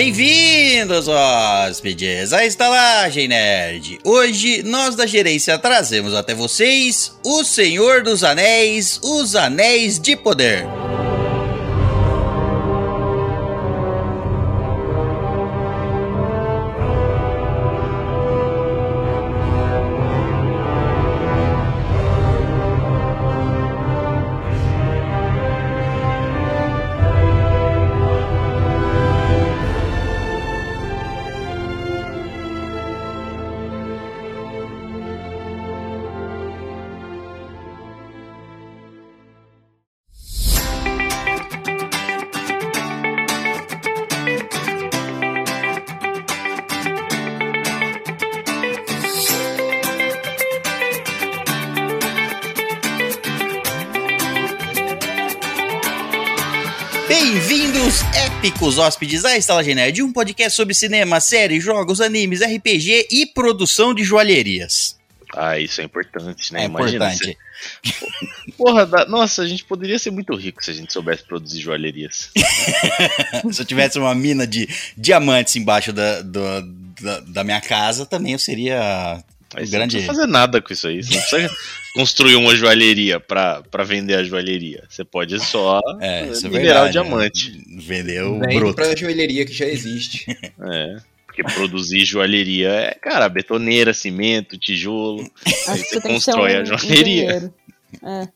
Bem-vindos, hóspedes, à Estalagem Nerd. Hoje, nós da gerência trazemos até vocês o Senhor dos Anéis, os Anéis de Poder. Hóspedes, à Estalagem Nerd, um podcast sobre cinema, séries, jogos, animes, RPG e produção de joalherias. Ah, isso é importante, né? É Imagina importante. você- Porra, da- nossa, a gente poderia ser muito rico se a gente soubesse produzir joalherias. Se eu tivesse uma mina de diamantes embaixo da, da, da minha casa, também eu seria Mas você grande... não precisa fazer nada com isso aí. Você não precisa construir uma joalheria pra, pra vender a joalheria. Você pode só É, é minerar verdade, o diamante. Vender o Vende bruto. pra joelheria que já existe. É. Porque produzir joalheria é, cara, betoneira, cimento, tijolo. Aí Acho você que você constrói um a joalheria. engenheiro. É.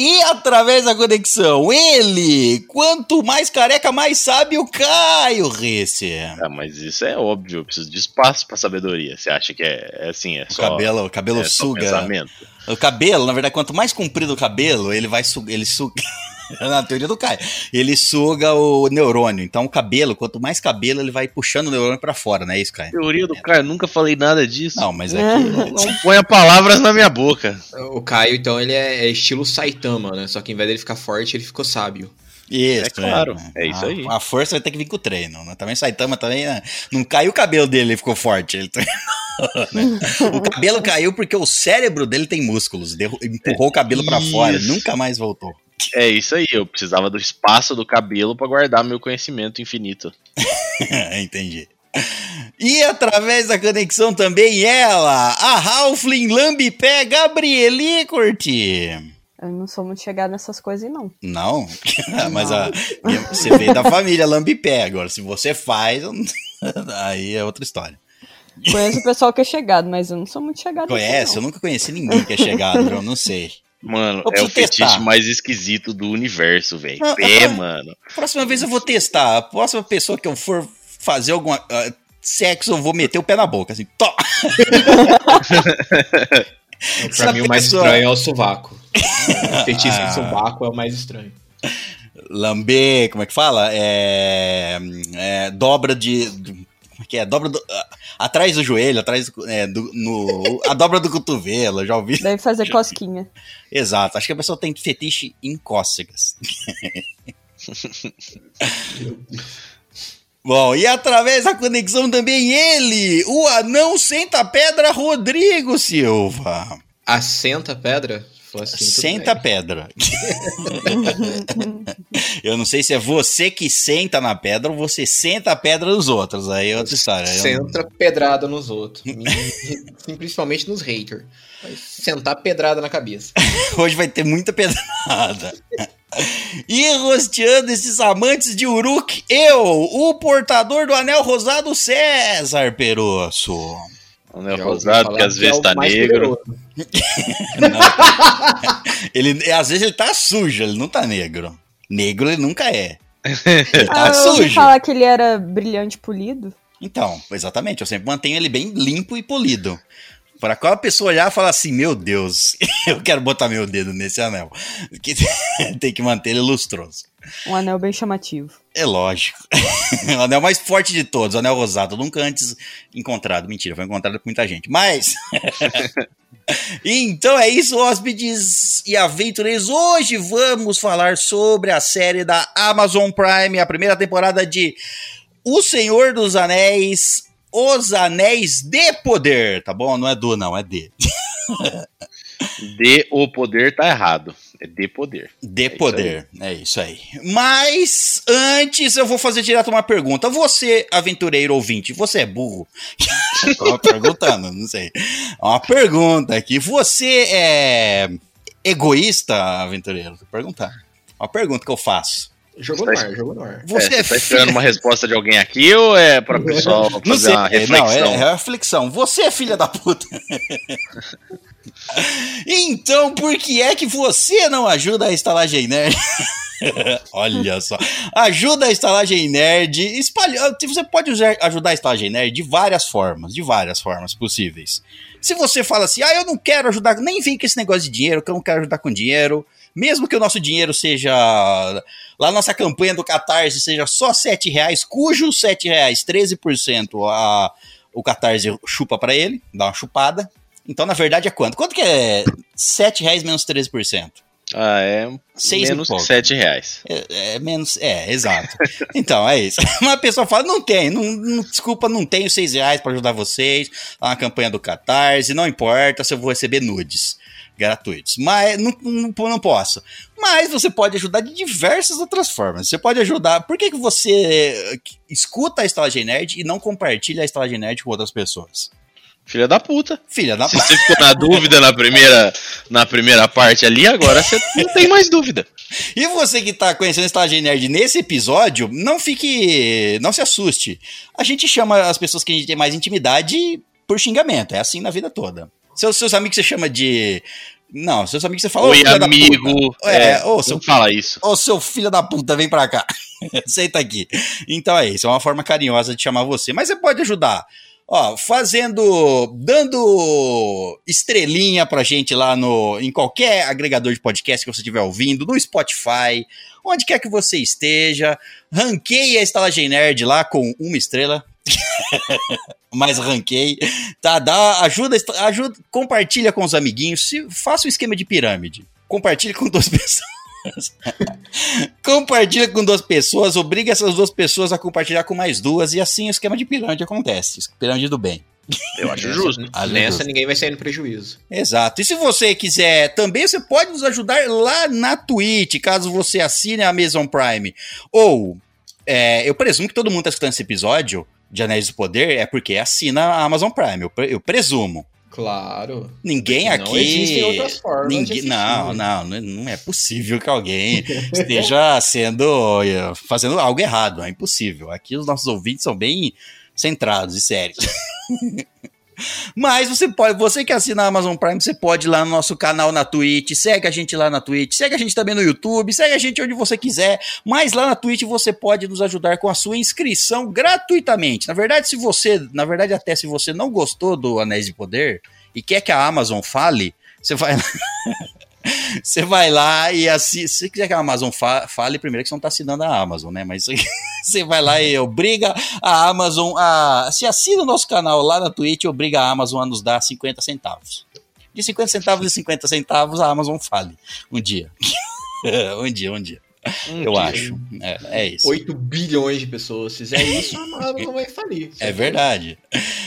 E através da conexão, ele, quanto mais careca, mais sabe o Caio Risse. Ah, mas isso é óbvio. Eu preciso de espaço pra sabedoria. Você acha que é, é assim, é O só. cabelo, o cabelo é suga. pensamento? O cabelo, na verdade, quanto mais comprido o cabelo, ele vai. Ele suga. Na teoria do Caio. Ele suga o neurônio. Então, o cabelo, quanto mais cabelo, ele vai puxando o neurônio pra fora, não é isso, Caio? Teoria do eu nunca falei nada disso. Não, mas é que. Não ponha palavras na minha boca. O Caio, então, ele é, é estilo Saitama, né? Só que em vez dele ficar forte, ele ficou sábio. Isso, É claro, é isso A- aí. A, força vai ter que vir com o treino. Né? Também Saitama também né? não caiu o cabelo dele, ele ficou forte. Ele treinou, né? O cabelo caiu porque o cérebro dele tem músculos. derru- empurrou o cabelo pra fora, Isso. nunca mais voltou. É isso aí, eu precisava do espaço do cabelo pra guardar meu conhecimento infinito. Entendi. E através da conexão também ela, a Halfling Lambipé Gabrieli Curti. Eu não sou muito chegada nessas coisas, não. Não, mas a, você veio da família Lambipé. Agora, se você faz, eu não- aí é outra história. Conheço o pessoal que é chegado, mas eu não sou muito chegada Conhece? Eu assim, nunca conheci ninguém que é chegado, eu não sei. Mano, é o testar. fetiche mais esquisito do universo, velho. Ah, Pé, ah, mano. Próxima vez eu vou testar. A próxima pessoa que eu for fazer alguma. ah, sexo, eu vou meter o pé na boca, assim. Tó! Pra Essa mim, o mais pessoa- estranho é o sovaco. O fetiche Ah. de sovaco é o mais estranho. Lamber, como é que fala? É, é, dobra de. Que é? Dobra do, atrás do joelho, atrás do, é, do- no, a dobra do cotovelo, já ouvi. Deve fazer cosquinha. Exato, acho que a pessoa tem fetiche em cócegas. Bom, e através da conexão também ele, o anão senta pedra Rodrigo Silva. Assenta a pedra? Assim, senta bem. pedra. Eu não sei se é você que senta na pedra ou você senta a pedra dos outros. Aí é outra história. Senta pedrada nos outros. Principalmente nos haters. Vai sentar pedrada na cabeça. Hoje vai ter muita pedrada. E rosteando esses amantes de Uruk, eu, o portador do anel rosado César Perosso. O anel Já rosado, que às vezes é tá negro. poderoso. Ele, às vezes ele tá sujo, ele não tá negro. Negro ele nunca é. Ele tá Ah, eu sujo. falar que ele era brilhante polido. Então, exatamente, eu sempre mantenho ele bem limpo e polido. Para qual pessoa olhar e falar assim, meu Deus, eu quero botar meu dedo nesse anel. Tem que manter ele lustroso. Um anel bem chamativo. É lógico. o anel mais forte de todos, o anel rosado, nunca antes encontrado. Mentira, foi encontrado por muita gente. Mas. então é isso, hóspedes e aventureiros. Hoje vamos falar sobre a série da Amazon Prime, a primeira temporada de O Senhor dos Anéis. Os Anéis de Poder, tá bom? Não é do, não, é de. De o poder tá errado. É de poder. De isso poder. É isso aí. Mas antes eu vou fazer direto uma pergunta. Você, aventureiro ouvinte, você é burro? Tô perguntando, não sei. Uma pergunta aqui. Você é egoísta, aventureiro? Vou perguntar. Uma pergunta que eu faço. Jogou no ar, jogou no ar. Você é, é, você tá esperando uma resposta de alguém aqui ou é pra pessoal Não fazer sei, uma é, não, reflexão? é, é reflexão. Você é filha da puta. então, por que é que você não ajuda a estalagem nerd? Olha só. Ajuda a estalagem nerd. Espalha... Você pode usar, ajudar a estalagem nerd de várias formas. De várias formas possíveis. Se você fala assim, ah, eu não quero ajudar, nem vem com esse negócio de dinheiro, que eu não quero ajudar com dinheiro. Mesmo que o nosso dinheiro seja. Lá nossa campanha do Catarse seja só R$ reais, cujo R$ reais, 13% a, o Catarse chupa para ele, dá uma chupada. Então, na verdade, é quanto? Quanto que é 7 reais menos 13%? Ah, é Seis e menos que 7 reais. É, é menos. É, exato. Então, é isso. Uma pessoa fala: não tem, não, não- desculpa, não tenho seis reais pra ajudar vocês. Lá na campanha do Catarse, não importa se eu vou receber nudes gratuitos. Mas não, não, não posso. Mas você pode ajudar de diversas outras formas. Você pode ajudar. Por que, que você escuta a Estalagem Nerd e não compartilha a Estalagem Nerd com outras pessoas? Filha da puta. Filha da Se você ficou na dúvida na primeira, na primeira parte ali, agora você não tem mais dúvida. E você que tá conhecendo a Estalagem Nerd nesse episódio, não fique. Não se assuste. A gente chama as pessoas que a gente tem mais intimidade por xingamento. É assim na vida toda. Seus, seus amigos você chama de. Não, seus amigos você fala. "Ô, Oi, da amigo. puta." É, ô, seu não fala isso. Ô, seu filho da puta, vem pra cá. Senta aqui. Então é isso, é uma forma carinhosa de chamar você. Mas você pode ajudar. Ó, fazendo. dando estrelinha pra gente lá no. em qualquer agregador de podcast que você estiver ouvindo, no Spotify, onde quer que você esteja. Ranqueie a Estalagem Nerd lá com uma estrela. Mas ranquei, tá? Dá, ajuda, ajuda, compartilha com os amiguinhos, se, faça um esquema de pirâmide. Compartilha com duas pessoas. compartilha com duas pessoas, obriga essas duas pessoas a compartilhar com mais duas, e assim o esquema de pirâmide acontece. Pirâmide do bem. Eu acho justo. Acho Nessa justo. ninguém vai sair no prejuízo. Exato. E se você quiser também, você pode nos ajudar lá na Twitch, caso você assine a Amazon Prime. Ou, é, eu presumo que todo mundo está escutando esse episódio de Anéis do Poder é porque assina a Amazon Prime, eu, pre- eu presumo. Claro. Ninguém Não aqui. existem outras formas Ninguém, não, não, não é- não é possível que alguém esteja sendo. eh, fazendo algo errado. É impossível. Aqui os nossos ouvintes são bem centrados e sérios. Mas você pode, você que assina a Amazon Prime, você pode ir lá no nosso canal na Twitch, segue a gente lá na Twitch, segue a gente também no YouTube, segue a gente onde você quiser, mas lá na Twitch você pode nos ajudar com a sua inscrição gratuitamente. Na verdade, se você, na verdade até se você não gostou do Anéis de Poder e quer que a Amazon fale, você vai Você vai lá e assim, se quiser que a Amazon fa- fale, primeiro que você não está assinando a Amazon, né? Mas você vai lá e obriga a Amazon a. Se assina o nosso canal lá na Twitch, obriga a Amazon a nos dar 50 centavos. De 50 centavos e 50 centavos, a Amazon fale. Um dia. um dia, um dia. Um Eu dia. acho. É, é isso. 8 bilhões de pessoas. Se fizer isso, a Amazon vai falir. É verdade.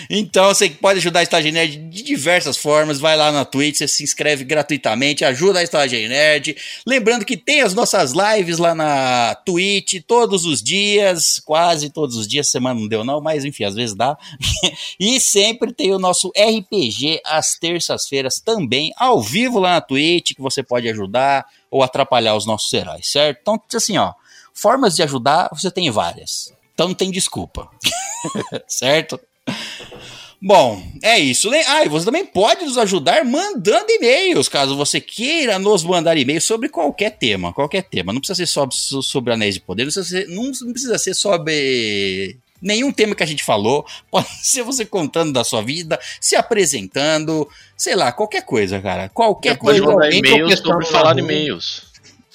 Então você pode ajudar a Estalagem Nerd de diversas formas. Vai lá na Twitch, você se inscreve gratuitamente, ajuda a Estalagem Nerd. Lembrando que tem as nossas lives lá na Twitch todos os dias, quase todos os dias. Semana não deu, não, mas enfim, às vezes dá. e sempre tem o nosso RPG às terças-feiras também, ao vivo lá na Twitch, que você pode ajudar ou atrapalhar os nossos heróis, certo? Então, assim, ó, formas de ajudar você tem várias. Então não tem desculpa. certo? Bom, é isso. Ah, e você também pode nos ajudar mandando e-mails, caso você queira nos mandar e-mails sobre qualquer tema, qualquer tema. Não precisa ser só so- sobre Anéis de Poder, não precisa ser, não precisa ser sobre nenhum tema que a gente falou. Pode ser você contando da sua vida, se apresentando, sei lá, qualquer coisa, cara. Qualquer Você pode coisa. mandar alguém e-mails sobre falar rua. e-mails.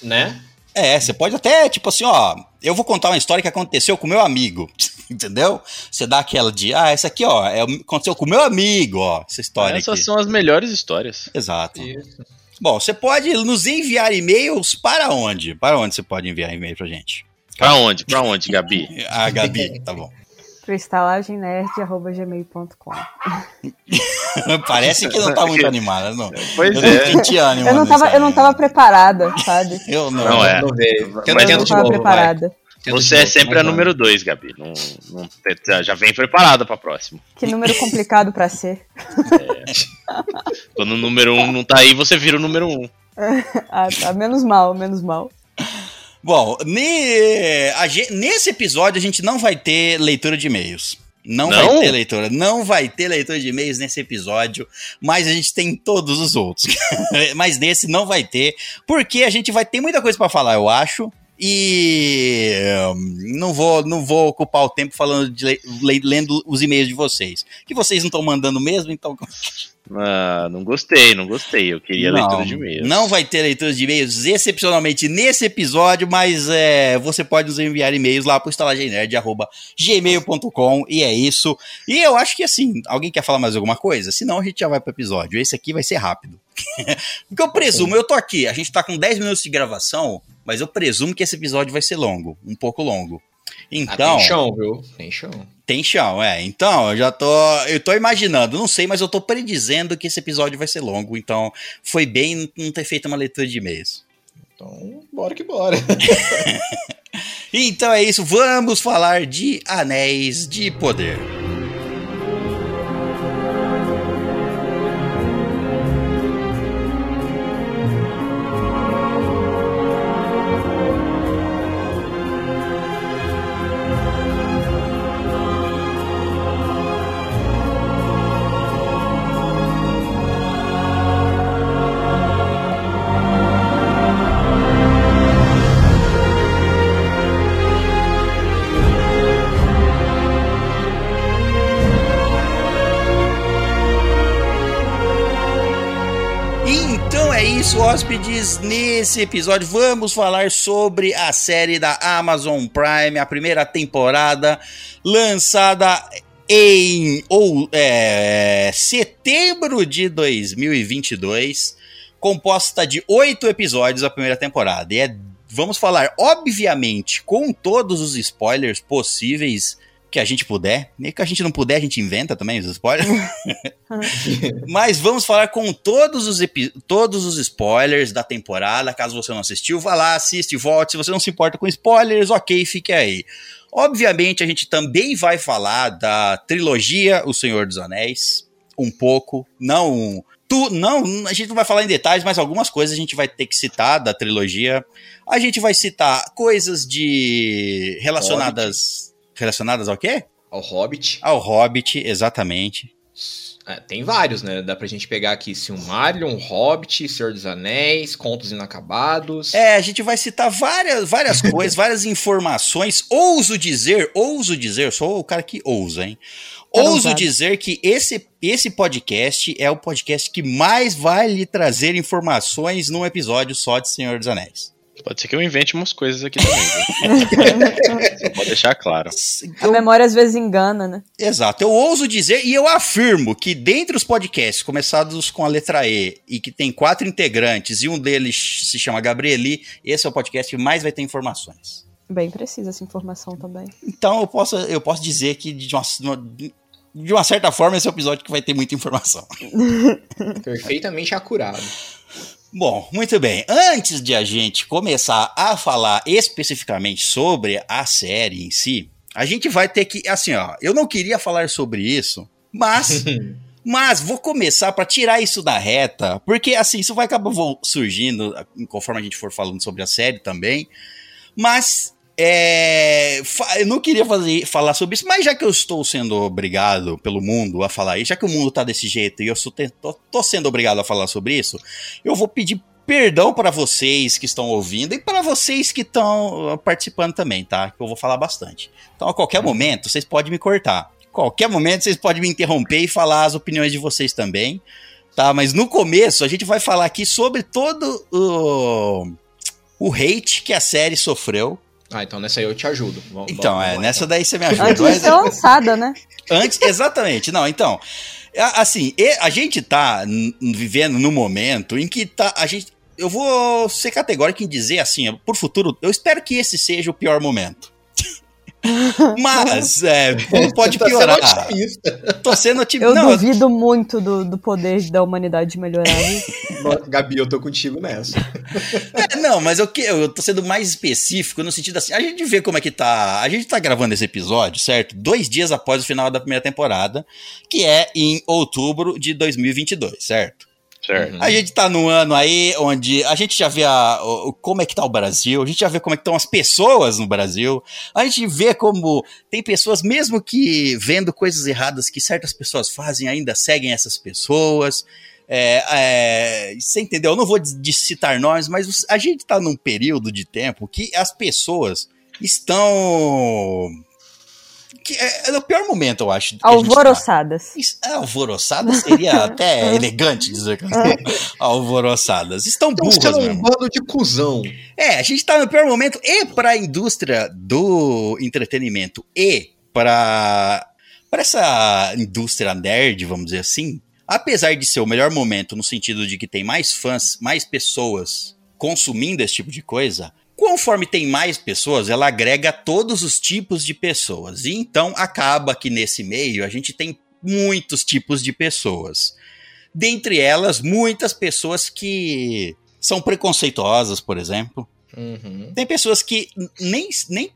Né? É, você pode até, tipo assim, ó, eu vou contar uma história que aconteceu com meu amigo, entendeu? Você dá aquela de, ah, essa aqui, ó, é, aconteceu com meu amigo, ó, essa história Essas aqui. são as melhores histórias. Exato. Isso. Bom, você pode nos enviar e-mails para onde? Para onde você pode enviar e-mail pra gente? Pra onde? Pra onde, Gabi? Ah, Gabi, tá bom. cristalagemnerd.gmail.com Parece que não tá muito animada, não. Pois eu é. não senti ânimo Eu não, tava, eu não tava preparada, sabe? Eu não. Não é. Ver. Tenta, Mas Eu não tava novo, preparada. vai. Você é sempre a número 2, Gabi. Não, não- já vem preparada pra próxima. Que número complicado pra ser. Quando o número 1 um não tá aí, você vira o número 1. Um. Ah, tá. Menos mal, menos mal. Bom, ne- nesse episódio a gente não vai ter leitura de e-mails. Não, vai Não? ter leitura. Não vai ter leitura de e-mails nesse episódio, mas a gente tem todos os outros. mas nesse não vai ter, porque a gente vai ter muita coisa pra falar, eu acho. E hum, não vou, não vou ocupar o tempo falando de le- le- lendo os e-mails de vocês. Que vocês não estão mandando mesmo, então Ah, não gostei, não gostei. Eu queria leitura de e-mails. Não vai ter leitura de e-mails excepcionalmente nesse episódio, mas é, você pode nos enviar e-mails lá pro estalagemnerd.gmail.com e é isso. E eu acho que assim, alguém quer falar mais alguma coisa? Senão a gente já vai pro episódio. Esse aqui vai ser rápido. Porque eu presumo, eu tô aqui, a gente tá com 10 minutos de gravação, mas eu presumo que esse episódio vai ser longo, um pouco longo. Ah, Então, tem chão, viu? Tem chão. tem chão, é. Então, eu já tô. Eu tô imaginando, não sei, mas eu tô predizendo que esse episódio vai ser longo. Então, foi bem não ter feito uma leitura de e-mails. Então, bora que bora. Então é isso, vamos falar de Anéis de Poder. Nesse episódio vamos falar sobre a série da Amazon Prime, a primeira temporada, lançada em ou, é, setembro de 2022, composta de oito episódios a primeira temporada. E é, vamos falar, obviamente, com todos os spoilers possíveis que a gente puder. Nem que a gente não puder, a gente inventa também os spoilers. Mas vamos falar com todos os, todos os spoilers da temporada. Caso você não assistiu, vá lá, assiste, volte. Se você não se importa com spoilers, ok, fique aí. Obviamente, a gente também vai falar da trilogia O Senhor dos Anéis. Um pouco. Não. Tu, não, a gente não vai falar em detalhes, mas algumas coisas a gente vai ter que citar da trilogia. A gente vai citar coisas de. relacionadas. Relacionadas ao quê? Ao Hobbit. Ao Hobbit, exatamente. É, tem vários, né? Dá pra gente pegar aqui Silmarillion, Hobbit, Senhor dos Anéis, Contos Inacabados. É, a gente vai citar várias, várias coisas, várias informações. Ouso dizer, ouso dizer, sou o cara que ousa, hein? Ouso dizer que esse, esse podcast é o podcast que mais vai lhe trazer informações num episódio só de Senhor dos Anéis. Pode ser que eu invente umas coisas aqui também. Só pode deixar claro. A memória às vezes engana, né? Exato, eu ouso dizer e eu afirmo que dentre os podcasts começados com a letra E e que tem quatro integrantes e um deles se chama Gabrieli, esse é o podcast que mais vai ter informações. Bem precisa essa informação também. Então eu posso, eu posso dizer que de uma, de uma certa forma esse é o episódio que vai ter muita informação. Perfeitamente acurado. Bom, muito bem. Antes de a gente começar a falar especificamente sobre a série em si, a gente vai ter que, assim, ó, eu não queria falar sobre isso, mas mas vou começar para tirar isso da reta, porque assim, isso vai acabar surgindo conforme a gente for falando sobre a série também. Mas é, eu não queria fazer, falar sobre isso, mas já que eu estou sendo obrigado pelo mundo a falar isso, já que o mundo tá desse jeito e eu sou tô, tô sendo obrigado a falar sobre isso, eu vou pedir perdão para vocês que estão ouvindo e para vocês que estão uh, participando também, tá? Que eu vou falar bastante. Então, a qualquer momento, vocês podem me cortar. Qualquer momento, vocês podem me interromper e falar as opiniões de vocês também, tá? Mas no começo, a gente vai falar aqui sobre todo o, o hate que a série sofreu. Ah, então nessa aí eu te ajudo. Vamos- Então, vamos é, lá, nessa então. daí você me ajuda. Antes de ser lançada, né? Antes, exatamente. Não, então, a- assim, a gente tá vivendo num momento em que tá, a gente, eu vou ser categórico em dizer assim, por futuro, eu espero que esse seja o pior momento. Mas, é, pode Tá sendo piorar. otimista. Tô sendo otimista. Eu Não, eu- duvido muito do, do poder da humanidade melhorar. Nossa, Gabi, eu tô contigo nessa. É, não, mas eu, que- eu tô sendo mais específico no sentido assim, a gente vê como é que tá. A gente tá gravando esse episódio, certo? Dois dias após o final da primeira temporada, que é em outubro de 2022, certo? Certo. A gente tá num ano aí onde a gente já vê a, o- como é que tá o Brasil, a gente já vê como é que estão as pessoas no Brasil, a gente vê como tem pessoas, mesmo que vendo coisas erradas que certas pessoas fazem, ainda seguem essas pessoas. É, é, você entendeu? Eu não vou de, de citar nomes, mas a gente tá num período de tempo que as pessoas estão. Que é, é o pior momento, eu acho. que a gente tá. Alvoroçadas. Isso- é, Alvoroçadas seria até elegante dizer que alvoroçadas. Estão Então, burras você é um bando de cuzão. É, a gente tá no pior momento e para a indústria do entretenimento e para para essa indústria nerd, vamos dizer assim, apesar de ser o melhor momento no sentido de que tem mais fãs, mais pessoas consumindo esse tipo de coisa, conforme tem mais pessoas, ela agrega todos os tipos de pessoas. E então acaba que nesse meio a gente tem muitos tipos de pessoas. Dentre elas, muitas pessoas que são preconceituosas, por exemplo. Uhum. Tem pessoas que nem, nem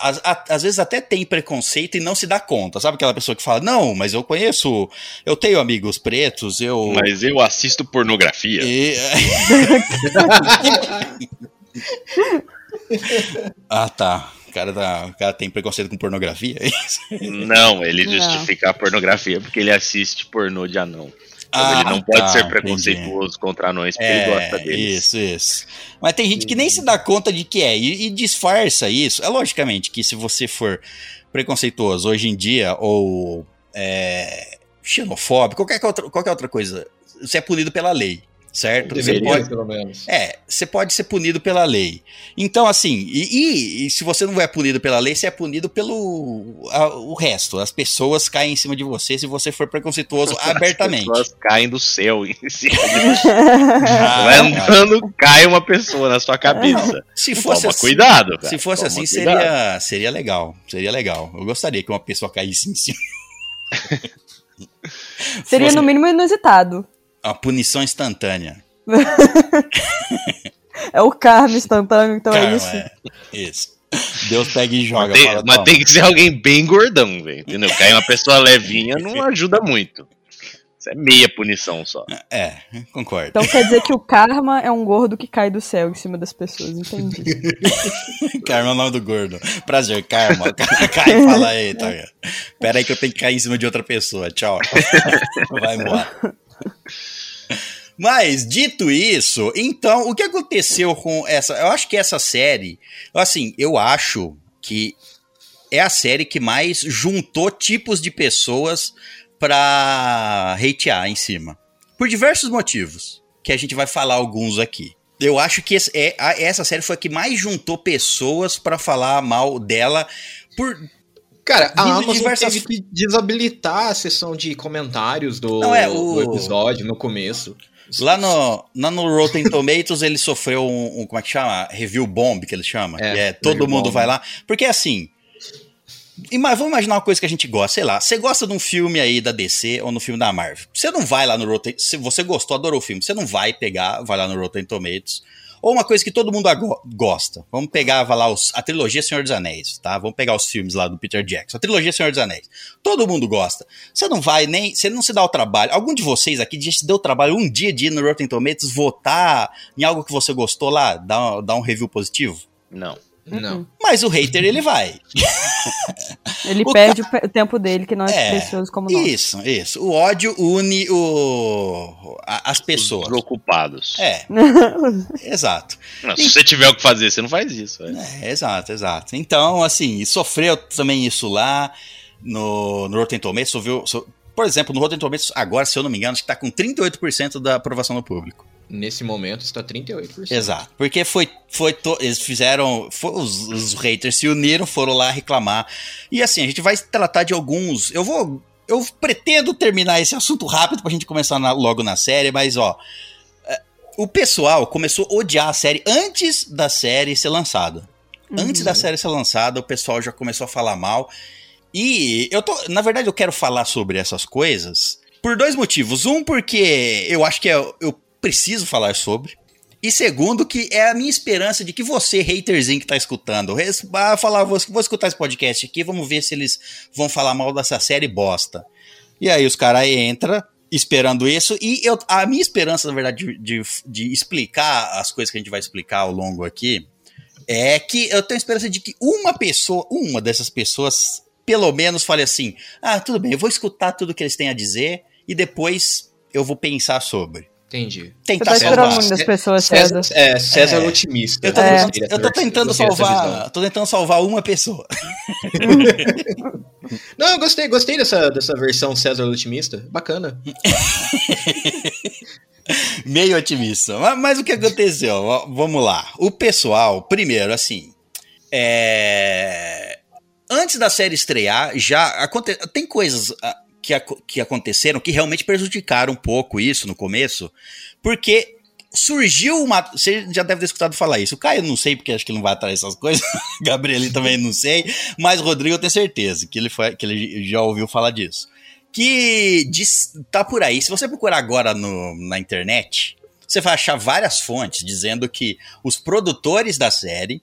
às, às vezes até tem preconceito e não se dá conta. Sabe aquela pessoa que fala: Não, mas eu conheço, eu tenho amigos pretos, eu. Mas eu assisto pornografia. E- ah, tá. O cara, tá, o cara tem preconceito com pornografia, é isso? Não, ele Não. justifica a pornografia porque ele assiste pornô de anão. Então Ah, ele não pode tá, ser entendi. preconceituoso contra anões porque ele gosta deles. Isso, isso. Mas tem gente que nem se dá conta de que é e, e disfarça isso. É logicamente que se você for preconceituoso hoje em dia ou é, xenofóbico, qualquer outra, qualquer outra coisa, você é punido pela lei, certo? Você Deveria, pode, pelo menos. é, você pode ser punido pela lei. Então, assim, e, e- e se você não é punido pela lei, você é punido pelo a- o resto. As pessoas caem em cima de você se você for preconceituoso abertamente. As pessoas caem do céu em cima de Ah, Vai andando, cai uma pessoa na sua cabeça. se fosse Toma assim, cuidado, cara. Se fosse Toma assim, cuidado. seria, seria legal. Seria legal. Eu gostaria que uma pessoa caísse em cima. Seria Fosse no mínimo inusitado. Uma punição instantânea. É o karma instantâneo, então é isso. é. Isso. Deus pega e joga. Mas, tem, fala, mas tem que ser alguém bem gordão, velho. Entendeu? Cair uma pessoa levinha não ajuda muito. Isso é meia punição só. É, concordo. Então quer dizer que o karma é um gordo que cai do céu em cima das pessoas, entendi. Karma é o nome do gordo. Prazer, Karma. O cara cai e fala, eita, pera aí que eu tenho que cair em cima de outra pessoa. Tchau. Vai embora. Mas, dito isso, então, o que aconteceu com essa... Eu acho que essa série... Assim, eu acho que é a série que mais juntou tipos de pessoas pra hatear em cima. Por diversos motivos, que a gente vai falar alguns aqui. Eu acho que é, essa série foi a que mais juntou pessoas pra falar mal dela por Cara, a de Amazon diversas- teve que desabilitar a sessão de comentários do, Não, é, o- do episódio no começo. Lá no, lá no Rotten Tomatoes ele sofreu um, um- como é que chama? Review bomb, que eles chamam. É, é, todo mundo bomb. vai lá. Porque assim, ima- vamos imaginar uma coisa que a gente gosta, sei lá, você gosta de um filme aí da DC ou no filme da Marvel. Você não vai lá no Rotten, se você gostou, adorou o filme, você não vai pegar, vai lá no Rotten Tomatoes. Ou uma coisa que todo mundo gosta. Vamos pegar, lá, os- a trilogia Senhor dos Anéis, tá? Vamos pegar os filmes lá do Peter Jackson. A trilogia Senhor dos Anéis. Todo mundo gosta. Você não vai nem. Você não se dá o trabalho. Algum de vocês aqui já se deu o trabalho um dia de ir no Rotten Tomatoes votar em algo que você gostou lá? Dar, dar um review positivo? Não. Não. Mas o hater, ele vai. Ele O perde o pe- o tempo dele, que não é, É, precioso como nós. Isso, isso. O ódio une o, as pessoas. Os ocupados. É, exato. Não, se você tiver o que fazer, você não faz isso. velho. É, exato, exato. Então, assim, sofreu também isso lá no, no Rotten Tomatoes. So- por exemplo, no Rotten Tomatoes, agora, se eu não me engano, acho que tá com 38% da aprovação do público. Nesse momento está 38%. Exato. Porque foi. foi to- eles fizeram. foi- os, os haters se uniram, foram lá reclamar. E assim, a gente vai tratar de alguns. Eu vou. Eu pretendo terminar esse assunto rápido pra gente começar na- logo na série, mas ó. é, O pessoal começou a odiar a série antes da série ser lançada. Antes da série ser lançada, o pessoal já começou a falar mal. E eu tô. Na verdade, eu quero falar sobre essas coisas por dois motivos. Um, porque eu acho que eu, eu preciso falar sobre. E segundo, que é a minha esperança de que você, haterzinho que tá escutando, vai falar, vou, vou escutar esse podcast aqui, vamos ver se eles vão falar mal dessa série bosta. E aí os caras entram esperando isso, e eu, a minha esperança, na verdade, de, de, de explicar as coisas que a gente vai explicar ao longo aqui, é que eu tenho esperança de que uma pessoa, uma dessas pessoas, pelo menos fale assim: ah, tudo bem, eu vou escutar tudo que eles têm a dizer e depois eu vou pensar sobre. Entendi. Você Tentar tá esperando salvar. muito das pessoas, César, César. é, César É. otimista. Eu tô, É. Dessa eu tô tentando salvar. Tô tentando salvar uma pessoa. Não, eu gostei, gostei dessa, dessa versão César otimista. Bacana. Meio otimista. Mas, mas o que aconteceu? Vamos lá. O pessoal, primeiro, assim. é, Antes da série estrear, já aconte... tem coisas que, que aconteceram que realmente prejudicaram um pouco isso no começo, porque surgiu uma. Você já deve ter escutado falar isso. O Caio não sei, porque acho que ele não vai atrás dessas coisas. Gabriel também não sei. Mas Rodrigo eu tenho certeza que ele, foi, que ele já ouviu falar disso. Que diz, tá por aí. Se você procurar agora no, na internet, você vai achar várias fontes dizendo que os produtores da série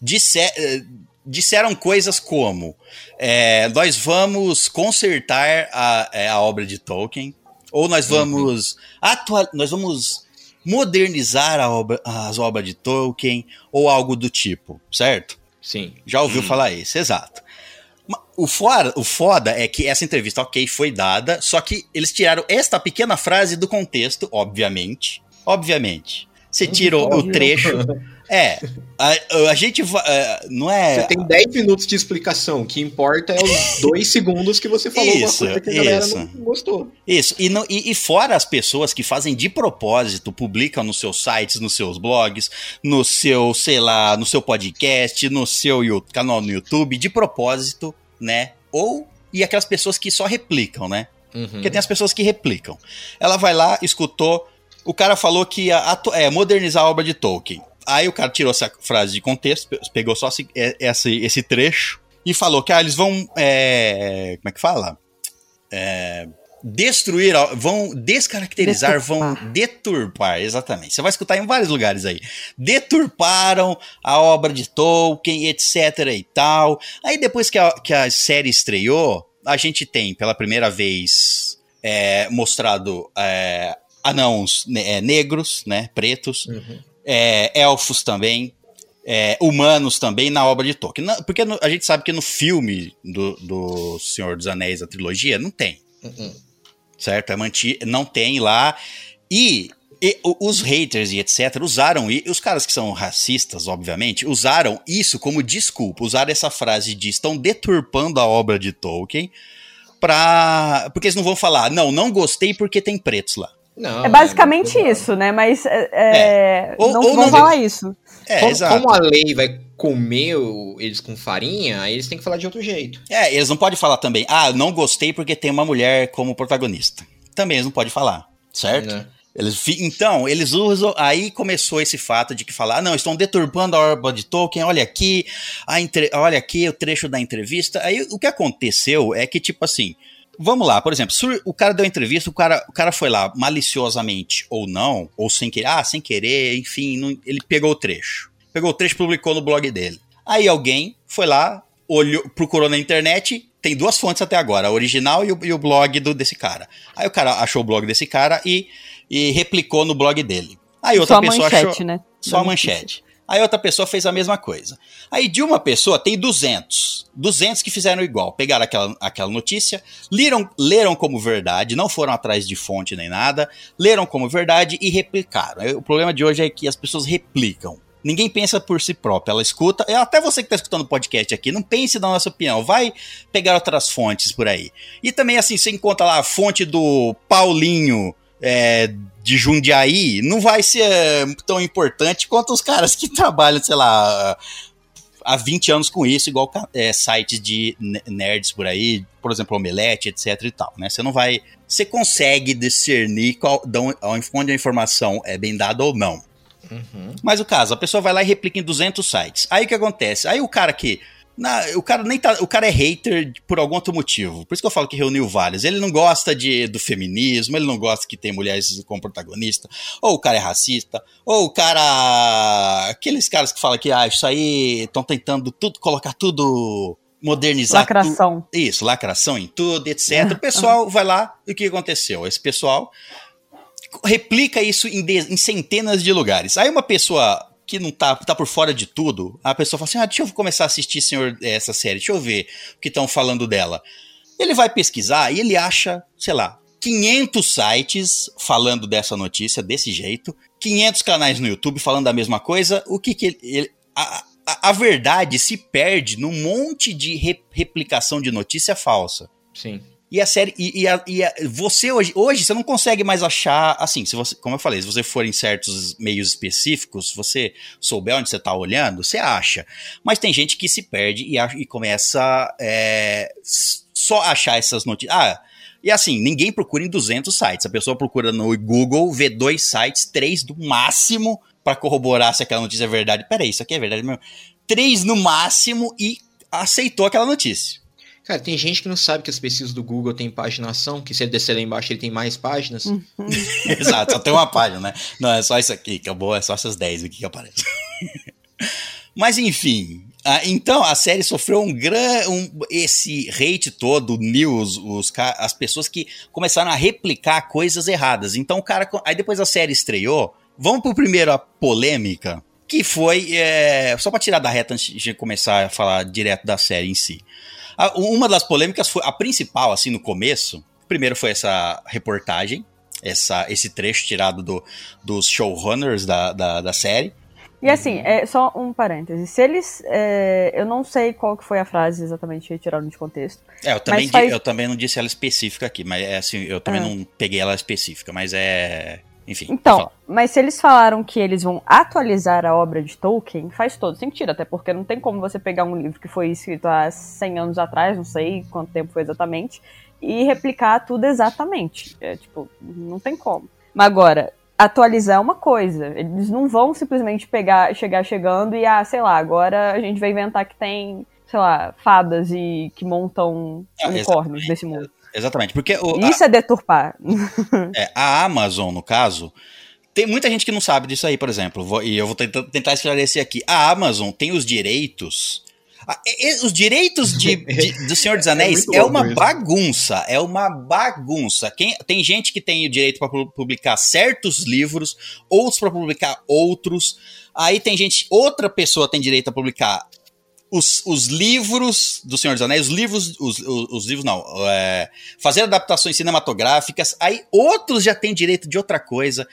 disse- eh, disseram coisas como: é, nós vamos consertar a, é, a obra de Tolkien, ou nós vamos atual, nós vamos modernizar a obra- as obras de Tolkien, ou algo do tipo, certo? Sim. Já ouviu falar isso, exato. O foda, o foda é que essa entrevista, ok, foi dada, só que eles tiraram esta pequena frase do contexto, obviamente. Obviamente. Você tira o, trecho. É. A, a gente. va- é, Não é. Você tem 10 minutos de explicação. O que importa é os dois segundos que você falou Isso, uma coisa que a galera isso. não gostou. Isso, e, no- e- e fora as pessoas que fazem de propósito, publicam nos seus sites, nos seus blogs, no seu, sei lá, no seu podcast, no seu canal no YouTube, de propósito, né? Ou, e aquelas pessoas que só replicam, né? Uhum. Porque tem as pessoas que replicam. Ela vai lá, escutou, o cara falou que ia é, modernizar a obra de Tolkien. Aí o cara tirou essa frase de contexto, pe- pegou só esse, é- esse, esse trecho e falou que ah, eles vão. é, como é que fala? É, destruir, vão descaracterizar, vão Deturpar. deturpar, exatamente. Você vai escutar em vários lugares aí. Deturparam a obra de Tolkien, etc e tal. Aí depois que a, que a série estreou, a gente tem pela primeira vez é, mostrado é, anãos né, é, negros, né, pretos, Uhum. É, elfos também, é, humanos também na obra de Tolkien. Na- Porque no- a gente sabe que no filme do, do Senhor dos Anéis, a trilogia, não tem Uhum. certo? É manti não tem lá. E, e os haters e etc. usaram, e os caras que são racistas, obviamente, usaram isso como desculpa, usaram essa frase de estão deturpando a obra de Tolkien pra. Porque eles não vão falar, não, não gostei porque tem pretos lá. Não, É basicamente é- isso, né? Mas é, é, Ou- não ou vão não- falar isso. É, como, exato. como a lei vai comer o- eles com farinha, aí eles têm que falar de outro jeito. É, eles não podem falar também, ah, não gostei porque tem uma mulher como protagonista. Também eles não podem falar, certo? Né? Eles, então, eles usam. Aí começou esse fato de que falar, ah, não, estão deturpando a obra de Tolkien, olha aqui, a entre- olha aqui o trecho da entrevista. Aí o que aconteceu é que, tipo assim, vamos lá, por exemplo, o cara deu a entrevista, o cara, o cara foi lá maliciosamente ou não, ou sem querer, ah, sem querer, enfim, não- ele pegou o trecho. Pegou o trecho e publicou no blog dele. Aí alguém foi lá, olhou, procurou na internet, tem duas fontes até agora, a original e o, e o blog do, desse cara. Aí o cara achou o blog desse cara e, e replicou no blog dele. Aí outra Só a pessoa manchete, achou né? só a manchete. Aí outra pessoa fez a mesma coisa. Aí de uma pessoa tem 200. 200 que fizeram igual. Pegaram aquela, aquela notícia, leram, leram como verdade, não foram atrás de fonte nem nada, leram como verdade e replicaram. O problema de hoje é que as pessoas replicam. Ninguém pensa por si próprio, ela escuta. é, Até você que está escutando o podcast aqui, não pense na nossa opinião, vai pegar outras fontes por aí. E também, assim, você encontra lá a fonte do Paulinho é, de Jundiaí, não vai ser é, tão importante quanto os caras que trabalham, sei lá, há 20 anos com isso, igual é, sites de ne- nerds por aí, por exemplo, Omelete, etc e tal, né? Você não vai... Você consegue discernir qual, de onde- onde a informação é bem dada ou não. Uhum. Mas o caso, a pessoa vai lá e replica em 200 sites. Aí o que acontece? Aí o cara que na- o cara nem tá. O cara é hater por algum outro motivo. Por isso que eu falo que reuniu vários. Ele não gosta de, do feminismo, ele não gosta que tem mulheres como protagonista, ou o cara é racista, ou o cara. Aqueles caras que falam que ah, isso aí estão tentando tudo, colocar tudo. Modernizar. Lacração. Isso, lacração em tudo, etc. O pessoal vai lá e o que aconteceu? Esse pessoal replica isso em, de- em centenas de lugares. Aí uma pessoa que não tá, tá por fora de tudo, a pessoa fala assim: ah, deixa eu começar a assistir senhor, essa série, deixa eu ver o que estão falando dela. Ele vai pesquisar e ele acha, sei lá, 500 sites falando dessa notícia desse jeito, 500 canais no YouTube falando da mesma coisa. O que que ele. ele- a, a, a verdade se perde num monte de re- replicação de notícia falsa. Sim. E a série. E, e a- e a- você hoje, hoje você não consegue mais achar. Assim, se você, como eu falei, se você for em certos meios específicos, você souber onde você tá olhando, você acha. Mas tem gente que se perde e, acha- e começa é, só achar essas notícias. Ah, e assim, ninguém procura em 200 sites. A pessoa procura no Google, vê dois sites, três do máximo, pra corroborar se aquela notícia é verdade. Peraí, isso aqui é verdade mesmo? Três no máximo e aceitou aquela notícia. Cara, tem gente que não sabe que as pesquisas do Google têm paginação, que se ele descer lá embaixo ele tem mais páginas. Exato, só tem uma página, né? Não, é só isso aqui, que é é só essas 10 aqui que aparecem. Mas enfim, ah, então a série sofreu um gran, um, esse hate todo, news, os, as pessoas que começaram a replicar coisas erradas. Então o cara, aí depois a série estreou, vamos pro primeiro a polêmica, que foi, é, só pra tirar da reta antes de começar a falar direto da série em si. Uma das polêmicas foi, a principal, assim, no começo, primeiro foi essa reportagem, essa, esse trecho tirado do, dos showrunners da, da, da série. E assim, é só um parêntese. Se eles. é, eu não sei qual que foi a frase exatamente retiraram de contexto. É, eu também, faz- eu também não disse ela específica aqui, mas é assim, eu também Ah. não peguei ela específica, mas é. Enfim. Então, mas se eles falaram que eles vão atualizar a obra de Tolkien, faz todo sentido, até porque não tem como você pegar um livro que foi escrito há 100 anos atrás, não sei quanto tempo foi exatamente, e replicar tudo exatamente. É, tipo, não tem como. Mas agora, atualizar é uma coisa. Eles não vão simplesmente pegar, chegar chegando e, ah, sei lá, agora a gente vai inventar que tem, sei lá, fadas e que montam Ah, unicórnios desse mundo. Exatamente, porque o, a, Isso é deturpar. é, a Amazon, no caso, tem muita gente que não sabe disso aí, por exemplo, vou- e eu vou tentar, tentar esclarecer aqui. A Amazon tem os direitos. a- e- e- os direitos de, de- do Senhor dos Anéis muito é, louco uma isso. bagunça, é uma bagunça. Quem, tem gente que tem o direito para publicar certos livros, outros para publicar outros. Aí tem gente, outra pessoa tem direito a publicar os, os livros do Senhor dos Anéis, os livros, os, os, os livros não, é, fazer adaptações cinematográficas, aí outros já têm direito de outra coisa.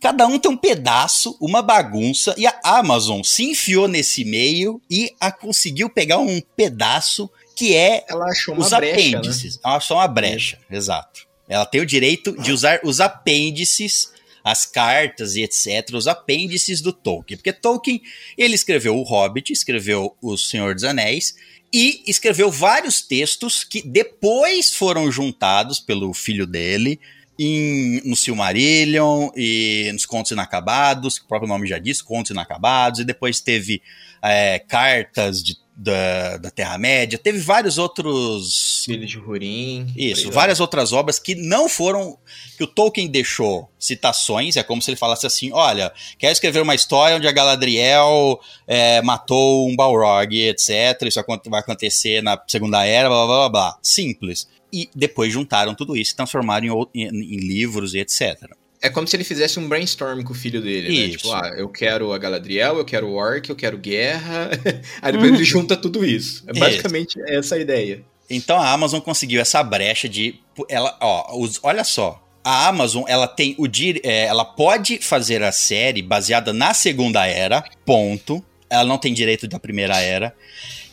Cada um tem um pedaço, uma bagunça, e a Amazon se enfiou nesse meio e a conseguiu pegar um pedaço que é Ela achou uma os brecha, né? apêndices. Ela achou uma brecha, exato. Ela tem o direito de usar os apêndices, as cartas e etc., os apêndices do Tolkien. Porque Tolkien, ele escreveu O Hobbit, escreveu O Senhor dos Anéis, e escreveu vários textos que depois foram juntados pelo filho dele em, no Silmarillion e nos Contos Inacabados, que o próprio nome já diz, Contos Inacabados, e depois teve é, cartas de- da, da Terra-média, teve vários outros Filho de Hurin. isso, várias outras obras que não foram. que o Tolkien deixou citações, é como se ele falasse assim: olha, quero escrever uma história onde a Galadriel é, matou um Balrog, etc. Isso vai acontecer na Segunda Era, blá blá blá blá. Simples. E depois juntaram tudo isso e transformaram em, em- em livros e etc. É como se ele fizesse um brainstorm com o filho dele, né? Isso. Tipo, ah, eu quero a Galadriel, eu quero o Orc, eu quero guerra. Aí depois ele junta tudo isso. É Isso. basicamente essa a ideia. Então a Amazon conseguiu essa brecha de. Ela, ó, os- olha só. A Amazon, ela tem o é, ela pode fazer a série baseada na Segunda Era, ponto. Ela não tem direito da Primeira Era.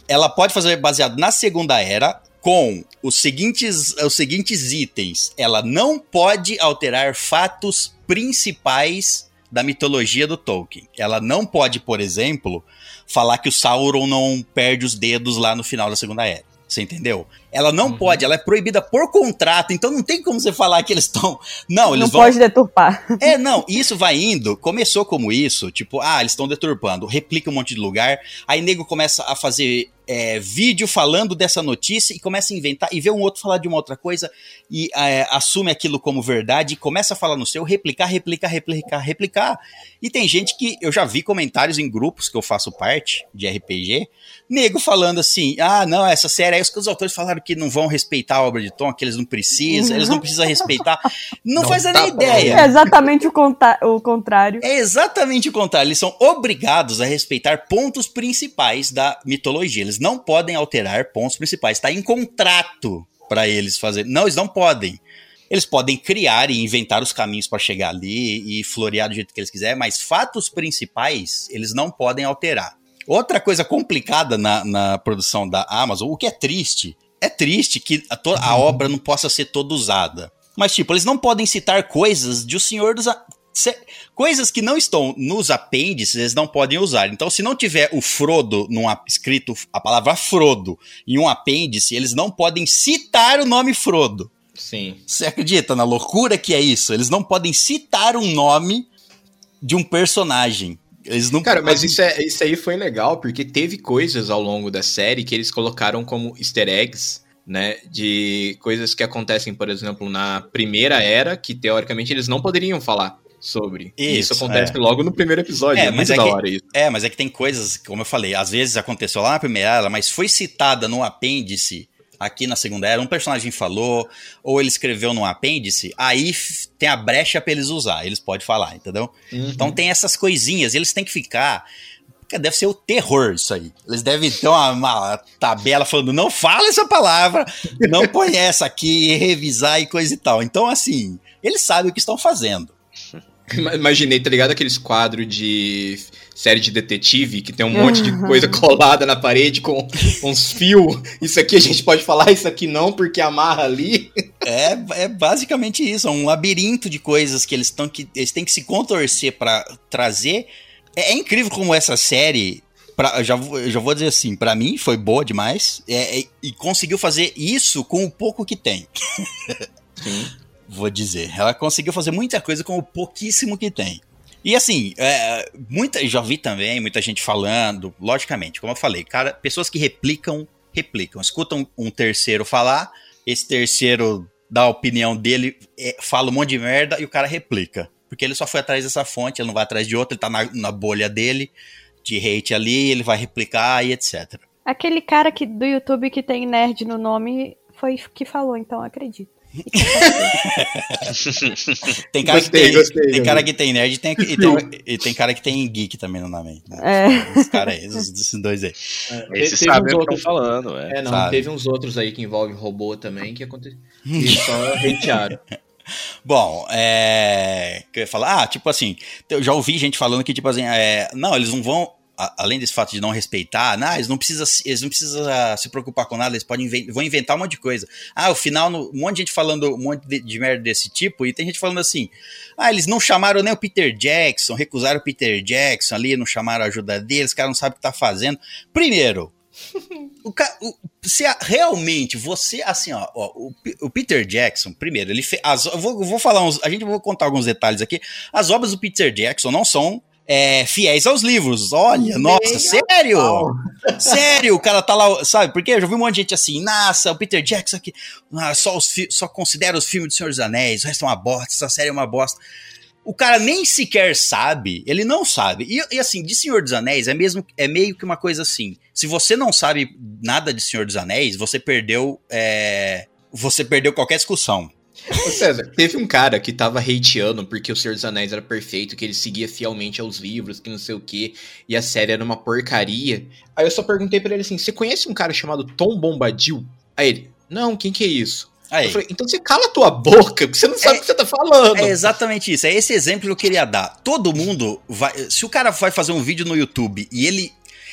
Ela pode fazer baseado na Segunda Era com os seguintes, os seguintes itens. Ela não pode alterar fatos principais da mitologia do Tolkien. Ela não pode, por exemplo, falar que o Sauron não perde os dedos lá no final da Segunda Era. Você entendeu? Ela não Uhum. pode, ela é proibida por contrato, então não tem como você falar que eles estão. Não, eles Não vão. pode deturpar. É, não, isso vai indo, começou como isso, tipo, ah, eles estão deturpando, replica um monte de lugar, aí nego começa a fazer é, vídeo falando dessa notícia e começa a inventar, e vê um outro falar de uma outra coisa, e é, assume aquilo como verdade, e começa a falar no seu, replicar, replicar, replicar, replicar. E tem gente que, eu já vi comentários em grupos que eu faço parte, de RPG, nego falando assim, ah, não, essa série aí, os, os autores falaram que não vão respeitar a obra de Tom, que eles não precisam, eles não precisam respeitar. Não, Não faz a tá nem ideia. É exatamente o, conta- o contrário. É exatamente o contrário. Eles são obrigados a respeitar pontos principais da mitologia. Eles não podem alterar pontos principais. Está em contrato para eles fazer. Não, eles não podem. Eles podem criar e inventar os caminhos para chegar ali e florear do jeito que eles quiserem, mas fatos principais eles não podem alterar. Outra coisa complicada na, na produção da Amazon, o que é triste, é triste que a, a obra não possa ser toda usada. Mas, tipo, eles não podem citar coisas de O Senhor dos. A- coisas que não estão nos apêndices, eles não podem usar. Então, se não tiver o Frodo num escrito a palavra Frodo em um apêndice, eles não podem citar o nome Frodo. Sim. Você acredita na loucura que é isso? Eles não podem citar um nome de um personagem. Eles não Cara, mas isso, é, isso aí foi legal, porque teve coisas ao longo da série que eles colocaram como easter eggs, né? De coisas que acontecem, por exemplo, na primeira era, que teoricamente eles não poderiam falar sobre. E isso Isso, acontece é. logo no primeiro episódio. É, É, mas muito é da que- hora isso. É, mas é que tem coisas, como eu falei, às vezes aconteceu lá na primeira era, mas foi citada no apêndice aqui na segunda era, um personagem falou, ou ele escreveu no apêndice, aí tem a brecha pra eles usar, eles podem falar, entendeu? Uhum. Então tem essas coisinhas, e eles têm que ficar. porque Deve ser o terror isso aí. Eles devem ter uma, uma tabela falando: não fala essa palavra, não põe essa aqui, revisar e coisa e tal. Então, assim, eles sabem o que estão fazendo. Ima- Imaginei, tá ligado? Aqueles quadros de série de detetive que tem um monte de coisa colada na parede com uns fios. Isso aqui a gente pode falar, isso aqui não, porque amarra ali. É, é basicamente isso, é um labirinto de coisas que eles, tão que eles têm que se contorcer pra trazer. É, é incrível como essa série, pra, eu já, já vou dizer assim, pra mim foi boa demais é, é, e conseguiu fazer isso com o pouco que tem. Sim. Vou dizer, ela conseguiu fazer muita coisa com o pouquíssimo que tem. E assim, é, muita, já vi também muita gente falando, logicamente, como eu falei, cara, pessoas que replicam, replicam, escutam um terceiro falar, esse terceiro dá a opinião dele, é, fala um monte de merda e o cara replica. Porque ele só foi atrás dessa fonte, ele não vai atrás de outra, ele tá na, na bolha dele, de hate ali, ele vai replicar e etc. Aquele cara que, do YouTube que tem nerd no nome foi que falou, então acredito. Tem cara, Gostei, que, tem, gostei, tem cara que tem nerd e tem, e tem, e tem cara que tem geek também no nome. Né? É. Os caras aí, esses, esses dois aí. Esses Teve sabem uns o que estão outros- falando, é. É, não, Sabe. teve uns outros aí que envolvem robô também que aconteceu. E só hatearam. Bom, é. Que eu ia falar, ah, tipo assim, eu já ouvi gente falando que, tipo assim, é, não, eles não vão. Além desse fato de não respeitar, não, eles não precisam, eles não precisam ah, se preocupar com nada, eles podem inven- vão inventar um monte de coisa. Ah, o final, no- um monte de gente falando um monte de, de merda desse tipo, e tem gente falando assim: ah, eles não chamaram nem o Peter Jackson, recusaram o Peter Jackson ali, não chamaram a ajuda deles, o cara não sabe o que tá fazendo. Primeiro, o, o- se a- realmente você, assim, ó, ó, o, o Peter Jackson, primeiro, ele fez. As, eu vou, eu vou falar uns. A gente vai contar alguns detalhes aqui. As obras do Peter Jackson não são. É, fiéis aos livros, olha, nossa, sério? Sério, o cara tá lá, sabe? Porque eu já vi um monte de gente assim, nossa, o Peter Jackson aqui, ah, só, os só considera os filmes do Senhor dos Anéis, o resto é uma bosta, essa série é uma bosta. O cara nem sequer sabe, ele não sabe. E, e, assim, de Senhor dos Anéis é mesmo é meio que uma coisa assim. Se você não sabe nada de Senhor dos Anéis, você perdeu é, você perdeu qualquer discussão. Ô César, teve um cara que tava hateando porque o Senhor dos Anéis era perfeito, que ele seguia fielmente aos livros, que não sei o que, e a série era uma porcaria. Aí eu só perguntei pra ele assim: você conhece um cara chamado Tom Bombadil? Aí ele, não, quem que é isso? Aí, Eu falei, então você cala a tua boca, porque você não sabe É- o que você tá falando. É exatamente isso. É esse exemplo que eu queria dar. Todo mundo vai. Se o cara vai fazer um vídeo no YouTube e ele.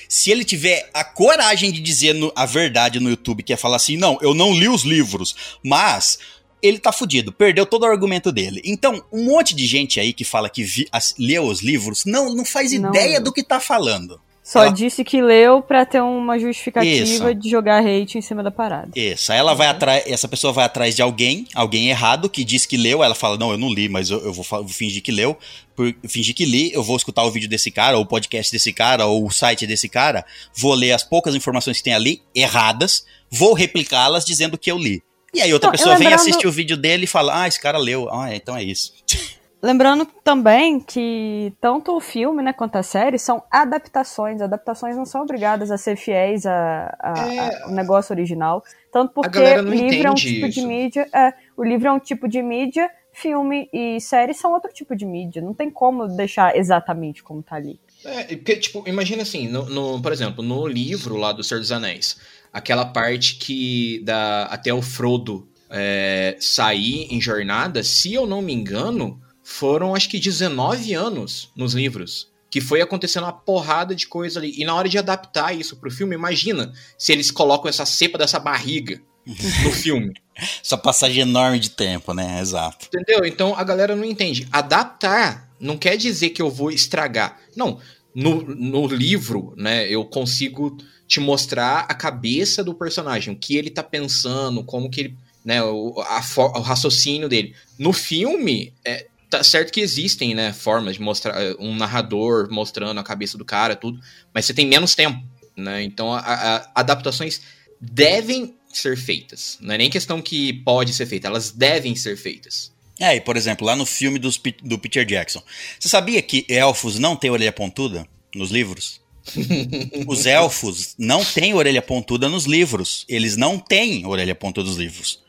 Se ele tiver a coragem de dizer no- a verdade no YouTube, que é falar assim, não, eu não li os livros, mas ele tá fudido, perdeu todo o argumento dele. Então, um monte de gente aí que fala que vi, as- leu os livros, não, não faz Não ideia do que tá falando. Só Ela- disse que leu pra ter uma justificativa Isso. de jogar hate em cima da parada. Isso, aí ela vai atrás, essa pessoa vai atrás de alguém, alguém errado, que diz que leu, ela fala, não, eu não li, mas eu, eu vou, vou fingir que leu, por, fingir que li, eu vou escutar o vídeo desse cara, ou o podcast desse cara, ou o site desse cara, vou ler as poucas informações que tem ali, erradas, vou replicá-las dizendo que eu li. E aí outra Não, pessoa vem lembrando- assistir o vídeo dele e fala, ah, esse cara leu, ah, então é isso. Lembrando também que tanto o filme né, quanto a série são adaptações. Adaptações não são obrigadas a ser fiéis a- a- É. ao negócio original. Tanto porque o livro é um tipo de isso. mídia. É, o livro é um tipo de mídia, filme e série são outro tipo de mídia. Não tem como deixar exatamente como tá ali. É, porque, tipo, imagina assim, no, no- por exemplo, no livro lá do Senhor dos Anéis, aquela parte que dá até o Frodo é, sair em jornada, se eu não me engano, foram acho que 19 anos nos livros. Que foi acontecendo uma porrada de coisa ali. E na hora de adaptar isso pro filme, imagina se eles colocam essa cepa dessa barriga no filme. Essa passagem enorme de tempo, né? Exato. Entendeu? Então a galera não entende. Adaptar não quer dizer que eu vou estragar. Não. No, no livro, né, eu consigo te mostrar a cabeça do personagem, o que ele tá pensando, como que ele. Né, o, a o raciocínio dele. No filme, é, tá certo que existem né, formas de mostrar é, um narrador mostrando a cabeça do cara, tudo, mas você tem menos tempo. Né? Então, a- a- adaptações devem ser feitas. Não é nem questão que pode ser feita, elas devem ser feitas. É, e por exemplo, lá no filme dos, do Peter Jackson, você sabia que elfos não têm orelha pontuda nos livros? Os elfos não têm orelha pontuda nos livros. Eles não têm orelha pontuda nos livros.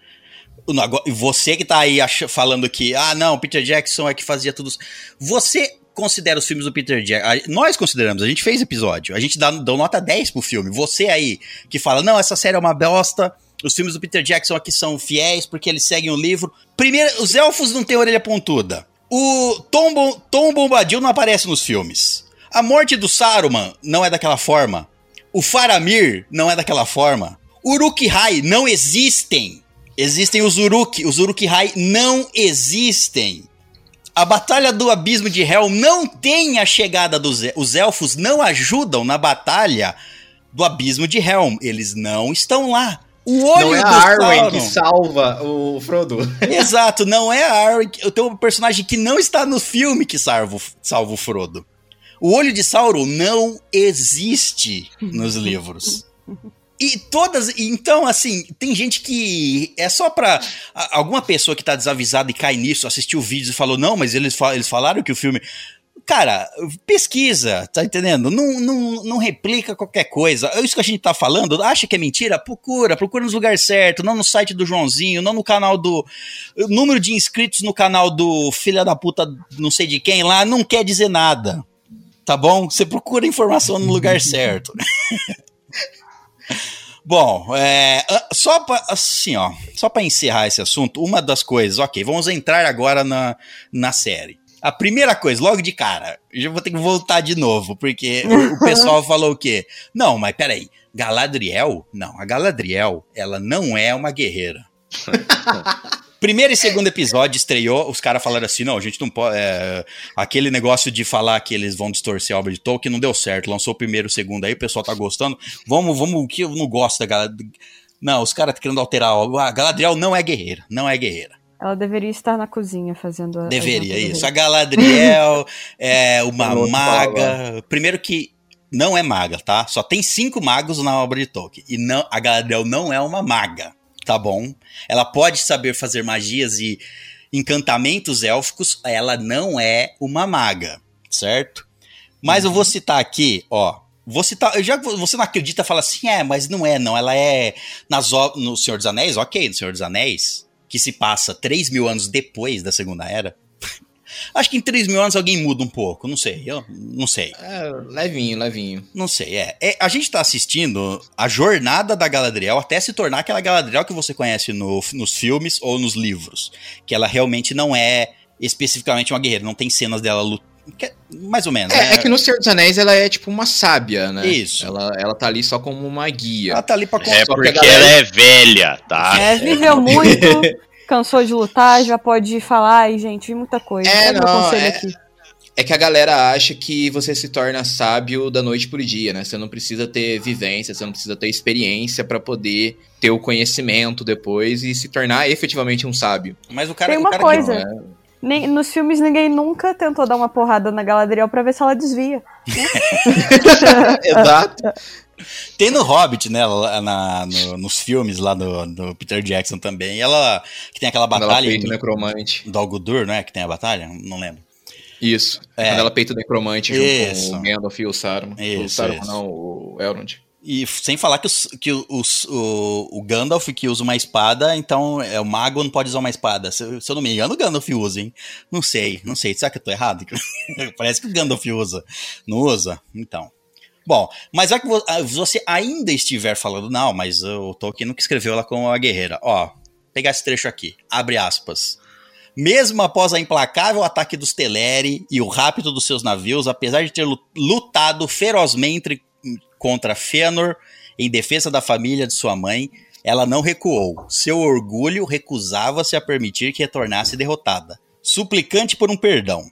Você que tá aí falando que, ah, não, Peter Jackson é que fazia tudo. Você considera os filmes do Peter Jackson. Nós consideramos, a gente fez episódio. A gente dá, dá nota 10 pro filme. Você aí que fala, não, essa série é uma bosta. Os filmes do Peter Jackson aqui são fiéis porque eles seguem o livro. Primeiro, os elfos não têm orelha pontuda. O Tom, Bom- Tom Bombadil não aparece nos filmes. A morte do Saruman não é daquela forma. O Faramir não é daquela forma. Uruk-hai não existem. Existem os Uruk. Os Uruk-hai não existem. A Batalha do Abismo de Hel não tem a chegada dos Os elfos não ajudam na Batalha do Abismo de Helm. Eles não estão lá. O olho Não é do a Arwen Sauron- que salva o Frodo. Exato, não é a Arwen. que- Eu tenho um personagem que não está no filme que salva, o- salva o Frodo. O olho de Sauron não existe nos livros. E todas. Então, assim, tem gente que. É só pra. Alguma pessoa que tá desavisada e cai nisso, assistiu vídeos e falou: não, mas eles, eles falaram que o filme. Cara, pesquisa, tá entendendo? Não, não, não replica qualquer coisa. É Isso que a gente tá falando, acha que é mentira? Procura, procura nos lugares certos, não no site do Joãozinho, não no canal do. O número de inscritos no canal do filha da puta, não sei de quem lá, não quer dizer nada. Tá bom? Você procura informação no lugar certo. Bom, é, ah, só pra, assim, ó, só para encerrar esse assunto, uma das coisas, ok, vamos entrar agora na, na série. A primeira coisa, logo de cara, eu já vou ter que voltar de novo, porque o, pessoal falou o quê? Não, mas peraí, Galadriel? Não, a Galadriel, ela não é uma guerreira. Primeiro e segundo episódio estreou, os caras falaram assim: não, a gente não pode. é, aquele negócio de falar que eles vão distorcer a obra de Tolkien não deu certo. Lançou o primeiro e o segundo aí, o pessoal tá gostando. Vamos, vamos, o que eu não gosto da Galadriel. Não, os caras tá querendo alterar a obra. A Galadriel não é guerreira, não é guerreira. Ela deveria estar na cozinha fazendo a. a Deveria, do isso. A. Galadriel é uma maga. Primeiro que não é maga, tá? Só tem cinco magos na obra de Tolkien. E não, a Galadriel não é uma maga, tá bom? Ela pode saber fazer magias e encantamentos élficos, ela não é uma maga, certo? Mas eu vou citar aqui, ó. Vou citar, eu já você não acredita, fala assim, é, mas não é, não. Ela é nas, no Senhor dos Anéis, ok, no Senhor dos Anéis, que se passa 3 mil anos depois da Segunda Era. Acho que em 3 mil anos alguém muda um pouco, não sei, eu não sei. É, levinho, levinho. Não sei, é. É, a gente tá assistindo a jornada da Galadriel até se tornar aquela Galadriel que você conhece no- nos filmes ou nos livros. Que ela realmente não é especificamente uma guerreira, não tem cenas dela lutando. Mais ou menos. É, né? é que no Senhor dos Anéis ela é tipo uma sábia, né? Isso. Ela, ela tá ali só como uma guia. Ela tá ali pra É que porque galera- ela é velha, tá? É, viveu muito, cansou de lutar, já pode falar, ai, gente, vi muita coisa. É, É, meu não, conselho é- aqui. É que a galera acha que você se torna sábio da noite pro dia, né? Você não precisa ter vivência, você não precisa ter experiência para poder ter o conhecimento depois e se tornar efetivamente um sábio. Mas o cara, Tem o uma cara coisa. Não, é- Nem- nos filmes ninguém nunca tentou dar uma porrada na Galadriel pra ver se ela desvia. Exato. Tem no Hobbit, né? na- no- nos filmes lá do, do Peter Jackson também. Ela. Que tem aquela Quando ela batalha peita o necromante. do Algodur, não é? Que tem a batalha? Não lembro. Isso. É. Quando ela peita o necromante junto Isso. com o Gandalf e o Saruman. o Isso, Saruman isso. não, o Elrond. E sem falar que, os- que os- o, o Gandalf que usa uma espada, então é, o mago não pode usar uma espada. Se, se eu não me engano, o Gandalf usa, hein? Não sei, não sei. Será que eu tô errado? Parece que o Gandalf usa. Não usa? Então. Bom, mas já que ah, você ainda estiver falando, não, mas o Tolkien nunca escreveu ela como uma guerreira. Ó, pegar esse trecho aqui, abre aspas. Mesmo após a implacável ataque dos Teleri e o rapto dos seus navios, apesar de ter lu- lutado ferozmente contra Fëanor em defesa da família de sua mãe, ela não recuou. Seu orgulho recusava-se a permitir que retornasse derrotada, suplicante por um perdão.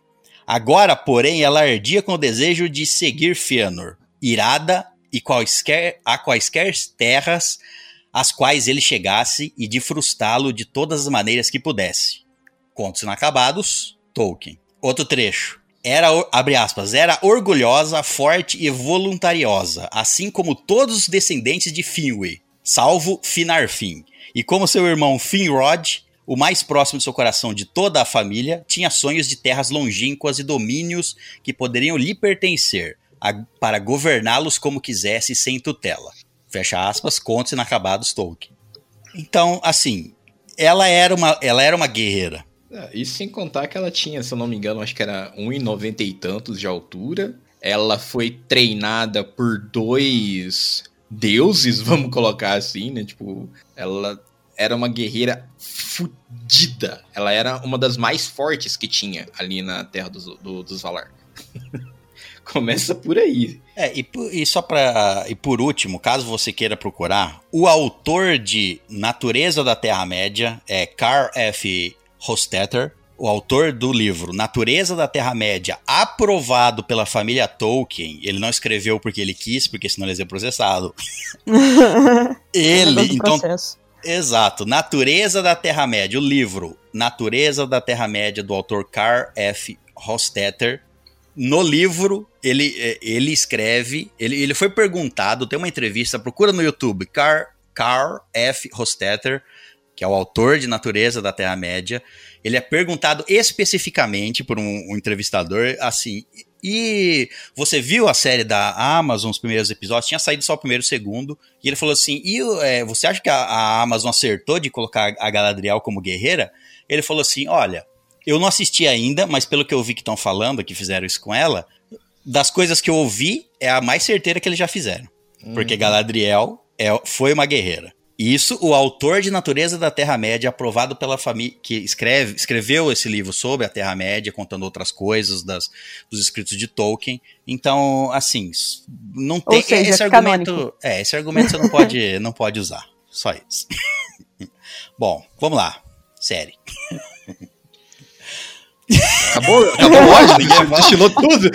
Agora, porém, ela ardia com o desejo de seguir Fëanor, irada e quaisquer, a quaisquer terras às quais ele chegasse e de frustrá-lo de todas as maneiras que pudesse. Contos inacabados, Tolkien. Outro trecho. Era, abre aspas, era orgulhosa, forte e voluntariosa, assim como todos os descendentes de Finwë, salvo Finarfin. E como seu irmão Finrod, o mais próximo de seu coração de toda a família, tinha sonhos de terras longínquas e domínios que poderiam lhe pertencer, a- para governá-los como quisesse sem tutela. Fecha aspas, contos inacabados Tolkien. Então, assim, ela era uma, ela era uma guerreira. Isso sem contar que ela tinha, se eu não me engano, acho que era 1,90 e tantos de altura. Ela foi treinada por dois deuses, vamos colocar assim, né? Tipo, ela era uma guerreira fudida. Ela era uma das mais fortes que tinha ali na Terra dos, do- dos Valar. Começa por aí. É, e, e só para e por último, caso você queira procurar, o autor de Natureza da Terra-média é Carl F. Hostetter, o autor do livro Natureza da Terra-média, aprovado pela família Tolkien. Ele não escreveu porque ele quis, porque senão ele ia ser processado. ele, então, processo. Exato. Natureza da Terra-média. O livro Natureza da Terra-média, do autor Carl F. Hostetter. No livro, ele, eh, ele escreve. Ele, ele foi perguntado, tem uma entrevista, procura no YouTube, Carl, Carl F. Hostetter, que é o autor de Natureza da Terra-média. Ele é perguntado especificamente por um, um entrevistador, assim. E você viu a série da Amazon, os primeiros episódios? Tinha saído só o primeiro e o segundo. E ele falou assim: e é, você acha que a, a Amazon acertou de colocar a Galadriel como guerreira? Ele falou assim: olha, eu não assisti ainda, mas pelo que eu vi que estão falando, que fizeram isso com ela, das coisas que eu ouvi, é a mais certeira que eles já fizeram. Porque Galadriel é, foi uma guerreira. Isso, o autor de Natureza da Terra-média, aprovado pela família, que escreve, escreveu esse livro sobre a Terra-média, contando outras coisas das, dos escritos de Tolkien. Então, assim, não tem seja, esse canônico. argumento. É, esse argumento você não pode, não pode usar. Só isso. Bom, vamos lá. Série. Acabou, acabou o ódio, ninguém destilou tudo.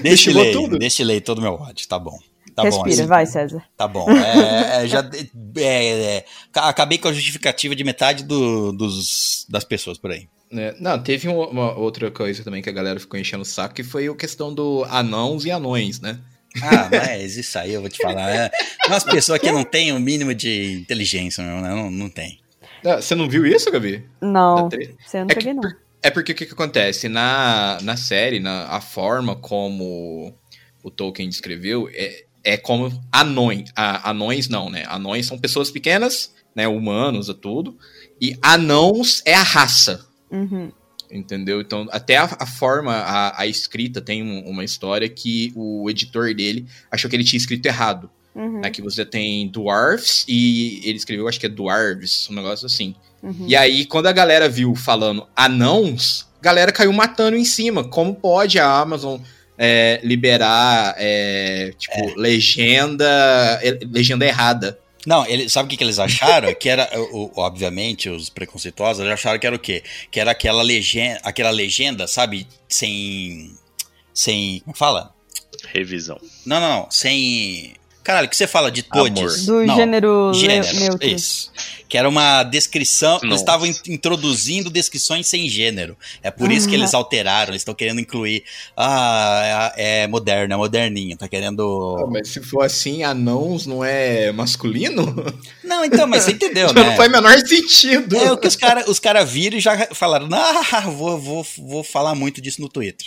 Destilou Destilei, tudo? destilei todo o meu ódio, tá bom. Tá bom, Respira, assim. vai, César. Tá bom. É, é, já, é, é, ca- acabei com a justificativa de metade do- dos, das pessoas por aí. É, não, teve uma, uma outra coisa também que a galera ficou enchendo o saco, que foi a questão do anãos e anões, né? Ah, mas isso aí eu vou te falar. É, umas pessoas que não têm o mínimo de inteligência, meu, né? não, não tem. Ah, Você não viu isso, Gabi? Não, você não É peguei, não. É porque o que, que acontece? Na, na série, na, a forma como o Tolkien descreveu é, é como anões. Anões não, né? Anões são pessoas pequenas, né? Humanos e tudo. E anãos é a raça. Uhum. Entendeu? Então, até a, a forma, a, a escrita tem um- uma história que o editor dele achou que ele tinha escrito errado. Uhum. Né? Que você tem dwarfs e ele escreveu, acho que é dwarves, um negócio assim. Uhum. E aí, quando a galera viu falando anãos, a galera caiu matando em cima. Como pode a Amazon é, liberar, é, tipo, legenda, é, legenda errada? Não, ele, sabe o que, que eles acharam? que era, o, o- obviamente, os preconceituosos eles acharam que era o quê? Que era aquela legenda, aquela legenda, sabe? Sem. Sem. Como fala? Revisão. Não, não, não. Sem. Caralho, o que você fala de todes? Do Não, gênero, Gênero, ne- neutro. isso. Que era uma descrição. Eles Nossa. estavam in- introduzindo descrições sem gênero. É por isso que eles alteraram. Eles estão querendo incluir. Ah, é, é moderno, é moderninho. Tá Ah, querendo. mas se for assim, anãos não é masculino? Não, então, mas você entendeu, né? não faz o menor sentido. É o que os caras os cara viram e já falaram. Ah, vou, vou, vou falar muito disso no Twitter.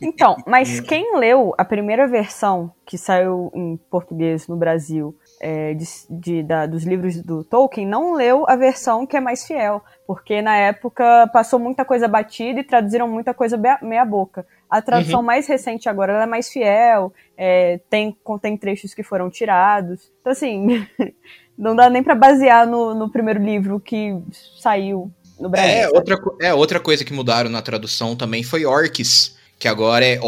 Então, mas quem leu a primeira versão que saiu em português no Brasil é, de, de- da- dos livros do Tolkien não leu a versão que é mais fiel, porque na época passou muita coisa batida e traduziram muita coisa bea- meia boca. A tradução mais recente agora ela é mais fiel, é, tem, contém trechos que foram tirados. Então, assim, não dá nem pra basear no, no primeiro livro que saiu no Brasil. É, outra, é, outra coisa que mudaram na tradução também foi orcs, que agora é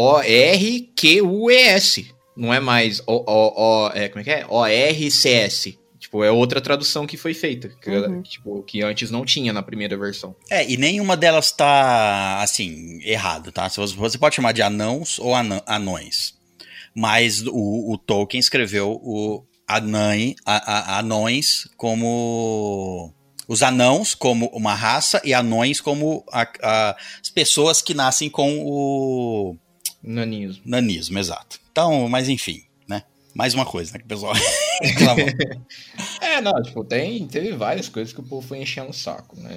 O-R-Q-U-E-S. Não é mais O, o, o, é, como é que é? O-R-C-S. Tipo, é outra tradução que foi feita. Que, Uhum. tipo, que antes não tinha na primeira versão. É, e nenhuma delas tá, assim, errado, tá? Se Você você pode chamar de anãos ou anã- anões. Mas o, o Tolkien escreveu o anãe, a- a- anões como. Os anãos como uma raça e anões como a- a- as pessoas que nascem com o Nanismo. nanismo, exato. Então, mas enfim, né? Mais uma coisa, né, que o pessoal reclamou. É, não, tipo, tem, teve várias coisas que o povo foi enchendo o saco, né?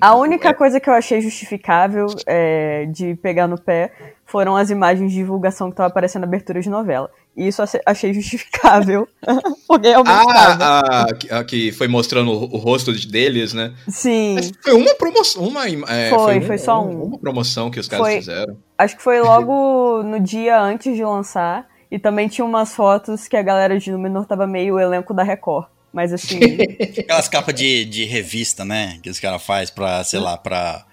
A única coisa que eu achei justificável é, de pegar no pé foram as imagens de divulgação que estavam aparecendo na abertura de novela. E isso achei justificável. Porque tava. Ah, a, que- a que foi mostrando o, o rosto deles, né? Sim. Mas foi uma promoção, uma, é, Foi, um- foi só um. uma promoção que os caras Foi. fizeram. Acho que foi logo no dia antes de lançar. E também tinha umas fotos que a galera de Númenor tava meio o elenco da Record. Mas assim, Aquelas capas de, de revista, né? Que os caras fazem pra, sei lá, pra.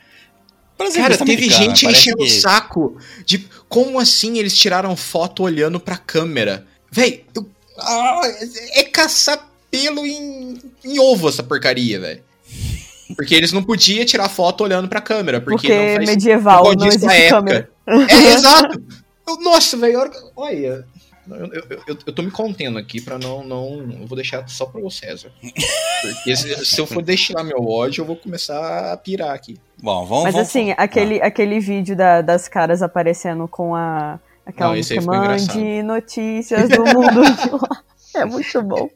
Cara, teve gente enchendo o saco de como assim eles tiraram foto olhando pra câmera. Véi, eu- ah, é caçar pelo em, em ovo essa porcaria, velho. Porque eles não podiam tirar foto olhando pra câmera, porque, porque não faz medieval não não existe época. câmera. É, exato. Eu- nossa, velho, olha. Eu, eu, eu, eu tô me contendo aqui pra não, não. Eu vou deixar só pro César. Porque se, se eu for destilar meu ódio, eu vou começar a pirar aqui. Bom, vamos. Mas vamos- assim, aquele, aquele vídeo da- das caras aparecendo com a aquela Não, música. Mande notícias do mundo de lá. É muito bom.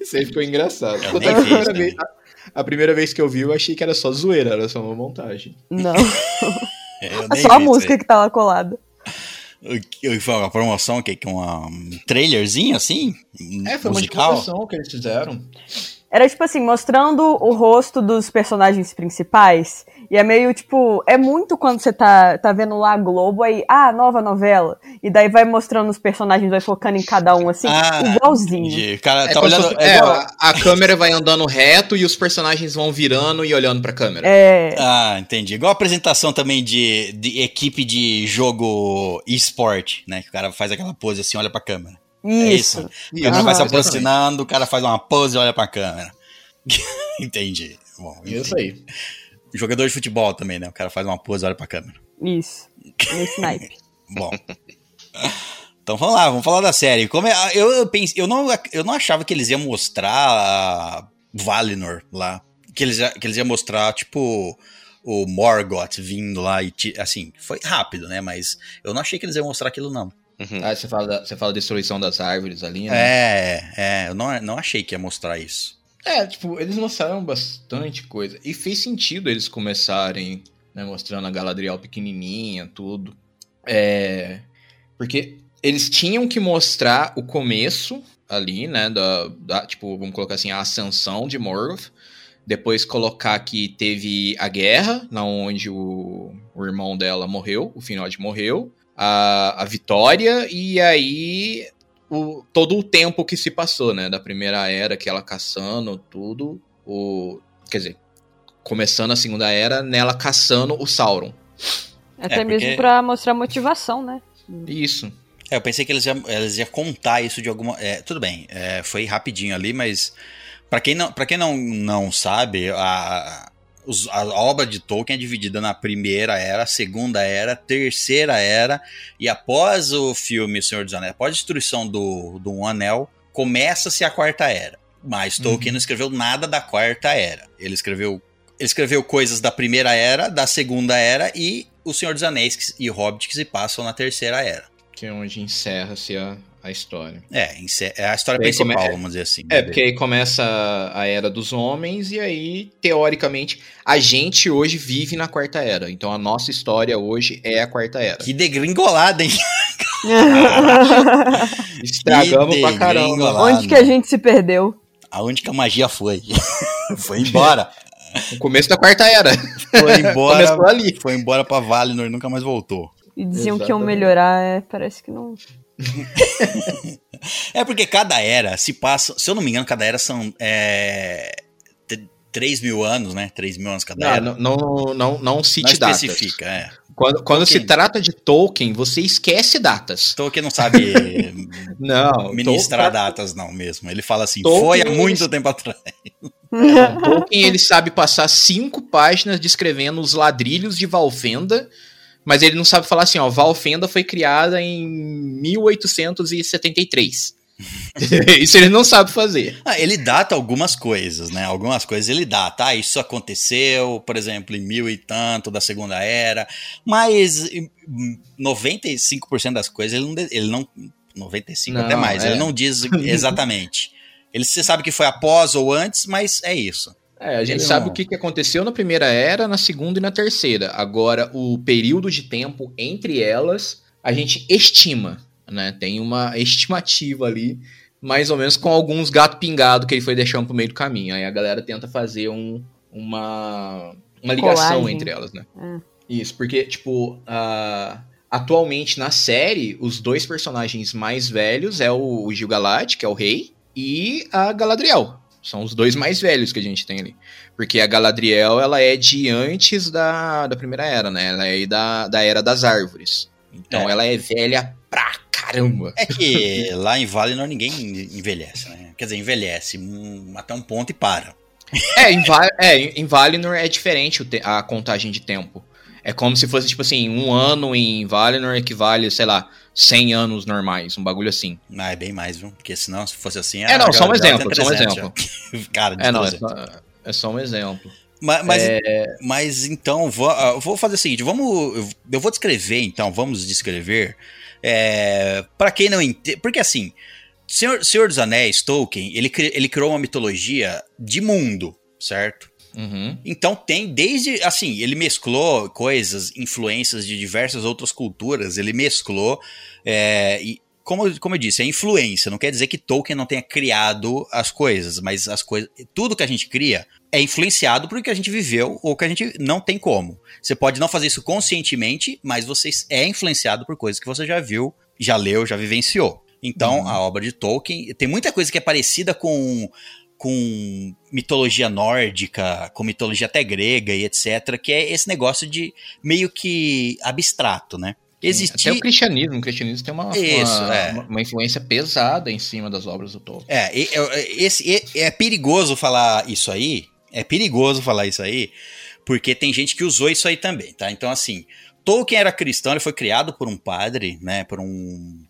Isso aí ficou engraçado. Eu nem a, vi primeira isso vez, a, a primeira vez que eu vi, eu achei que era só zoeira, era só uma montagem. Não. É só a música que tá lá colada. Uma promoção que com uma- um trailerzinho assim? É, foi uma musical. divulgação que eles fizeram. Era tipo assim, mostrando o rosto dos personagens principais. E é meio tipo, é muito quando você tá, tá vendo lá a Globo aí, ah, nova novela. E daí vai mostrando os personagens, vai focando em cada um assim, Ah, igualzinho. cara É, tá olhando. fosse- é é, igual- a, a câmera vai andando reto e os personagens vão virando e olhando pra câmera. É, Ah, entendi. Igual a apresentação também de, de equipe de jogo esporte, né? Que o cara faz aquela pose assim, olha pra câmera. É isso. isso. O Isso, cara vai se aproximando, o cara faz uma pose e olha pra câmera. entendi. Bom, Isso entendi. aí. Jogador de futebol também, né? O cara faz uma pose e olha pra câmera. Isso. Nesse naipe. Bom. Então vamos lá, vamos falar da série. Como é- eu, eu, pense, eu, não, eu não achava que eles iam mostrar Valinor lá. Que eles, que eles iam mostrar, tipo, o Morgoth vindo lá e. Assim, foi rápido, né? Mas eu não achei que eles iam mostrar aquilo, não. Uhum. Ah, você fala, da, você fala destruição das árvores ali, né? É, é, eu não, não achei que ia mostrar isso. É, tipo, eles mostraram bastante coisa. E fez sentido eles começarem, né, mostrando a Galadriel pequenininha, tudo. É. Porque eles tinham que mostrar o começo ali, né, da, da- tipo, vamos colocar assim, a ascensão de Morgoth. Depois colocar que teve a guerra, na onde o, o irmão dela morreu, o Finrod morreu. A, a vitória, e aí o, todo o tempo que se passou, né? Da primeira era, que ela caçando tudo. O, quer dizer, começando a segunda era, nela caçando o Sauron. Até É, mesmo porque- pra mostrar motivação, né? Isso. É, eu pensei que eles iam, eles iam contar isso de alguma. É, tudo bem, é, foi rapidinho ali, mas para quem não, pra quem não, não sabe, a, os, a obra de Tolkien é dividida na primeira era, segunda era, terceira era, e após o filme Senhor dos Anéis, após a destruição do, do Um Anel, começa-se a quarta era. Mas Tolkien uhum. não escreveu nada da quarta era. Ele escreveu, ele escreveu coisas da primeira era, da segunda era e o Senhor dos Anéis e Hobbit que se passam na terceira era. Que é onde encerra-se a, a história. É, é a história principal, come... vamos dizer assim. É, porque aí começa a era dos homens e aí, teoricamente, a gente hoje vive na quarta era. Então a nossa história hoje é a quarta era. Que degringolada, hein? Estragamos que pra caramba. Onde que a gente se perdeu? Aonde que a magia foi? foi embora. O começo da quarta era. Foi embora. Começou ali. Foi embora pra Valinor e nunca mais voltou. E diziam Exatamente. que iam melhorar, é, parece que não. É porque cada era se passa, se eu não me engano, cada era são é, 3 mil anos, né? 3 mil anos cada não, era. Não, não, não, não cite não datas. especifica, é. Quando, quando se trata de Tolkien, você esquece datas. Tolkien não sabe não, ministrar Tolkien... datas, não mesmo. Ele fala assim, Tolkien, foi há muito ele... tempo atrás. Tolkien ele sabe passar cinco páginas descrevendo os ladrilhos de Valfenda mas ele não sabe falar assim, ó, Valfenda foi criada em 1873. isso ele não sabe fazer. Ah, ele data algumas coisas, né? Algumas coisas ele data. Ah, isso aconteceu, por exemplo, em mil e tanto da Segunda Era. Mas 95% das coisas ele não. Ele não 95 não, até mais. É. Ele não diz exatamente. ele você sabe que foi após ou antes, mas é isso. É, a gente sabe o que, que aconteceu na primeira era, na segunda e na terceira. Agora, o período de tempo entre elas, a gente estima, né? Tem uma estimativa ali, mais ou menos com alguns gato pingado que ele foi deixando pro meio do caminho. Aí a galera tenta fazer um, uma, uma ligação Colagem. entre elas, né? É. Isso, porque, tipo, uh, atualmente na série, os dois personagens mais velhos é o Gil-galad, que é o rei, e a Galadriel, são os dois mais velhos que a gente tem ali. Porque a Galadriel, ela é de antes da, da Primeira Era, né? Ela é da, da Era das Árvores. Então é. ela é velha pra caramba. É que lá em Valinor ninguém envelhece, né? Quer dizer, envelhece até um ponto e para. É, em, Val é, em Valinor é diferente a contagem de tempo. É como se fosse, tipo assim, um ano em Valinor equivale, sei lá, 100 anos normais, um bagulho assim. Ah, é bem mais, viu? Porque senão, se fosse assim... É, não, só um exemplo, só um exemplo. Cara, é, não, é só, é só, um exemplo. Mas, mas, é... mas então, vou, ah, vou fazer o seguinte, vamos... Eu vou descrever, então, vamos descrever... É, para quem não entende... Porque, assim, Senhor, Senhor dos Anéis, Tolkien, ele, ele criou uma mitologia de mundo, certo? Uhum. Então tem desde, assim, ele mesclou coisas, influências de diversas outras culturas, ele mesclou, é, e como, como eu disse, é influência, não quer dizer que Tolkien não tenha criado as coisas, mas as coisas, tudo que a gente cria é influenciado por que a gente viveu ou que a gente não tem como. Você pode não fazer isso conscientemente, mas você é influenciado por coisas que você já viu, já leu, já vivenciou. Então, uhum. a obra de Tolkien tem muita coisa que é parecida com com mitologia nórdica, com mitologia até grega e etc, que é esse negócio de meio que abstrato, né? Existir... Até o cristianismo, o cristianismo tem uma, Isso, uma, é. uma, influência pesada em cima das obras do Tolkien. É, esse, é, é perigoso falar isso aí, é perigoso falar isso aí, porque tem gente que usou isso aí também, tá? Então, assim, Tolkien era cristão, ele foi criado por um padre, né, por um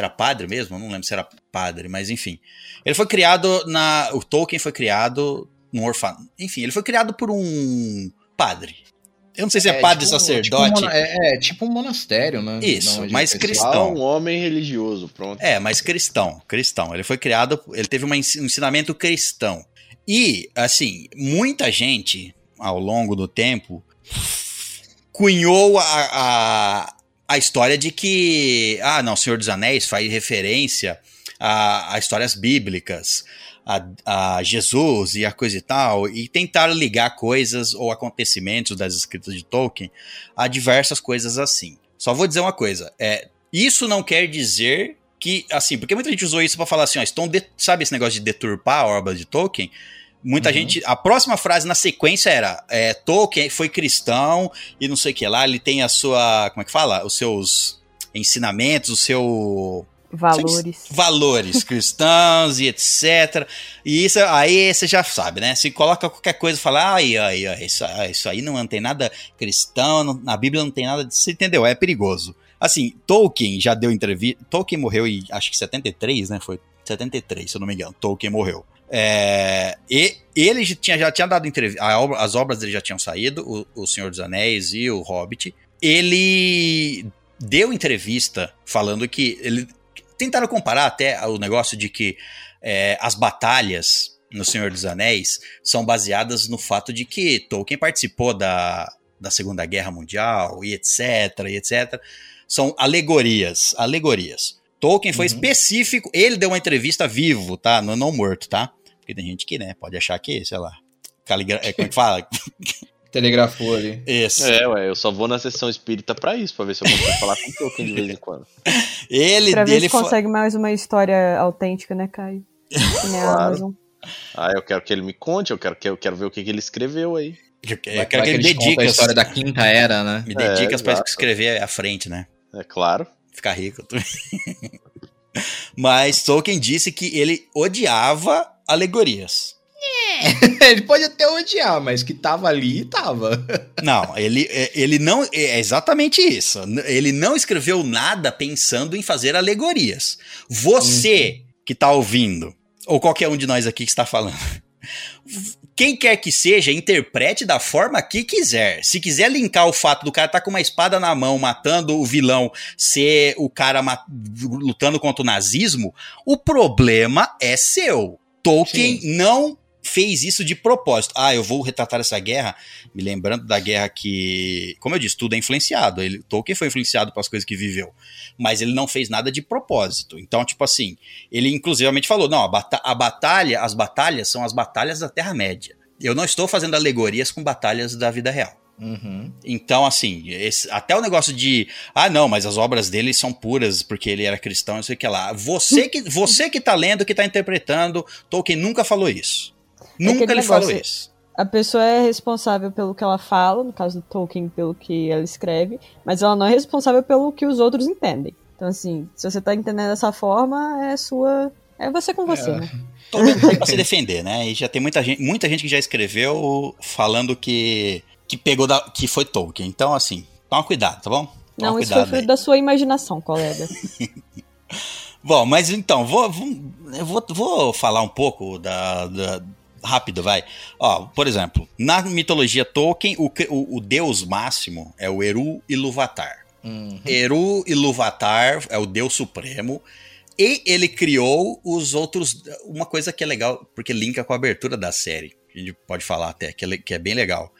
era padre mesmo? Não lembro se era padre, mas enfim. Ele foi criado na. O Tolkien foi criado num orfanato. Enfim, ele foi criado por um padre. Eu não sei se é, é padre tipo, sacerdote. Tipo um, é, é, tipo um monastério, né? Isso, mas cristão. Um homem religioso, pronto. É, mas cristão, cristão. Ele foi criado, ele teve um ensinamento cristão. E, assim, muita gente, ao longo do tempo, cunhou a, a, a história de que, ah, não, Senhor dos Anéis faz referência a, a histórias bíblicas, a, a, Jesus e a coisa e tal, e tentaram ligar coisas ou acontecimentos das escritas de Tolkien a diversas coisas assim. Só vou dizer uma coisa, é, isso não quer dizer que, assim, porque muita gente usou isso para falar assim, ó, estão de, sabe esse negócio de deturpar a obra de Tolkien? Muita uhum. gente. A próxima frase na sequência era: é, Tolkien foi cristão e não sei o que lá, ele tem a sua. Como é que fala? Os seus. ensinamentos, o seu Valores. valores cristãos e etc. E isso aí você já sabe, né? Se coloca qualquer coisa e fala, ai, ai, ai, isso, ai, isso aí não tem nada cristão, não- na Bíblia não tem nada disso, entendeu? É perigoso. Assim, Tolkien já deu entrevista. Tolkien morreu em acho que 73, né? Foi 73, se eu não me engano. Tolkien morreu. É, e ele já tinha, já tinha dado entrevista. As obras dele já tinham saído, o, o Senhor dos Anéis e o Hobbit. Ele deu entrevista falando que ele tentaram comparar até o negócio de que é, as batalhas no Senhor dos Anéis são baseadas no fato de que Tolkien participou da, da Segunda Guerra Mundial e etc, e etc. São alegorias, alegorias. Tolkien foi Uhum. específico, ele deu uma entrevista vivo, tá? Não, não morto, tá? Porque tem gente que, né, pode achar que, sei lá, caligra... é, como é que fala? Telegrafou ali. Isso. É, ué, eu só vou na sessão espírita pra isso, pra ver se eu consigo falar com o Tolkien de vez em quando. Ele, Pra ver ele se fa- consegue mais uma história autêntica, né, Caio? Que nem a Claro. Amazon. Ah, eu quero que ele me conte, eu quero, que, eu quero ver o que, que ele escreveu aí. Eu quero Vai- que vai ele ele dê conta a dicas. história da quinta era, né? Me dê É, dicas pra exato. escrever à frente, né? É claro. Ficar rico. Mas Tolkien disse que ele odiava alegorias. ele pode até odiar, mas que tava ali, tava. Não, ele, é- ele não. É exatamente isso. Ele não escreveu nada pensando em fazer alegorias. Você que tá ouvindo, ou qualquer um de nós aqui que está falando, quem quer que seja, interprete da forma que quiser. Se quiser linkar o fato do cara estar com uma espada na mão, matando o vilão, ser o cara lutando contra o nazismo, o problema é seu. Tolkien não fez isso de propósito. Ah, eu vou retratar essa guerra, me lembrando da guerra que, como eu disse, tudo é influenciado. Ele, Tolkien foi influenciado pelas coisas que viveu, mas ele não fez nada de propósito. Então, tipo assim, ele inclusivamente falou: não, a, bata- a batalha, as batalhas são as batalhas da Terra Média. Eu não estou fazendo alegorias com batalhas da vida real. Uhum. Então, assim, esse- até o negócio de. Ah, não, mas as obras dele são puras porque ele era cristão, não sei o que lá. Você que, você que tá lendo, que tá interpretando, Tolkien nunca falou isso. Nunca aquele ele falou negócio, isso. A pessoa é responsável pelo que ela fala, no caso do Tolkien, pelo que ela escreve, mas ela não é responsável pelo que os outros entendem. Então, assim, se você tá entendendo dessa forma, é sua. É você com você, É. né? Todo mundo tem pra se defender, né? E já tem muita gente, muita gente que já escreveu falando que, que pegou da, que foi Tolkien. Então, assim, toma cuidado, tá bom? Toma Não, isso foi fruto da sua imaginação, colega. Bom, mas então, vou, vou, vou, vou falar um pouco da, da- Rápido, vai. Ó, por exemplo, na mitologia Tolkien, o, o, o deus máximo é o Eru Ilúvatar. Uhum. Eru Ilúvatar é o deus supremo. E ele criou os outros. Uma coisa que é legal, porque linka com a abertura da série. A gente pode falar até, que é, que é bem legal.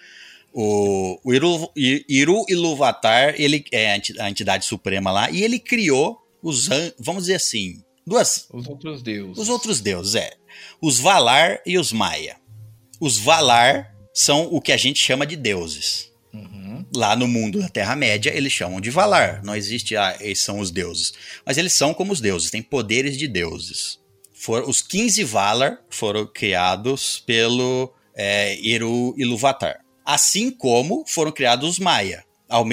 O, o Iru, Iru Ilúvatar, ele é a enti- a entidade suprema lá, e ele criou os. Vamos dizer assim. Duas, Os outros deuses. os outros deuses, é. Os Valar e os Maia. Os Valar são o que a gente chama de deuses. Uhum. Lá no mundo da Terra-média, eles chamam de Valar. Não existe, ah, eles são os deuses. Mas eles são como os deuses, têm poderes de deuses. For, os 15 Valar foram criados pelo é, Eru Ilúvatar. Assim como foram criados os Maia,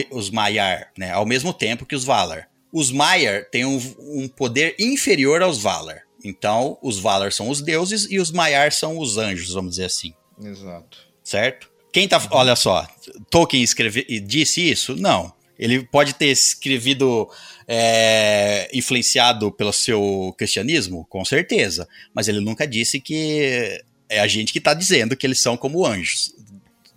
os Maiar, né, ao mesmo tempo que os Valar. Os Maiar têm um, um poder inferior aos Valar. Então, os Valar são os deuses e os Maiar são os anjos, vamos dizer assim Exato. certo? Quem tá. Olha só, Tolkien escreve, disse isso? Não. Ele pode ter escrevido é, influenciado pelo seu cristianismo? Com certeza. Mas ele nunca disse que é a gente que tá dizendo que eles são como anjos.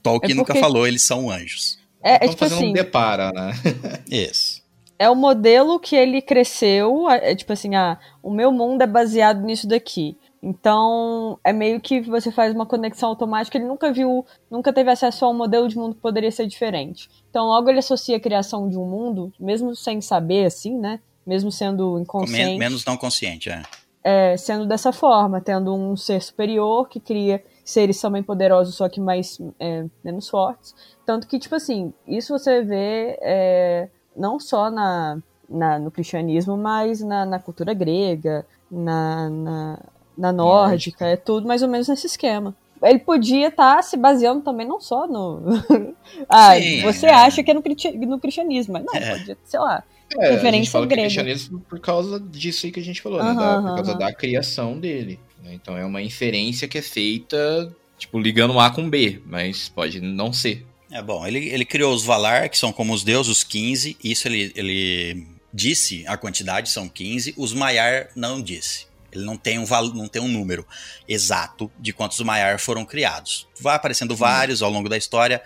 Tolkien É nunca porque- falou eles são anjos. É, é Estão tipo fazendo assim, um depara, né? Isso. é o modelo que ele cresceu, é tipo assim, ah, o meu mundo é baseado nisso daqui. Então, é meio que você faz uma conexão automática, ele nunca viu, nunca teve acesso a um modelo de mundo que poderia ser diferente. Então, logo ele associa a criação de um mundo, mesmo sem saber, assim, né? Mesmo sendo Men- inconsciente, menos não consciente, é. é, sendo dessa forma, tendo um ser superior que cria seres também poderosos, só que mais é, menos fortes. Tanto que, tipo assim, isso você vê é, não só na, na- no cristianismo, mas na, na cultura grega, na, na, na nórdica, é tudo mais ou menos nesse esquema. ele podia estar se baseando também não só no. ah, Sim, você é. acha que é no, no cristianismo, mas não, É. podia, sei lá. É, a gente Referência fala grega. cristianismo por causa disso aí que a gente falou, né? Aham, Da- por causa aham. da criação dele. Né? Então é uma inferência que é feita, tipo, ligando A com B, mas pode não ser. É bom, ele, ele criou os Valar, que são como os deuses, os 15. Isso ele, ele disse a quantidade, são 15. Os Maiar não disse. Ele não tem um, val- não tem um número exato de quantos Maiar foram criados. Vai aparecendo vários ao longo da história,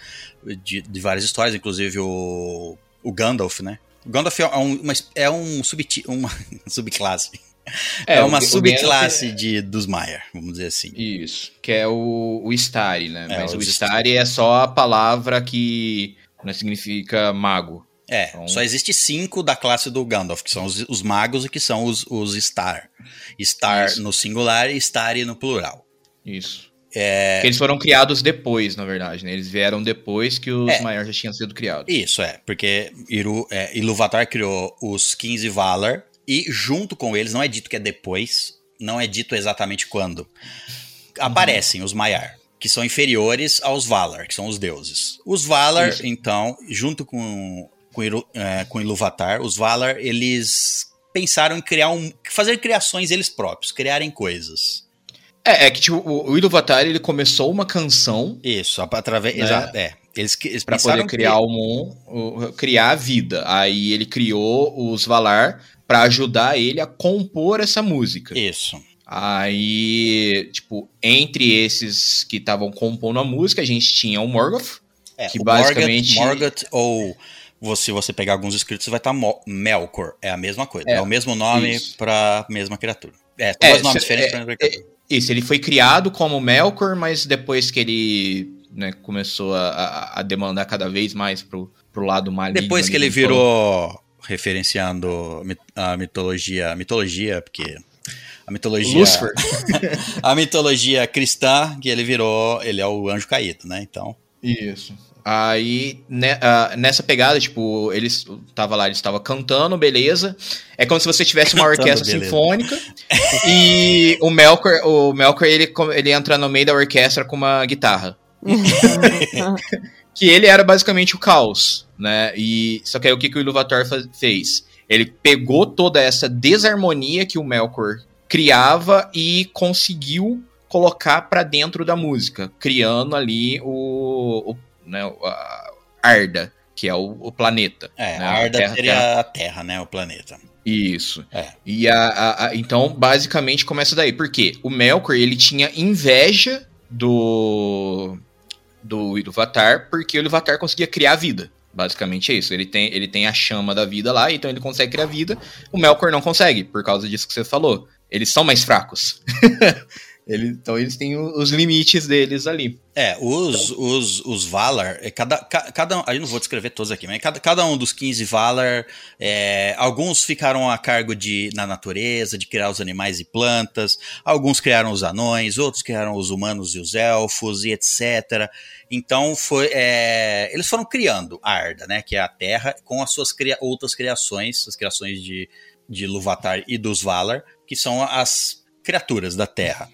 de, de várias histórias, inclusive o, o Gandalf, né? O Gandalf é um, uma, é um subti- uma subclasse. É, o- uma subclasse Gandalf de, dos Maiar, vamos dizer assim. é- Isso, que é o, o Istari, né? É, mas o Istari é só a palavra que né, significa mago. É, Então- só existe cinco da classe do Gandalf, que são os, os magos e que são os, os Star. Star Isso. no singular e Stari no plural. Isso. É, Eles foram criados depois, na verdade, né? Eles vieram depois que os É. maiores já tinham sido criados. isso, é, porque Iru, é, Ilúvatar criou os 15 Valar e junto com eles, não é dito que é depois, não é dito exatamente quando, aparecem os Maiar, que são inferiores aos Valar, que são os deuses. Os Valar, Isso. então, junto com, com, Iru, é, com Ilúvatar, os Valar, eles pensaram em criar um, fazer criações eles próprios, criarem coisas. É, é que tipo, o, o Iluvatar, ele começou uma canção Isso, através. Né? É. Eles, que- eles pensaram poder criar o mundo, criar a vida. Aí ele criou os Valar pra ajudar ele a compor essa música. que- Isso. Aí, tipo, entre esses que estavam compondo a música, a gente tinha o Morgoth. É, Que o basicamente- Morgoth, Morgoth ou você, você pegar alguns escritos, vai estar Melkor. É a mesma coisa. É, É, o mesmo nome pra mesma criatura. É, todos É, nomes cê- diferentes é, pra mesma criatura. Isso, ele foi criado como Melkor, mas depois que ele né, começou a, a- demandar cada vez mais pro, pro lado maligno. Depois que ele virou, referenciando mit- a mitologia, a mitologia, porque a mitologia, Lúcifer. a mitologia cristã, que ele virou, ele é o anjo caído, né? Então, Isso. Aí, né, ah, nessa pegada, tipo, eles tava lá, eles estavam cantando, beleza. É como se você tivesse uma Cantando, orquestra beleza. sinfônica e o Melkor, o Melkor ele, ele entra no meio da orquestra com uma guitarra. Que ele era basicamente o caos, né? E só que aí o que, que o Iluvatar fez? Ele pegou toda essa desarmonia que o Melkor criava e conseguiu colocar pra dentro da música, criando ali o, o né, a Arda, que é o, o planeta. é, né? a Arda Terra- seria Terra- a Terra, né? O planeta. Isso. É. E a, a- a- então, basicamente, começa daí. Por quê? O Melkor, ele tinha inveja do do Iluvatar, porque o Iluvatar conseguia criar vida. Basicamente é isso. Ele tem, ele tem a chama da vida lá, então ele consegue criar vida. O Melkor não consegue, por causa disso que você falou. Eles são mais fracos. Ele- então eles têm os limites deles ali. É, os, os, os Valar, é cada, ca- cada um, eu não vou descrever todos aqui, mas cada, cada um dos 15 Valar, é, alguns ficaram a cargo de, na natureza, de criar os animais e plantas, alguns criaram os anões, outros criaram os humanos e os elfos e etc. Então foi, é, eles foram criando a Arda, né, que é a Terra, com as suas cria- outras criações, as criações de, de Luvatar e dos Valar, que são as criaturas da Terra.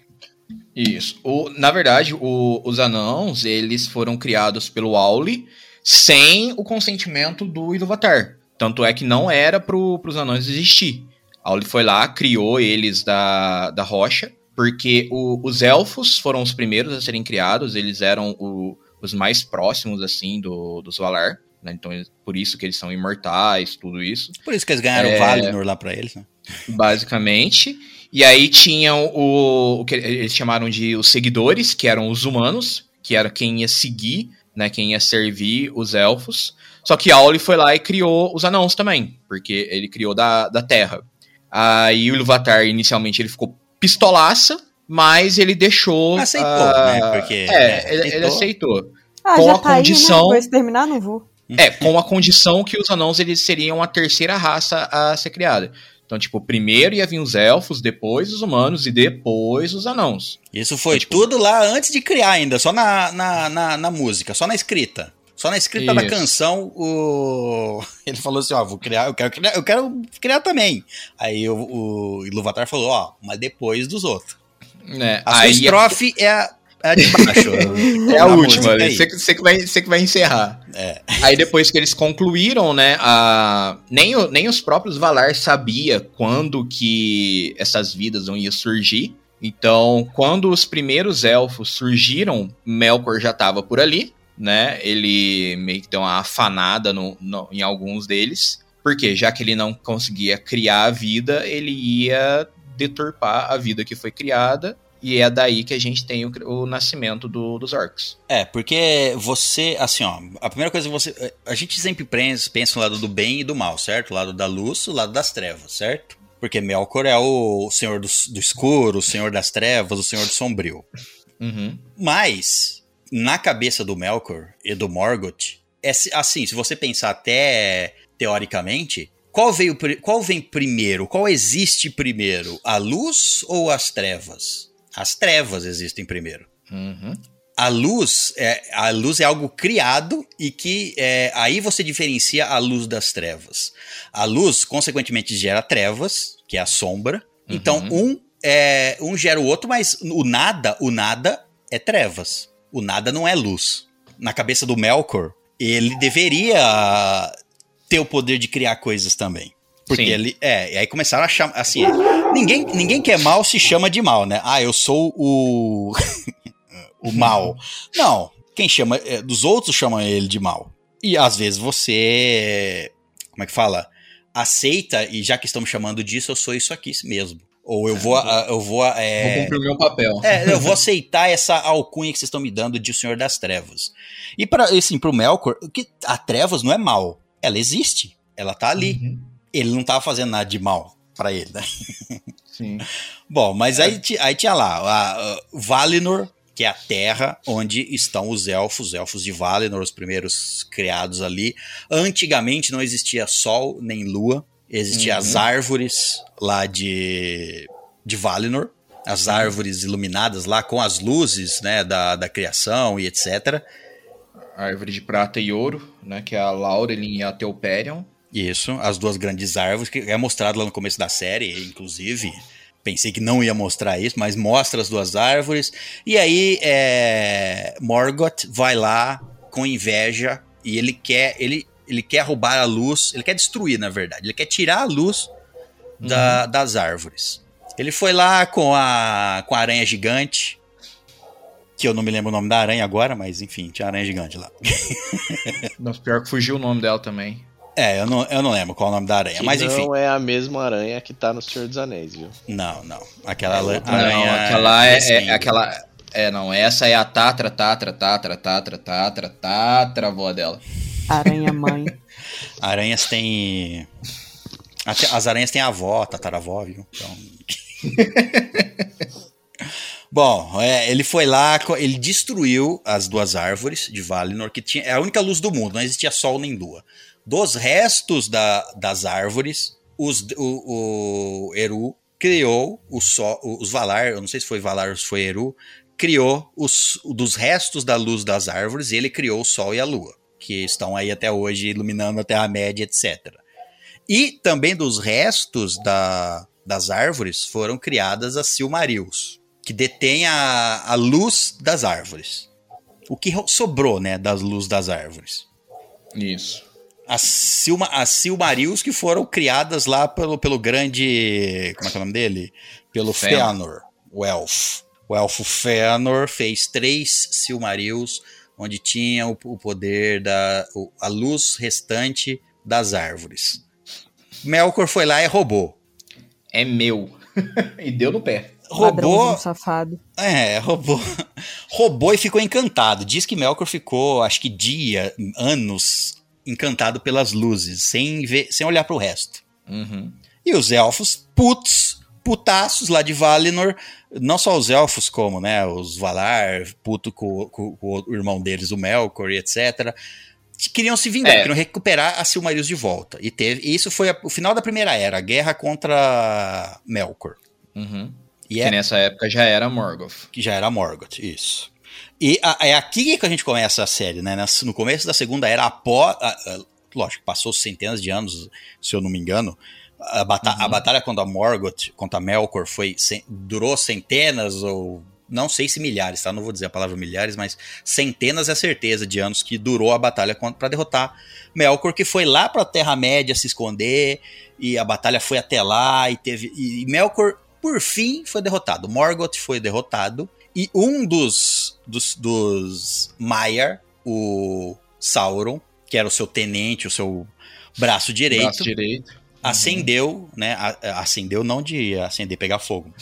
Isso. O, na verdade, o- os anãos, eles foram criados pelo Auli sem o consentimento do Iluvatar. Tanto é que não era pro, pros anões existir. Auli foi lá, criou eles da, da rocha, porque o- os elfos foram os primeiros a serem criados, eles eram o- os mais próximos, assim, do, dos Valar. né? Então, por isso que eles são imortais, tudo isso Por isso que eles ganharam É. Valinor lá pra eles, né? basicamente. E aí tinham o, o que eles chamaram de os seguidores, que eram os humanos, que era quem ia seguir, né, quem ia servir os elfos. Só que Auli foi lá e criou os anãos também, porque ele criou da, da Terra. Aí o Ilúvatar, inicialmente, ele ficou pistolaça, mas ele deixou... Aceitou, ah, né, porque, É, né, ele, ele aceitou. Ah, Com já a tá condição- aí, né? Vou exterminar, não vou. É, com a condição que os anãos eles seriam a terceira raça a ser criada. Então, tipo, primeiro ia vir os elfos, depois os humanos e depois os anãos. Isso foi Tipo- tudo lá antes de criar ainda, só na, na, na, na música, só na escrita. Só na escrita da Isso. canção, o... ele falou assim, ó, vou criar, eu quero criar, eu quero criar também. Aí o, o Iluvatar falou, ó, mas depois dos outros. Né? A sua Aí estrofe é a, é a de baixo. É a última, você, que- você que vai, você que vai encerrar. É. Aí depois que eles concluíram, né, a... nem, o- nem os próprios Valar sabia quando que essas vidas iam surgir. Então, quando os primeiros elfos surgiram, Melkor já estava por ali, né? Ele meio que deu uma afanada no, no- em alguns deles. Porque já que ele não conseguia criar a vida, ele ia deturpar a vida que foi criada. E é daí que a gente tem o, o nascimento do- dos orcs. É, porque você, assim, ó, a primeira coisa que você. A gente sempre pensa, pensa no lado do bem e do mal, certo? O lado da luz, o lado das trevas, certo? Porque Melkor é o senhor do, do escuro, o senhor das trevas, o senhor do sombrio. Uhum. Mas, na cabeça do Melkor e do Morgoth, é assim, se você pensar até teoricamente, qual, veio, qual vem primeiro? Qual existe primeiro? A luz ou as trevas? As trevas existem primeiro. Uhum. A luz, é, a luz é algo criado e que é, aí você diferencia a luz das trevas. A luz, consequentemente, gera trevas, que é a sombra. Então, um, é, um gera o outro, mas o nada, o nada é trevas. O nada não é luz. Na cabeça do Melkor, ele deveria ter o poder de criar coisas também. Porque Sim. ele. É, e aí começaram a chamar. Assim, ninguém, ninguém que é mal se chama de mal, né? Ah, eu sou o. o mal. Não. Quem chama. é, Dos outros chamam ele de mal. E às vezes você. Como é que fala? Aceita, e já que estamos chamando disso, eu sou isso aqui mesmo. Ou eu vou. Eu vou. Vou É, cumprir o meu papel. é, eu vou aceitar essa alcunha que vocês estão me dando de o Senhor das Trevas. E para assim, pro Melkor, que a Trevas não é mal. Ela existe. Ela tá ali. Uhum. Ele não tava fazendo nada de mal pra ele, né? Sim. Bom, mas aí, ti- aí tinha lá a, a Valinor, que é a terra onde estão os elfos, os elfos de Valinor, os primeiros criados ali. Antigamente não existia sol nem lua, existiam as árvores lá de, de Valinor, as árvores iluminadas lá com as luzes né, da, da criação e etc. Árvore de prata e ouro, né? Que é a Laurelin e a Teuperion. Isso, as duas grandes árvores, que é mostrado lá no começo da série, inclusive. Pensei que não ia mostrar isso, mas mostra as duas árvores. E aí, é, Morgoth vai lá com inveja e ele quer, ele, ele quer roubar a luz, ele quer destruir, na verdade. Ele quer tirar a luz da- das árvores. Ele foi lá com a, com a aranha gigante, que eu não me lembro o nome da aranha agora, mas enfim, tinha aranha gigante lá. Nossa, pior que fugiu o nome dela também. É, eu não, eu não lembro qual é o nome da aranha, Que mas enfim. não é a mesma aranha que tá no Senhor dos Anéis, viu? Não, não. Aquela É aranha. não, aquela é, fresquinha. é aquela. É, não, essa é a Tatra, Tatra, Tatra, Tatra, Tatra, Tatra, avó dela. Aranha mãe. Aranhas têm. As aranhas têm avó, tataravó, viu? Então. Bom, é, ele foi lá, ele destruiu as duas árvores de Valinor, que tinha, é a única luz do mundo, não existia sol nem lua. Dos restos da- das árvores, os, o, o Eru criou o sol, os Valar, eu não sei se foi Valar ou se foi Eru, criou os, dos restos da luz das árvores, ele criou o sol e a lua, que estão aí até hoje iluminando a Terra-média, etc. E também dos restos da, das árvores foram criadas as Silmarils, que detêm a, a luz das árvores. O que ro- sobrou, né, das luzes das árvores. Isso. As, Silma, as Silmarils que foram criadas lá pelo, pelo grande. Como é que é o nome dele? Pelo Fëanor. O elfo. O elfo Fëanor fez três Silmarils, onde tinha o, o poder da. o- a luz restante das árvores. Melkor foi lá e roubou. É meu. e deu no pé. Roubou. Safado. É, roubou. Roubou e ficou encantado. Diz que Melkor ficou, acho que dia, anos, encantado pelas luzes, sem, ver, sem olhar pro resto. Uhum. E os elfos, putos, putaços lá de Valinor, não só os elfos, como né, os Valar, puto com, com- com o irmão deles, o Melkor e etc., queriam se vingar, É. queriam recuperar a Silmarils de volta. E teve, e isso foi a- o final da Primeira Era, a guerra contra Melkor. Uhum. E Que é, nessa época já era Morgoth. que já era Morgoth, isso. E a- é aqui que a gente começa a série, né? No começo da Segunda Era, após. a- a- Lógico, passou centenas de anos, se eu não me engano. A, bata- a batalha contra Morgoth, contra Melkor, foi, durou centenas ou não sei se milhares, tá? Não vou dizer a palavra milhares, mas centenas é certeza de anos que durou a batalha para derrotar Melkor, que foi lá pra Terra-média se esconder, e a batalha foi até lá, e teve. E Melkor, por fim, foi derrotado. Morgoth foi derrotado, e um dos, dos, dos Maiar, o Sauron, que era o seu tenente, o seu braço direito, Braço direito. acendeu, né? Acendeu não de acender, pegar fogo.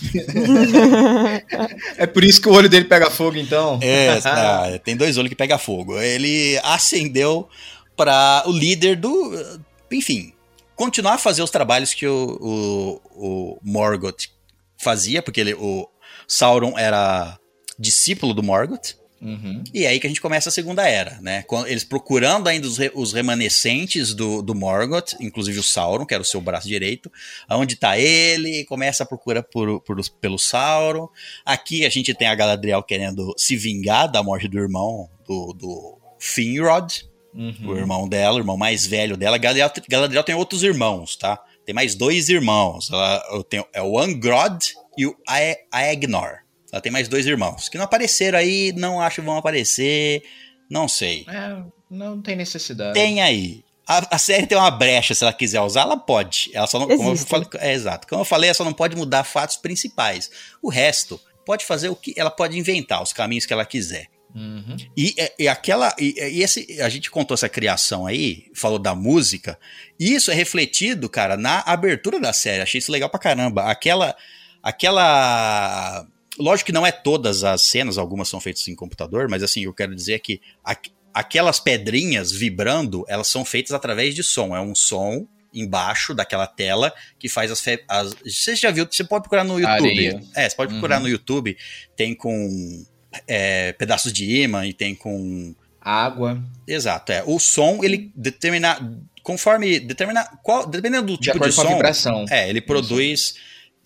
É por isso que o olho dele pega fogo, então. É, ah, tem dois olhos que pega fogo. Ele acendeu para o líder do. Enfim, continuar a fazer os trabalhos que o, o, o Morgoth fazia, porque ele, o Sauron era discípulo do Morgoth. Uhum. E é aí que a gente começa a Segunda Era, né? Eles procurando ainda os, re- os remanescentes do, do Morgoth, inclusive o Sauron, que era o seu braço direito. Onde tá ele, começa a procura por, por, pelo Sauron. Aqui a gente tem a Galadriel querendo se vingar da morte do irmão, do, do Finrod, Uhum. o irmão dela, o irmão mais velho dela. Galadriel, Galadriel tem outros irmãos, tá? Tem mais dois irmãos. Ela, tenho, é o Angrod e o Ae- Aegnor. Ela tem mais dois irmãos. Que não apareceram aí, não acho que vão aparecer. Não sei. É, não tem necessidade. Tem aí. A, a série tem uma brecha, se ela quiser usar, ela pode. Ela só não. Como eu falei, é exato. Como eu falei, ela só não pode mudar fatos principais. O resto, pode fazer o que. Ela pode inventar os caminhos que ela quiser. Uhum. E, e aquela. E, e esse, a gente contou essa criação aí, falou da música. E isso é refletido, cara, na abertura da série. Achei isso legal pra caramba. Aquela. Aquela. Lógico que não é todas as cenas, algumas são feitas em computador, mas assim, eu quero dizer que aqu- aquelas pedrinhas vibrando, elas são feitas através de som. É um som embaixo daquela tela que faz as, fe- as você já viu você pode procurar no YouTube Areia. é você pode procurar Uhum. no YouTube tem com é, pedaços de imã e tem com Água. Exato, é. O som, ele determina. Conforme. Determina. Qual, dependendo do De tipo de, som. vibração. É, ele produz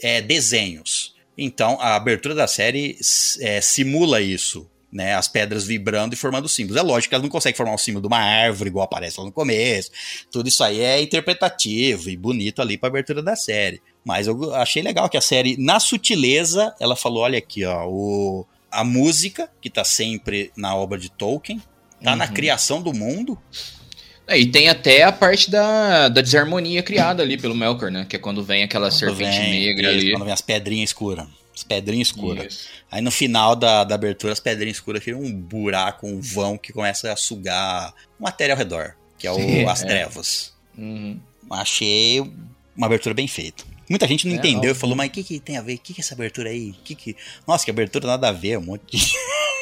é, desenhos. Então, a abertura da série é, simula isso. Né, as pedras vibrando e formando símbolos. É lógico que elas não conseguem formar o símbolo de uma árvore, igual aparece lá no começo. Tudo isso aí é interpretativo e bonito ali para abertura da série. Mas eu achei legal que a série, na sutileza, ela falou: olha aqui, ó, o, a música, que tá sempre na obra de Tolkien, tá na Uhum. criação do mundo. É, e tem até a parte da, da desarmonia criada ali pelo Melkor, né? Que é quando vem aquela Quando serpente vem- negra isso, ali. Quando vem as pedrinhas escuras. As pedrinhas escuras. Isso. Aí no final da, da abertura, as pedrinhas escuras criam um buraco, um vão que começa a sugar matéria ao redor, que é o, Sim, as é. trevas. Uhum. Achei uma abertura bem feita. Muita gente não É, entendeu e falou, mas o que, que tem a ver? O que, que é essa abertura aí? Que que... Nossa, que abertura nada a ver, um monte de.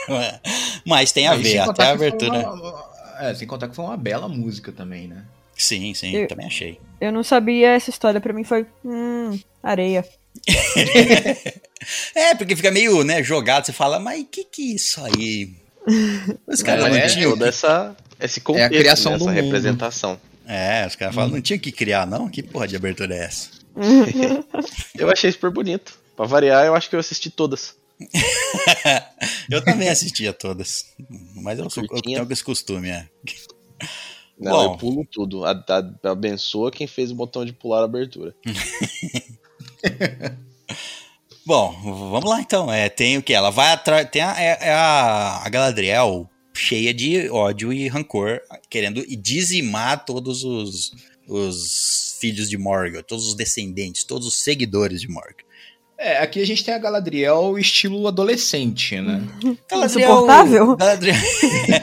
mas tem a Aí, ver, até a abertura. uma- É, sem contar que foi uma bela música também, né? Sim, sim, Eu- também achei. Eu não sabia essa história, pra mim foi. Hum, areia. É, porque fica meio, né, jogado, você fala, mas que que é isso aí? Os caras não é- tinham toda essa, esse contexto, criação né, do essa mundo. representação. É, os caras falam, não tinha que criar, não? Que porra de abertura é essa? Eu achei super bonito. Pra variar, eu acho que eu assisti todas. eu também assistia todas. Mas eu, sou, eu tenho esse costume, é. Não, Bom. eu pulo tudo. A, a- abençoa quem fez o botão de pular a abertura. Bom, vamos lá então. É, tem o que? Ela vai atrás. Tem a, é, é a, a Galadriel cheia de ódio e rancor, querendo dizimar todos os, os filhos de Morgoth, todos os descendentes, todos os seguidores de Morgoth. É, aqui a gente tem a Galadriel estilo adolescente, né? Insuportável? Galadriel.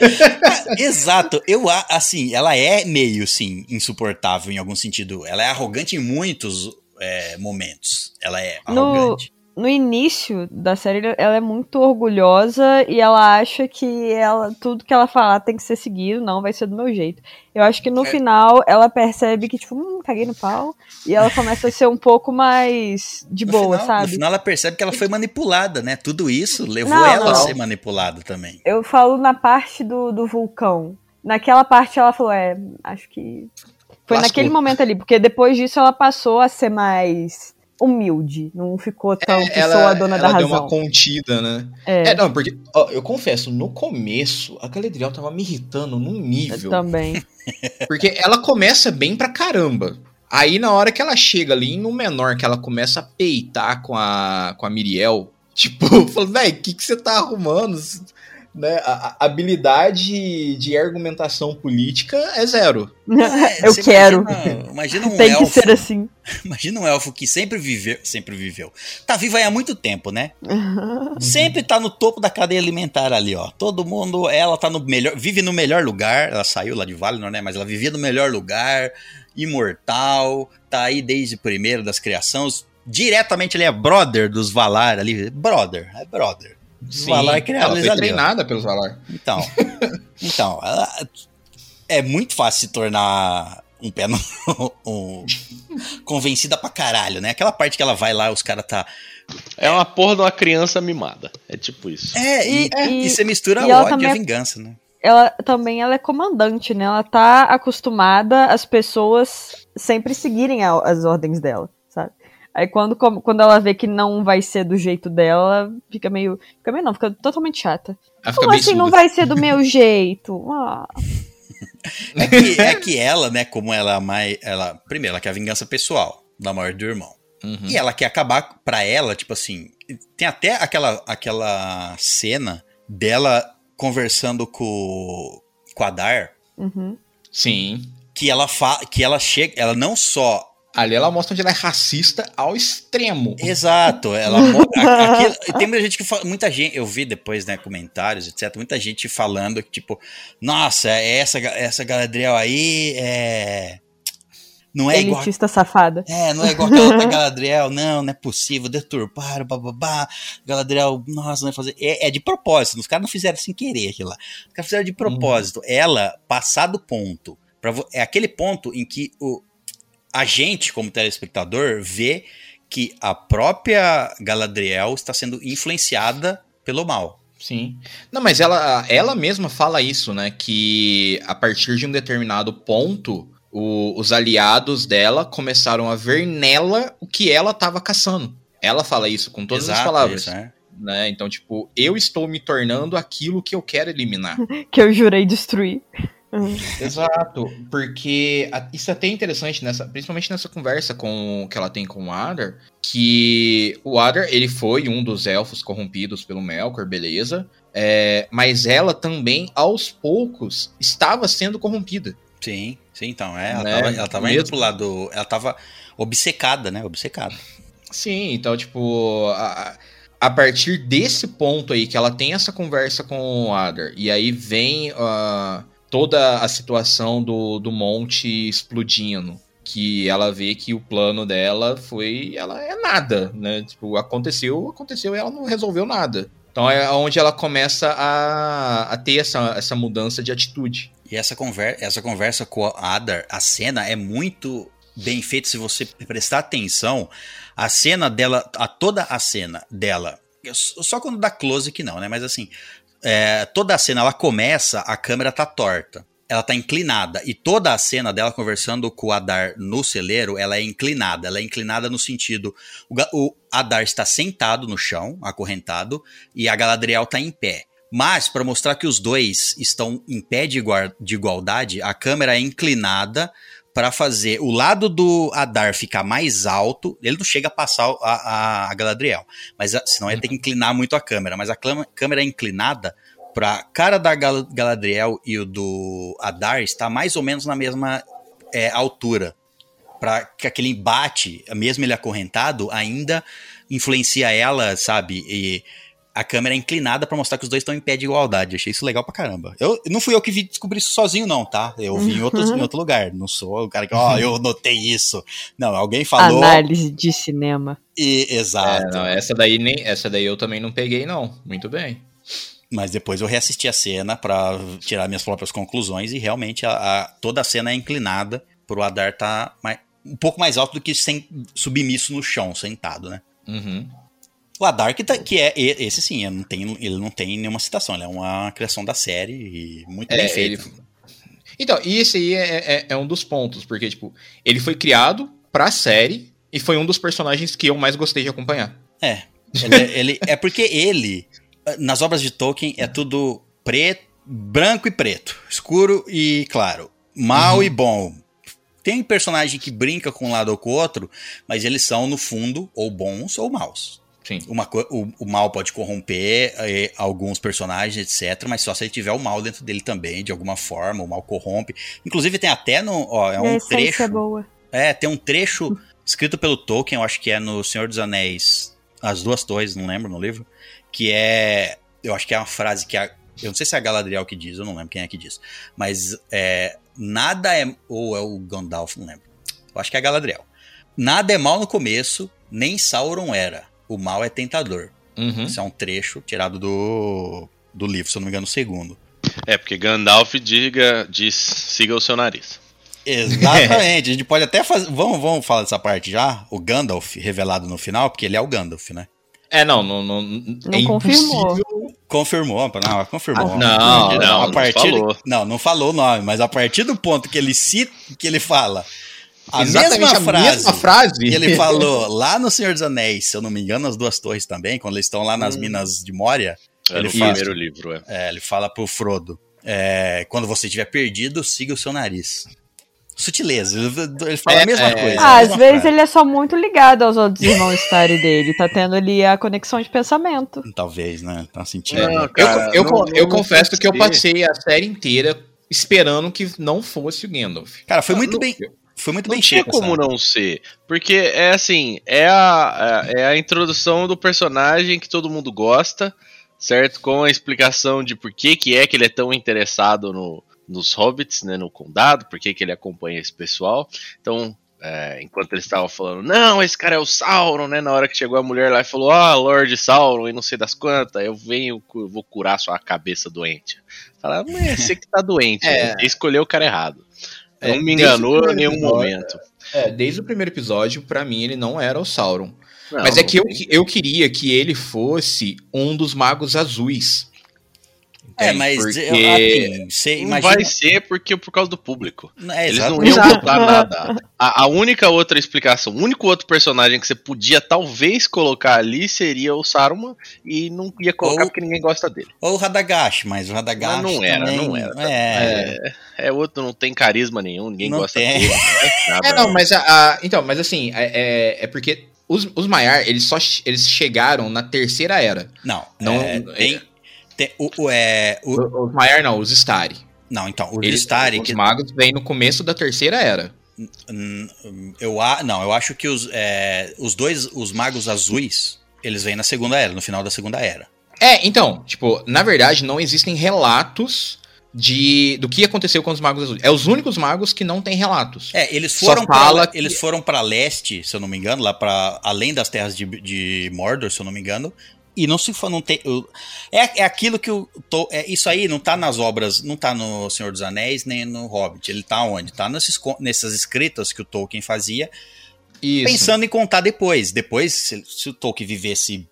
Exato. Eu, a- assim, ela é meio, sim, insuportável em algum sentido. Ela é arrogante em muitos é, momentos. Ela é arrogante. No início da série, ela é muito orgulhosa e ela acha que ela, tudo que ela falar tem que ser seguido, não vai ser do meu jeito. Eu acho que no É. final ela percebe que, tipo, hum, caguei no pau. E ela começa a ser um pouco mais de No boa, final, sabe? No final ela percebe que ela foi manipulada, né? Tudo isso levou Não, ela a não. ser manipulada também. Eu falo na parte do, do vulcão. Naquela parte ela falou, é, acho que. Foi Lascou. naquele momento ali, porque depois disso ela passou a ser mais humilde. Não ficou tão que sou a dona É, ela da deu razão. uma contida, né? É, É, não, porque, ó, eu confesso, no começo, a Galadriel tava me irritando num eu nível. também. Porque ela começa bem pra caramba. Aí, na hora que ela chega ali no menor, que ela começa a peitar com a, com a Miriel, Tipo, falando, velho, o que, que você tá arrumando? Né? A, a habilidade de argumentação política é zero. É, Eu quero. Imagina, imagina um Tem elfo. que ser assim. Imagina um elfo que sempre viveu, sempre viveu. Tá vivo aí há muito tempo, né? Sempre tá no topo da cadeia alimentar ali, ó. Todo mundo, ela tá no melhor, vive no melhor lugar. Ela saiu lá de Valinor, né? Mas ela vivia no melhor lugar, imortal, tá aí desde o primeiro das criações. Diretamente ele é brother dos Valar ali, brother, é brother. Os Valar criaram ela eles foi treinada pelos Valar. Então, então, ela- é muito fácil se tornar um pé no. um- convencida pra caralho, né? Aquela parte que ela vai lá, os caras tá. É uma porra de uma criança mimada. É tipo isso. É, e, E- e você mistura e ela ódio e a é- vingança, né? Ela também ela é comandante, né? Ela tá acostumada as pessoas sempre seguirem a- as ordens dela? Aí quando, quando ela vê que não vai ser do jeito dela, fica meio. Fica meio não, fica totalmente chata. Ela fica Como assim não vai ser do meu jeito? Ah. É que, é que ela, né, como ela é mais. Ela, primeiro, ela quer a vingança pessoal da morte do irmão. Uhum. E ela quer acabar pra ela, tipo assim. Tem até aquela, aquela cena dela conversando com, com a Dar. Uhum. Sim. Que ela, fa que ela chega. Ela não só Ali ela mostra onde ela é racista ao extremo. Exato, ela mo- a- aquilo- tem muita gente que fala, muita gente, eu vi depois, né, comentários, etc, muita gente falando que tipo, nossa, essa essa Galadriel aí é não é igual Elitista safada. é, não é igual aquela outra Galadriel, não, não é possível, deturparam, bababá, Galadriel, nossa, não vai fazer, é, é de propósito, os caras não fizeram sem querer aquilo lá, os caras fizeram de propósito, ela, passar do ponto, pra, é aquele ponto em que o, a gente, como telespectador, vê que a própria Galadriel está sendo influenciada pelo mal. Sim. Não, mas ela, ela mesma fala isso, né? Que a partir de um determinado ponto, o- os aliados dela começaram a ver nela o que ela estava caçando. Ela fala isso com todas as Exato, palavras. isso, né? né? Então, tipo, eu estou me tornando aquilo que eu quero eliminar. Que eu jurei destruir. Exato, porque isso é até interessante nessa, principalmente nessa conversa com que ela tem com o Adar, que o Adar ele foi um dos elfos corrompidos pelo Melkor, beleza? É, mas ela também aos poucos estava sendo corrompida. Sim, sim, então, é, ela Né? tava, ela tava indo pro lado, ela tava obcecada, né, obcecada. Sim, então tipo a, a partir desse ponto aí que ela tem essa conversa com o Adar e aí vem ah, toda a situação do, do monte explodindo. Que ela vê que o plano dela foi. Ela é nada, né? Tipo, aconteceu, aconteceu e ela não resolveu nada. Então é onde ela começa a, a ter essa, essa mudança de atitude. E essa conversa, essa conversa com a Adar, a cena é muito bem feita se você prestar atenção. A cena dela, a toda a cena dela, só quando dá close que não, né? Mas assim, é, toda a cena ela começa, a câmera tá torta. Ela tá inclinada. E toda a cena dela conversando com o Adar no celeiro, ela é inclinada. Ela é inclinada no sentido. O, o Adar está sentado no chão, acorrentado, e a Galadriel tá em pé. Mas, para mostrar que os dois estão em pé de, de igualdade, a câmera é inclinada para fazer o lado do Adar ficar mais alto. Ele não chega a passar a, a, a Galadriel, mas a- senão ia ter que inclinar muito a câmera. Mas a clama- câmera é inclinada para cara da Gal- Galadriel e o do Adar estar mais ou menos na mesma é, altura. Para que aquele embate, mesmo ele acorrentado, ainda influencia ela, sabe? E a câmera é inclinada pra mostrar que os dois estão em pé de igualdade. Achei isso legal pra caramba. Eu, não fui eu que vi descobrir isso sozinho, não, tá? Eu vi em, outros, em outro lugar. Não sou o cara que, ó, eu notei isso. Não, alguém falou. Análise de cinema. E, exato. É, não, essa daí nem. Essa daí eu também não peguei, não. Muito bem. Mas depois eu reassisti a cena pra tirar minhas próprias conclusões e realmente a, a- toda a cena é inclinada pro Adar tá mais- um pouco mais alto do que sem, submisso no chão, sentado, né? Uhum. O Adar que, tá- é esse sim, ele não, tem, ele não tem nenhuma citação, ele é uma criação da série e muito bem É, feito. ele- Então, e esse aí é, é- é um dos pontos, porque, tipo, ele foi criado pra série e foi um dos personagens que eu mais gostei de acompanhar. É. Ele, é- ele- é porque ele, nas obras de Tolkien, é tudo preto, branco e preto, escuro e claro, mal Uhum. e bom. Tem personagem que brinca com um lado ou com o outro, mas eles são, no fundo, ou bons ou maus. Sim. Uma, o, o mal pode corromper eh, alguns personagens, etc. Mas só se ele tiver o mal dentro dele também, de alguma forma, o mal corrompe. Inclusive tem até no. Ó, é a um essência trecho. é boa. É, tem um trecho escrito pelo Tolkien, eu acho que é no Senhor dos Anéis, As Duas Torres, não lembro no livro, que é, eu acho que é uma frase que a, eu não sei se é a Galadriel que diz, eu não lembro quem é que diz, mas é, nada é, ou é o Gandalf, não lembro, eu acho que é a Galadriel. Nada é mal no começo, nem Sauron era, o mal é tentador. Uhum. Isso é um trecho tirado do, do livro, se eu não me engano, o segundo. É, porque Gandalf diga, diz, siga o seu nariz. Exatamente. A gente pode até fazer. Vamos, vamos falar dessa parte já? O Gandalf revelado no final, porque ele é o Gandalf, né? É, não, não, não, Não é confirmou. impossível. Confirmou, não, confirmou. Ah, não, não, a não partir, falou. Não, não falou o nome, mas a partir do ponto que ele cita, que ele fala a Exatamente mesma a frase. mesma frase. que ele falou lá no Senhor dos Anéis, se eu não me engano, as duas torres também, quando eles estão lá nas Hum. minas de Moria, É Ele no faz. primeiro livro, é. é, ele fala pro Frodo: é, quando você estiver perdido, siga o seu nariz. Sutileza, ele, fala É, a mesma é. coisa. a Ah, às vezes frase. ele é só muito ligado aos outros irmãos Starry dele. Tá tendo ali a conexão de pensamento. Talvez, né? Tá sentindo. Não, Eu, Cara, eu, não- con- eu não confesso que eu passei a série inteira esperando que não fosse o Gandalf. Cara, foi muito Não- bem. Foi muito Não bem tinha feito. como essa- não ser. Porque é assim, é a, é a introdução do personagem que todo mundo gosta, certo? Com a explicação de por que, que é que ele é tão interessado no, nos hobbits, né? No condado, por que, que ele acompanha esse pessoal. Então, é, enquanto eles estavam falando, não, esse cara é o Sauron, né? Na hora que chegou a mulher lá e falou, ah, Lord Sauron, e não sei das quantas, eu venho, eu vou curar sua cabeça doente. Fala, é você que tá doente, É. escolheu o cara errado. É, Não me enganou em nenhum episódio- momento. É, desde o primeiro episódio, pra mim, ele não era o Sauron. Não, Mas é que eu, eu queria que ele fosse um dos magos azuis. É, Entende? mas Porque- assim, Não imagina. vai ser porque por causa do público. É, Eles não iam botar nada. A, a única outra explicação, o único outro personagem que você podia talvez colocar ali seria o Saruman e não ia colocar Ou- porque ninguém gosta dele. Ou o Radagash, mas o Radagash. Mas não era, também- não era. É, É outro, não tem carisma nenhum, ninguém Não gosta tem. dele. não é É, não, mas a, a- então, mas assim, é, é, é porque os, os Maiar, eles só eles chegaram na terceira era. Não, Não- é, tem, tem o, o, é, o- Os Maiar não, os Stari. não, então, o Eles, Istari, os que, magos vêm no começo da terceira era. eu, a- não, eu acho que os, é, os dois, os magos azuis, eles vêm na segunda era, no final da segunda era. É, então, tipo, na verdade não existem relatos de do que aconteceu com os magos azuis. É os únicos magos que não têm relatos. É, eles foram para eles foram para leste, se eu não me engano, lá para além das terras de, de Mordor, se eu não me engano. E não se não tem é, é aquilo que o é, isso aí não tá nas obras, não tá no Senhor dos Anéis nem no Hobbit. Ele tá onde? Tá nesses, nessas escritas que o Tolkien fazia, Isso. pensando em contar depois. Depois, se, se o Tolkien vivesse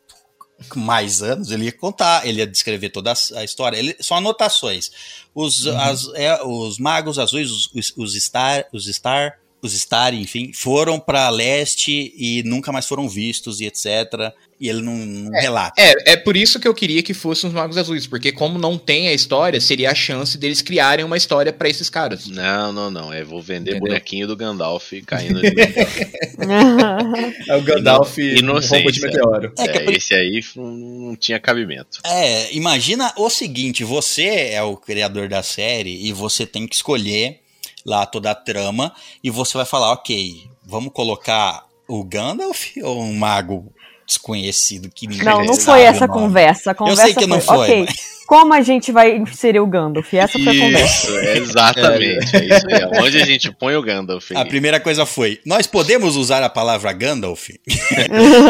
mais anos, ele ia contar, ele ia descrever toda a, a história. Ele, são anotações. Os, Uhum. as- é, os magos azuis, os, os, os Star, os Star, os Star, enfim, foram para leste e nunca mais foram vistos e etc. E ele não, não relata. É, é por isso que eu queria que fossem os magos azuis, porque como não tem a história, seria a chance deles criarem uma história pra esses caras. Não, não, não. É, vou vender Entendeu? bonequinho do Gandalf caindo de É o Gandalf Inocência. meteoro. É que é É, Esse aí não, não tinha cabimento. É, imagina o seguinte: você é o criador da série e você tem que escolher lá toda a trama e você vai falar, ok, vamos colocar o Gandalf ou um mago desconhecido que ninguém Não, não foi essa conversa. A conversa sei que não foi, Ok, mas- como a gente vai inserir o Gandalf? Essa foi a conversa. Isso, é exatamente. É isso aí. Onde a gente põe o Gandalf? A primeira coisa foi: nós podemos usar a palavra Gandalf?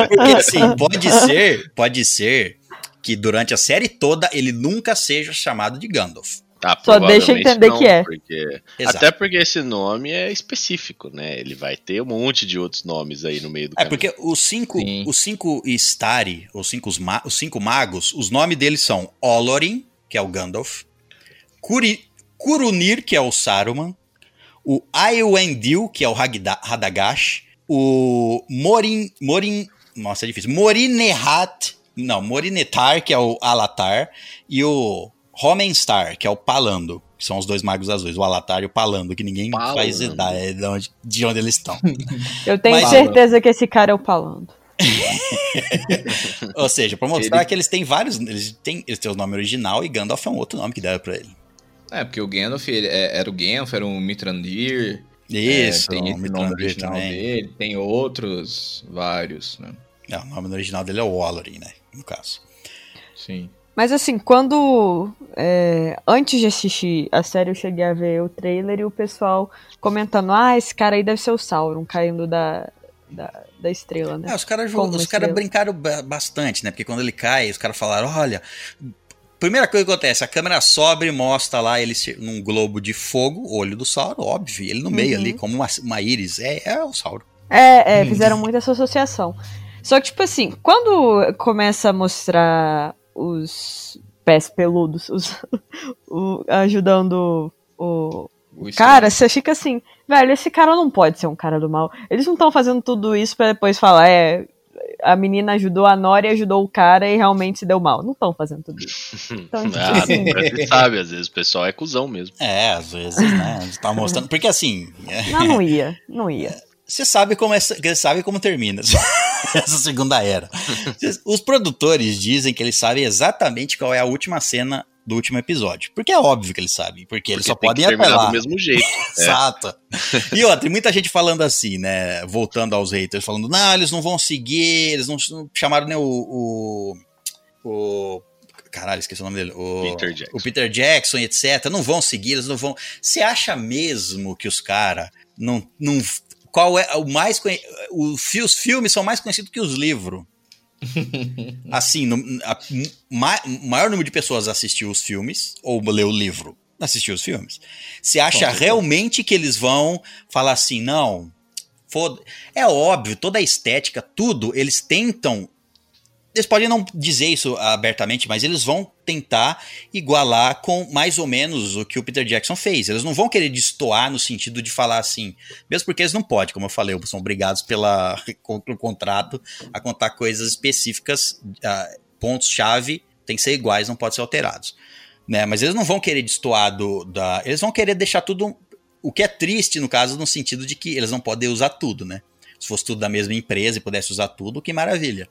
Porque assim, pode ser, pode ser que durante a série toda ele nunca seja chamado de Gandalf. Tá, Só deixa entender não, que é. porque-. Até porque esse nome é específico, né? Ele vai ter um monte de outros nomes aí no meio do É caminho. porque os cinco, Sim. os cinco Stari, os cinco, os, ma- os cinco magos, os nomes deles são Olorin, que é o Gandalf, Kuri, Kurunir, que é o Saruman, o Aelendil, que é o Hagda- Radagash, o Morin, Morin, nossa, é difícil, Morinehat, não, Morinetar, que é o Alatar, e o Homenstar, que é o Palando, que são os dois magos azuis, o Alatar e o Palando, que ninguém faz Palando. ideia de onde, de onde eles estão. Eu tenho Mas- certeza que esse cara é o Palando. Ou seja, pra mostrar ele... que eles têm vários. Eles têm, eles têm o nome original e Gandalf é um outro nome que deram pra ele. É, porque o Gandalf ele, é, era o Gandalf, era o Mitrandir. Isso, é, tem esse nome original também. dele, tem outros, vários, né? É, o nome original dele é o Wallery, né? No caso. Sim. Mas assim, quando. É, antes de assistir a série, eu cheguei a ver o trailer e o pessoal comentando: ah, esse cara aí deve ser o Sauron caindo da, da, da estrela, né? É, os caras cara brincaram bastante, né? Porque quando ele cai, os caras falaram: olha. Primeira coisa que acontece, a câmera sobe e mostra lá ele num globo de fogo, olho do Sauron, óbvio, ele no meio uhum. ali, como uma, uma íris, é, é o Sauron. É, é, fizeram muito essa associação. Só que, tipo assim, quando começa a mostrar os pés peludos os, o, ajudando o, o cara, você fica assim, velho, esse cara não pode ser um cara do mal. Eles não estão fazendo tudo isso para depois falar, é, a menina ajudou a Nori, ajudou o cara e realmente se deu mal. Não estão fazendo tudo isso. Então, ah, assim... Você sabe, às vezes o pessoal é cuzão mesmo. É, às vezes, né? Tá mostrando. Porque assim. Não, não ia, não ia. Você sabe como é, sabe como termina essa segunda era. Os produtores dizem que eles sabem exatamente qual é a última cena do último episódio. Porque é óbvio que eles sabem, porque, porque eles só podem apelar. do mesmo jeito. É. Exato. E outra, muita gente falando assim, né? Voltando aos haters, falando, não, eles não vão seguir, eles não, chamaram nem o, o, o caralho, esqueci o nome dele. O Peter Jackson. O Peter Jackson, etc. Não vão seguir, eles não vão. Você acha mesmo que os caras não, não qual é o mais os filmes são mais conhecidos que os livros. assim, no, a, ma, maior número de pessoas assistiu os filmes ou leu o livro, assistiu os filmes. Você acha realmente que eles vão falar assim, não? Foda é óbvio, toda a estética, tudo, eles tentam eles podem não dizer isso abertamente, mas eles vão tentar igualar com mais ou menos o que o Peter Jackson fez. Eles não vão querer destoar no sentido de falar assim, mesmo porque eles não podem, como eu falei, são obrigados pela, pelo contrato a contar coisas específicas, uh, pontos-chave tem que ser iguais, não podem ser alterados. Né? Mas eles não vão querer destoar do, da. Eles vão querer deixar tudo. O que é triste, no caso, no sentido de que eles não podem usar tudo, né? Se fosse tudo da mesma empresa e pudesse usar tudo, que maravilha.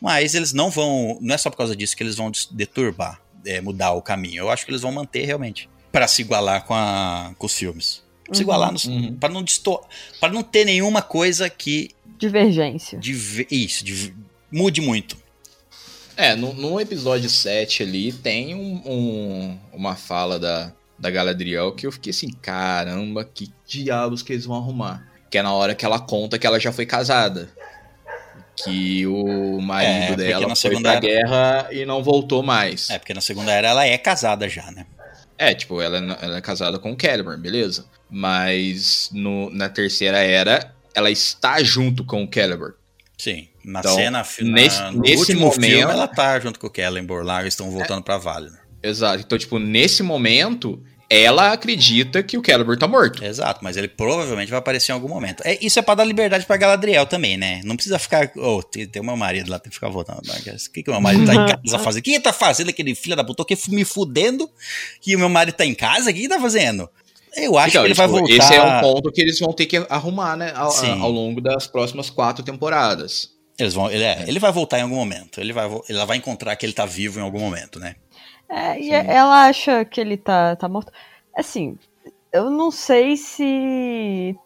Mas eles não vão. Não é só por causa disso que eles vão deturbar, é, mudar o caminho. Eu acho que eles vão manter realmente. para se igualar com, a, com os filmes. Pra se uhum, igualar, uhum. para não distor para não ter nenhuma coisa que. Divergência. Div isso, div mude muito. É, no, no, episódio 7 ali tem um, um, uma fala da, da Galadriel que eu fiquei assim, caramba, que diabos que eles vão arrumar. Que é na hora que ela conta que ela já foi casada que o marido é, dela foi pra era... guerra e não voltou mais. É, porque na segunda era ela é casada já, né? É, tipo, ela, ela é casada com o Celeborn, beleza. Mas no, na terceira era, ela está junto com o Celeborn. Sim, na então, cena, nesse, no nesse último momento, filme, ela tá junto com o Celeborn lá, eles estão voltando é, pra Vale. Né? Exato, então, tipo, nesse momento, ela acredita que o Celeborn tá morto. Exato, mas ele provavelmente vai aparecer em algum momento. É, isso é pra dar liberdade pra Galadriel também, né? Não precisa ficar. Oh, tem, tem o meu marido lá, tem que ficar voltando. O que, que o meu marido tá em casa fazendo? O que, que tá fazendo aquele filho da puta? Que me fudendo que o meu marido tá em casa? O que, que tá fazendo? Eu acho então, que ele tipo, vai voltar. Esse é um ponto que eles vão ter que arrumar, né? Ao, ao longo das próximas quatro temporadas. Eles vão, ele, é, ele vai voltar em algum momento. Ele vai, ela vai encontrar que ele tá vivo em algum momento, né? É, e ela acha que ele tá, tá morto. Assim, eu não sei se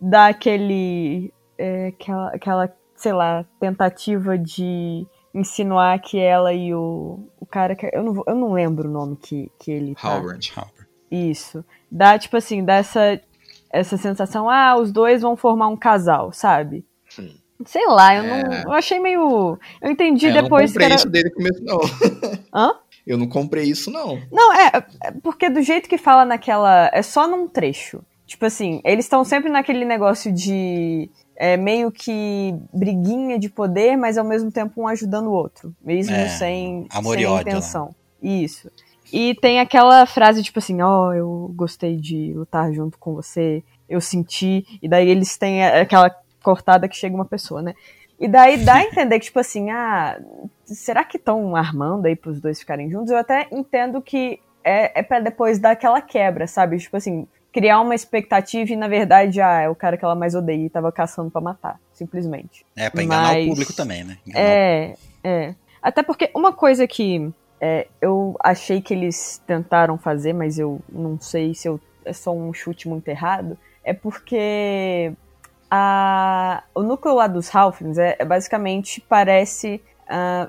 dá aquele. É, aquela, aquela, sei lá, tentativa de insinuar que ela e o, o cara. Que, eu, não, eu não lembro o nome que, que ele. Tá. Howard. Isso. Dá, tipo assim, dá essa, essa sensação, ah, os dois vão formar um casal, sabe? Sim. Sei lá, eu é... não. Eu achei meio. Eu entendi é, depois eu não que era. isso dele começo, não. Hã? Eu não comprei isso, não. Não, é, é porque do jeito que fala naquela. É só num trecho. Tipo assim, eles estão sempre naquele negócio de. É meio que briguinha de poder, mas ao mesmo tempo um ajudando o outro. Mesmo é, sem, amor sem e ódio, intenção. Né? Isso. E tem aquela frase, tipo assim, ó, oh, eu gostei de lutar junto com você, eu senti, e daí eles têm aquela cortada que chega uma pessoa, né? E daí dá a entender que, tipo assim, ah, será que estão armando aí pros dois ficarem juntos? Eu até entendo que é, é para depois dar aquela quebra, sabe? Tipo assim, criar uma expectativa e, na verdade, ah, é o cara que ela mais odeia e tava caçando pra matar, simplesmente. É, pra enganar Mas- o público também, né? Enganar É, é. Até porque uma coisa que é, eu achei que eles tentaram fazer, mas eu não sei se eu, é só um chute muito errado, é porque a, o núcleo lá dos Halflings é, é basicamente parece a-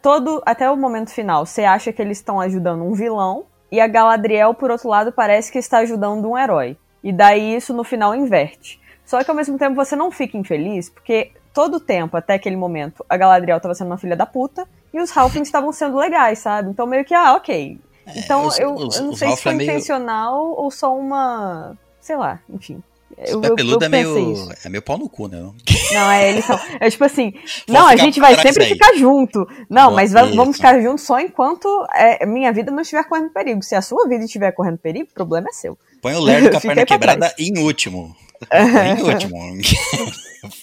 todo até o momento final. Você acha que eles estão ajudando um vilão e a Galadriel, por outro lado, parece que está ajudando um herói. E daí isso no final inverte. Só que ao mesmo tempo você não fica infeliz, porque todo o tempo, até aquele momento, a Galadriel estava sendo uma filha da puta e os Halflings estavam sendo legais, sabe? Então meio que, ah, ok. Então os- eu, os- eu não sei se foi é meio- intencional ou só uma. Sei lá, enfim. Eu, eu, eu peludo é pensei meio. isso. É meio pau no cu, né? Não, é, eles são. É tipo assim, não, a gente vai sempre ficar junto. Não, Bom, mas va- isso. vamos ficar juntos só enquanto é, minha vida não estiver correndo perigo. Se a sua vida estiver correndo perigo, o problema é seu. Põe o lerdo com a perna quebrada em último. em último.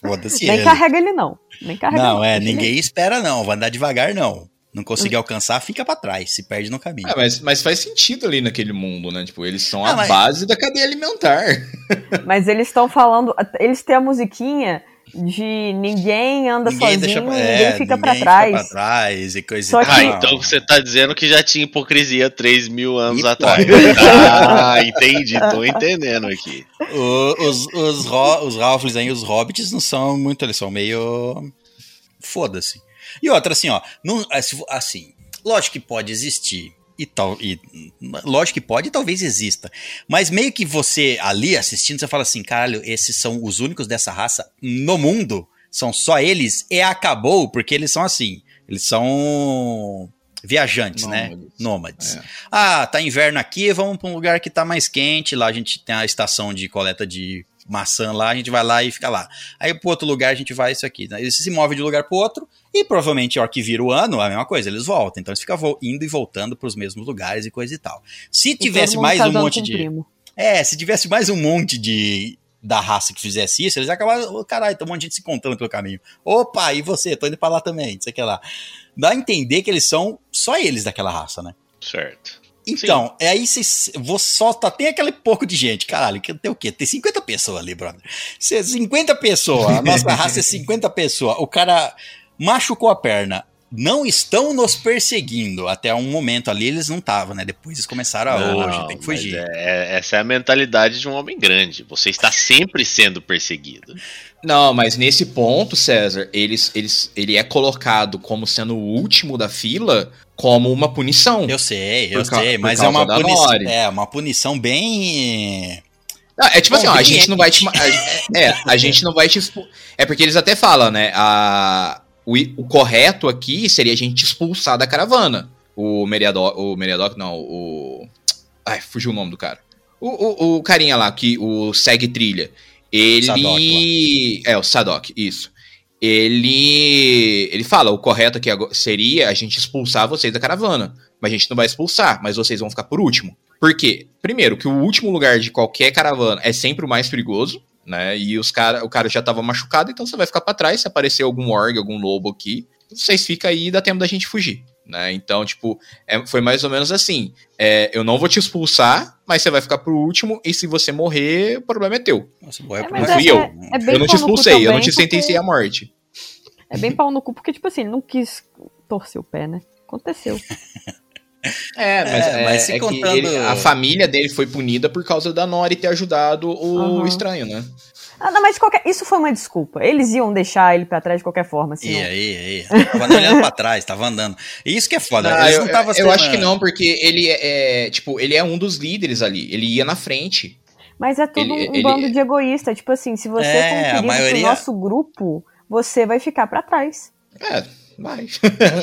Foda-se Nem ele. carrega ele, não. Nem carrega Não, é, ele- ninguém espera não, vai andar devagar não. Não conseguir alcançar, fica pra trás, se perde no caminho. Ah, mas, mas faz sentido ali naquele mundo, né? Tipo, eles são Ah, a mas- base da cadeia alimentar. Mas eles estão falando. Eles têm a musiquinha de ninguém anda sozinho, ninguém fica pra ninguém trás. Fica pra trás e coisa Só e que- Ah, então você tá dizendo que já tinha hipocrisia 3 mil anos Então. atrás. Ah, entendi, tô entendendo aqui. O- os, os, ro- os Halflings aí, os Hobbits, não são muito, eles são meio. Foda-se. E outra, assim, ó, não, assim, assim, lógico que pode existir. E tal, e lógico que pode talvez exista. Mas meio que você ali assistindo, você fala assim: caralho, esses são os únicos dessa raça no mundo. São só eles e acabou, porque eles são assim. Eles são viajantes, né? Nômades. Nômades. É. Ah, tá inverno aqui, vamos pra um lugar que tá mais quente. Lá a gente tem a estação de coleta de maçã lá, a gente vai lá e fica lá. Aí pro outro lugar a gente vai isso aqui. Né? Eles se movem de um lugar pro outro e provavelmente a hora que vira o ano, a mesma coisa, eles voltam. Então eles ficam indo e voltando pros mesmos lugares e coisa e tal. Se tivesse mais um monte de. primo. É, se tivesse mais um monte de da raça que fizesse isso, eles acabaram, oh, caralho, tem um monte de gente se contando pelo caminho. Opa, e você? Tô indo pra lá também, não sei o que lá. Dá a entender que eles são só eles daquela raça, né? Certo. Então, é aí cês- vou só tá, tem aquele pouco de gente, caralho, que tem o quê? Tem 50 pessoas ali, brother. Cê- 50 pessoas, a nossa raça é 50 pessoas. O cara machucou a perna. Não estão nos perseguindo. Até um momento ali eles não estavam, né? Depois eles começaram a Não, hoje, tem que fugir. é- é- essa é a mentalidade de um homem grande. Você está sempre sendo perseguido. Não, mas nesse ponto, César, eles, eles, ele é colocado como sendo o último da fila como uma punição. Eu sei, eu sei, mas é uma punição. É, uma punição bem. Ah, é tipo assim, ó, a gente não vai te. a- É, a gente não vai te. expu- É porque eles até falam, né? A, o, o correto aqui seria a gente expulsar da caravana. O Meriadoc. O Meriadoc, não, o. Ai, fugiu o nome do cara. O, o, o carinha lá, que o segue trilha. Ele. É, o Sadok, isso. Ele. Ele fala: o correto aqui seria a gente expulsar vocês da caravana. Mas a gente não vai expulsar, mas vocês vão ficar por último. Por quê? Primeiro, que o último lugar de qualquer caravana é sempre o mais perigoso, né? E os cara, o cara já tava machucado, então você vai ficar pra trás. Se aparecer algum org, algum lobo aqui, vocês ficam aí e dá tempo da gente fugir. Né? Então, tipo, é- foi mais ou menos assim. É, eu não vou te expulsar, mas você vai ficar por último, e se você morrer, o problema é teu. Nossa, boa, É, é, mas Não fui é- eu. é- é eu não te expulsei, eu não também, te porque- sentenciei à morte. É bem pau no cu, porque, tipo assim, ele não quis torcer o pé, né? Aconteceu. É, mas, É, é, mas se é que contando- ele- a família dele foi punida por causa da Nori ter ajudado o Aham. estranho, né? Ah, não, mas qualquer... isso foi uma desculpa. Eles iam deixar ele pra trás de qualquer forma, assim. E não- aí, aí. Tava olhando pra trás, tava andando. E isso que é foda. Não, eu, não eu acho que não, porque ele é, é, tipo, ele é um dos líderes ali. Ele ia na frente. Mas é tudo Ele- um ele- bando de egoísta. Tipo assim, se você É, for um a perigo maioria- pro nosso grupo, você vai ficar pra trás. É, vai.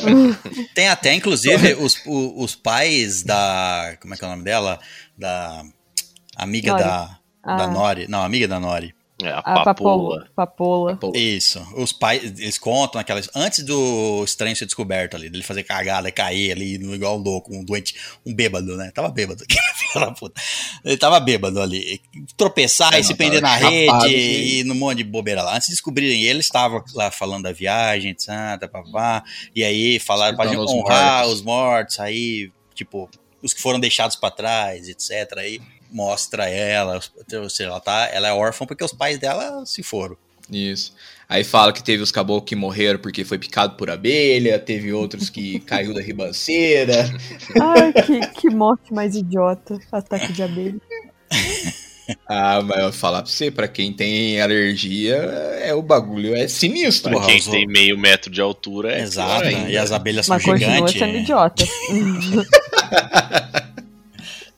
Tem até, inclusive, os, o- os pais da. Como é que é o nome dela? Da. Amiga Nori. da. Da Ah. Nori. Não, amiga da Nori. É a A papoula. papoula. Papola. Isso. Os pais, eles contam aquelas. Antes do estranho ser descoberto ali, dele fazer cagada, cair ali, igual um louco, um doente, um bêbado, né? Tava bêbado. Ele tava bêbado ali. Tropeçar É, e se prender na chapado, rede e num monte de bobeira lá. Antes de descobrirem ele, estava lá falando da viagem, etc, papá. E aí falaram pra gente os honrar mortos. os mortos, aí, tipo, os que foram deixados pra trás, etc. Aí. Mostra ela, ou seja, ela, tá, ela é órfã porque os pais dela se foram. Isso. Aí fala que teve os caboclos que morreram porque foi picado por abelha, teve outros que caiu da ribanceira. Ai, que, que morte mais idiota. Ataque de abelha. Ah, mas eu vou falar pra você, pra quem tem alergia, é o bagulho é sinistro. Pra quem tem meio metro de altura, é Exato, né? e as abelhas são Mas continua gigantes. sendo é. idiota.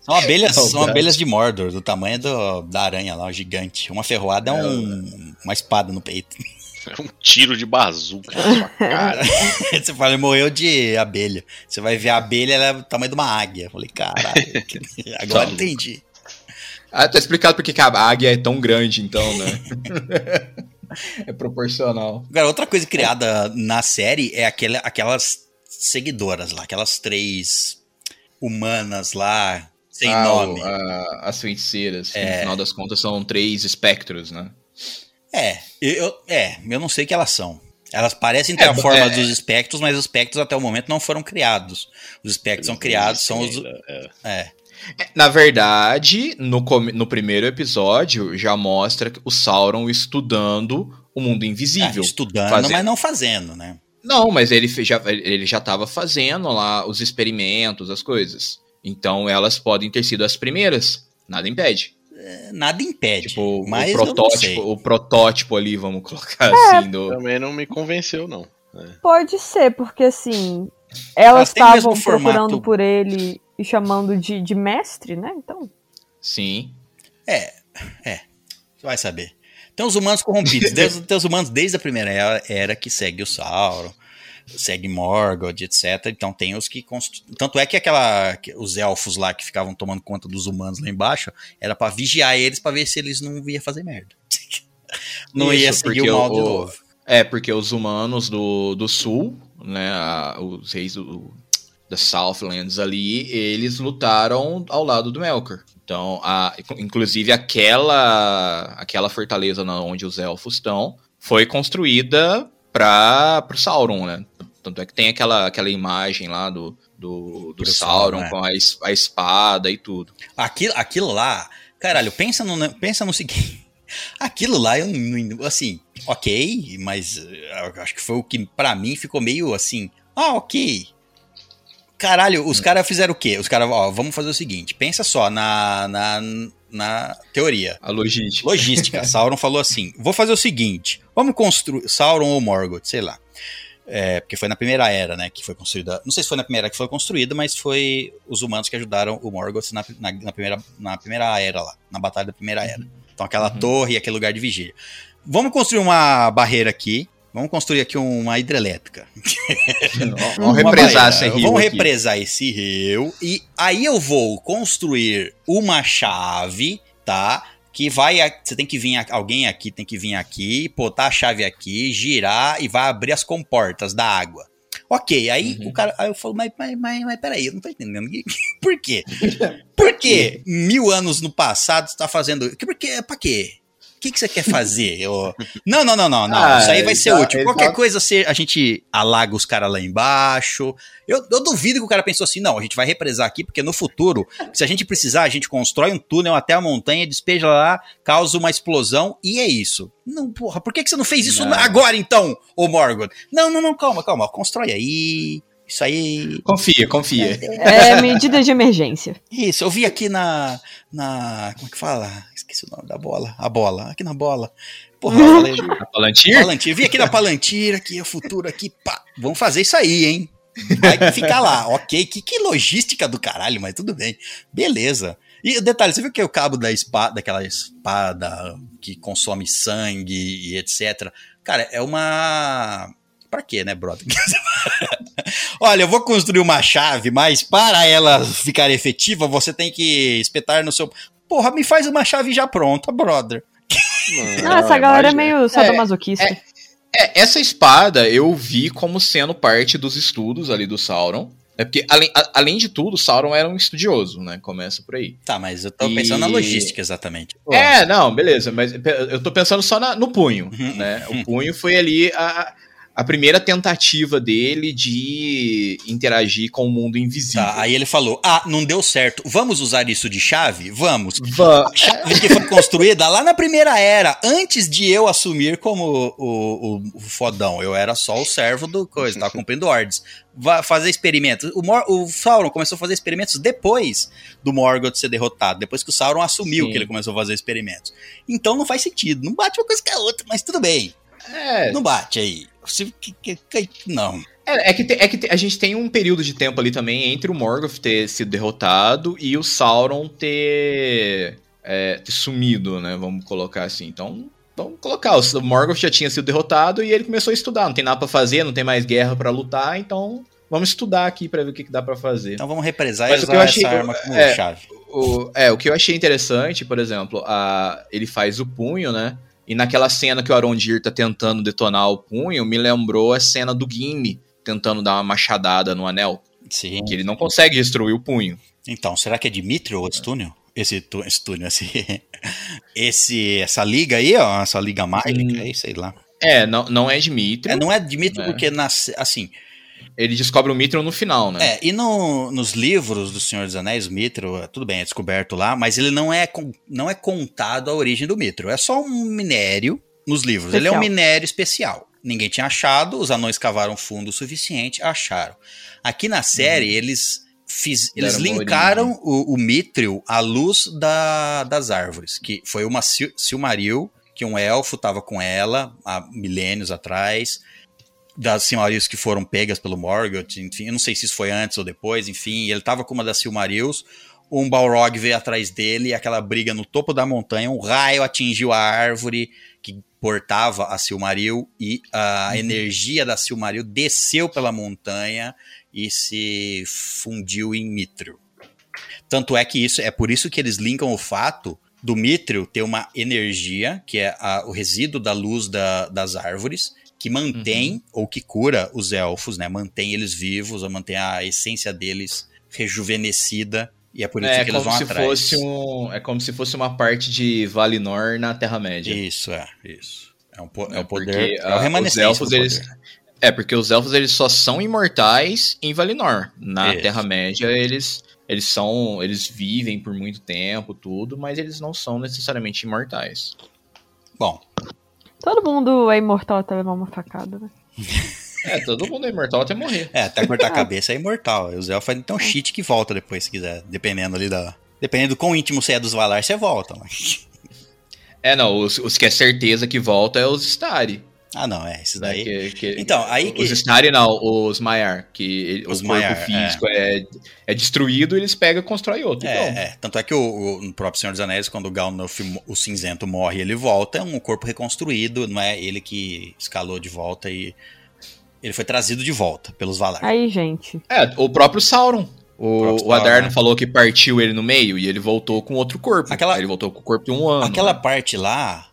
São abelhas, são abelhas de Mordor, do tamanho do, da aranha lá, o gigante. Uma ferroada é, um, uma espada no peito. É um tiro de bazuca na sua cara. Você fala, ele morreu de abelha. Você vai ver a abelha, ela é do tamanho de uma águia. Eu falei, caralho, agora entendi. Ah, tá explicado porque que a águia é tão grande, então, né? é proporcional. Agora, outra coisa criada na série é aquela, aquelas seguidoras lá, aquelas três humanas lá, sem Ah, nome. a- as feiticeiras, que no É. final das contas são três espectros, né? É, eu, é, eu não sei o que elas são. Elas parecem ter É, a forma é. dos espectros, mas os espectros até o momento não foram criados. Os espectros são criados, são os. É. É, Na verdade, no, no primeiro episódio já mostra o Sauron estudando o mundo invisível. é, estudando, Fazer- mas não fazendo, né? Não, mas ele já, ele já tava fazendo lá os experimentos, as coisas. Então elas podem ter sido as primeiras. Nada impede. É, Nada impede. Tipo, mas o eu não sei. protótipo, o protótipo ali, vamos colocar É. assim, do. Também não me convenceu, não. Pode ser, porque assim, elas estavam procurando formato. por ele e chamando de, de mestre, né? Então. Sim. É, é. Você vai saber. Tem os humanos corrompidos. Tem, tem os humanos desde a primeira era, era que segue o Sauron, segue Morgoth, etc. Então tem os que. const- Tanto é que aquela. que os elfos lá que ficavam tomando conta dos humanos lá embaixo era pra vigiar eles pra ver se eles não iam fazer merda. Não ia Isso, seguir porque o mal de novo. É, porque os humanos do, do sul, né, os reis do, da Southlands ali, eles lutaram ao lado do Melkor. Então, a, inclusive aquela aquela fortaleza na onde os elfos estão foi construída para o Sauron, né? Tanto é que tem aquela, aquela imagem lá do, do, do Sauron Sauron, é. com a, a espada e tudo. Aquilo, aquilo lá, caralho, pensa no, pensa no seguinte. Aquilo lá, eu assim, ok, mas eh, acho que foi o que pra mim ficou meio assim, ah, ok. Caralho, os caras fizeram o quê? Os caras, ó, vamos fazer o seguinte, pensa só na, na, na teoria. A logística. Logística. Sauron falou assim: vou fazer o seguinte: vamos construir. Sauron ou Morgoth, sei lá. É, porque foi na primeira era, né? Que foi construída. Não sei se foi na primeira era que foi construída, mas foi os humanos que ajudaram o Morgoth na, na, na primeira, na primeira era lá, na batalha da primeira era. Então aquela torre e aquele lugar de vigília. Vamos construir uma barreira aqui. Vamos construir aqui uma hidrelétrica. Vamos represar esse rio Vamos aqui. represar esse rio. E aí eu vou construir uma chave, tá? Que vai. Você tem que vir. Alguém aqui tem que vir aqui, botar a chave aqui, girar e vai abrir as comportas da água. Ok, aí Uhum. o cara. Aí eu falo, mas, mas, mas, mas peraí, eu não tô entendendo. Por quê? Por quê? Mil anos no passado você tá fazendo. Por quê? Pra quê? O que, que você quer fazer? Eu- Não, não, não, não, não. Ah, Isso aí vai ser tá- útil. Qualquer tá- coisa você- a gente alaga os caras lá embaixo. Eu, eu duvido que o cara pensou assim: não, a gente vai represar aqui, porque no futuro, se a gente precisar, a gente constrói um túnel até a montanha, despeja lá, causa uma explosão e é isso. Não, porra, por que, que você não fez isso Não. agora então, ô Morgoth? Não, não, não, calma, calma. Constrói aí. Isso aí. Confia, confia. É medida de emergência. Isso, eu vi aqui na. na como é que fala? Esqueci o nome da bola. A bola, aqui na bola. Porra, eu falei. A Palantir? Palantir, vi aqui na Palantir, aqui é o futuro, aqui, pá. Vamos fazer isso aí, hein? Vai ficar lá, ok. Que, que logística do caralho, mas tudo bem. Beleza. E detalhe, você viu que é o cabo da espada, daquela espada que consome sangue e etc. Cara, é uma. Pra quê, né, brother? Olha, eu vou construir uma chave, mas para ela ficar efetiva, você tem que espetar no seu. Porra, me faz uma chave já pronta, brother. Ah, essa galera é meio sadomasoquista. é. É, essa espada eu vi como sendo parte dos estudos ali do Sauron. É porque, além, a- além de tudo, Sauron era um estudioso, né? Começa por aí. Tá, mas eu tô E- pensando na logística exatamente. É, não, beleza, mas eu tô pensando só na- no punho, Uhum. né? O punho foi ali a, a primeira tentativa dele de interagir com o mundo invisível. Tá, aí ele falou: Ah, não deu certo. Vamos usar isso de chave? Vamos. Va- Chave que foi construída lá na primeira era, antes de eu assumir como o, o, o fodão. Eu era só o servo do coisa, tava cumprindo ordens. Vai fazer experimentos. O, Mor- o Sauron começou a fazer experimentos depois do Morgoth ser derrotado, depois que o Sauron assumiu Sim. que ele começou a fazer experimentos. Então não faz sentido. Não bate uma coisa com a outra, mas tudo bem. É, Não bate aí. Se- que- que- que- não. É, é que, te- é que te- a gente tem um período de tempo ali também entre o Morgoth ter sido derrotado e o Sauron ter, é, ter sumido, né? Vamos colocar assim. Então, vamos colocar. O Morgoth já tinha sido derrotado e ele começou a estudar. Não tem nada pra fazer, não tem mais guerra pra lutar, então vamos estudar aqui pra ver o que, que dá pra fazer. Então vamos represar Mas e usar achei- essa arma como é, chave. O, é, o que eu achei interessante, por exemplo, a, ele faz o punho, né? E naquela cena que o Arondir tá tentando detonar o punho, me lembrou a cena do Gimli tentando dar uma machadada no anel. Sim. Que ele não consegue destruir o punho. Então, será que é Dimitri ou esse túnel? Esse, tu- esse túnel, esse, esse, essa liga aí, ó, essa liga mágica Hum. aí, sei lá. É, não, não é Dimitri. É, não é Dimitri É. porque, nas, assim, Ele descobre o Mithril no final, né? é, e no, nos livros do Senhor dos Anéis, o Mithril, é, tudo bem, é descoberto lá, mas ele não é, não é contado a origem do Mithril, é só um minério nos livros, ele é um Especial. minério especial. Ninguém tinha achado, os anões cavaram fundo o suficiente, acharam. Aqui na série, eles... Fiz, eles Uhum. Linkaram o, o Mithril à luz da- das árvores, que foi uma Sil- Silmaril, que um elfo estava com ela há milênios atrás, das Silmarils que foram pegas pelo Morgoth, enfim, eu não sei se isso foi antes ou depois, enfim, ele estava com uma das Silmarils, um Balrog veio atrás dele, e aquela briga no topo da montanha, um raio atingiu a árvore que portava a Silmaril e a energia da Silmaril desceu pela montanha e se fundiu em Mithril. Tanto é que isso é por isso que eles linkam o fato do Mithril ter uma energia, que é a- o resíduo da luz da- das árvores, que mantém ou que cura os elfos, né? Mantém eles vivos, ou mantém a essência deles rejuvenescida. E é por isso É que eles vão se atrás. um, é como se fosse uma parte de Valinor na Terra Média. Isso, é, isso. É, um, é É o poder. porque, é o ah, remanescente os elfos, eles- É porque os elfos eles só são imortais em Valinor. Na Isso. Terra Média eles eles são eles vivem por muito tempo tudo, mas eles não são necessariamente imortais. Bom, Todo mundo é imortal até levar uma facada, né? É, todo mundo é imortal até morrer. é, até cortar a cabeça é imortal. Os elfos ainda tem um cheat que volta depois, se quiser. Dependendo ali da. Dependendo do quão íntimo você é dos Valar, você volta. Mas... É, não, os, os que é certeza que volta é os Stari. Ah, não, é. Esses né, daí. que- que- Então, aí que- Os Stari não, os Maiar, que ele- Os o corpo Maiar, físico é. É, destruído, eles pegam e constroem outro. É, é. Tanto é que o, o- no próprio Senhor dos Anéis, quando o Gandalf, mo- o cinzento, morre ele volta, é um corpo reconstruído, não é ele que escalou de volta e. Ele foi trazido de volta pelos Valar. Aí, gente. É, o próprio Sauron. O, o Adar Sauron, não né? falou que partiu ele no meio e ele voltou com outro corpo. Aquela- ele voltou com o corpo de um ano. Aquela né? parte lá.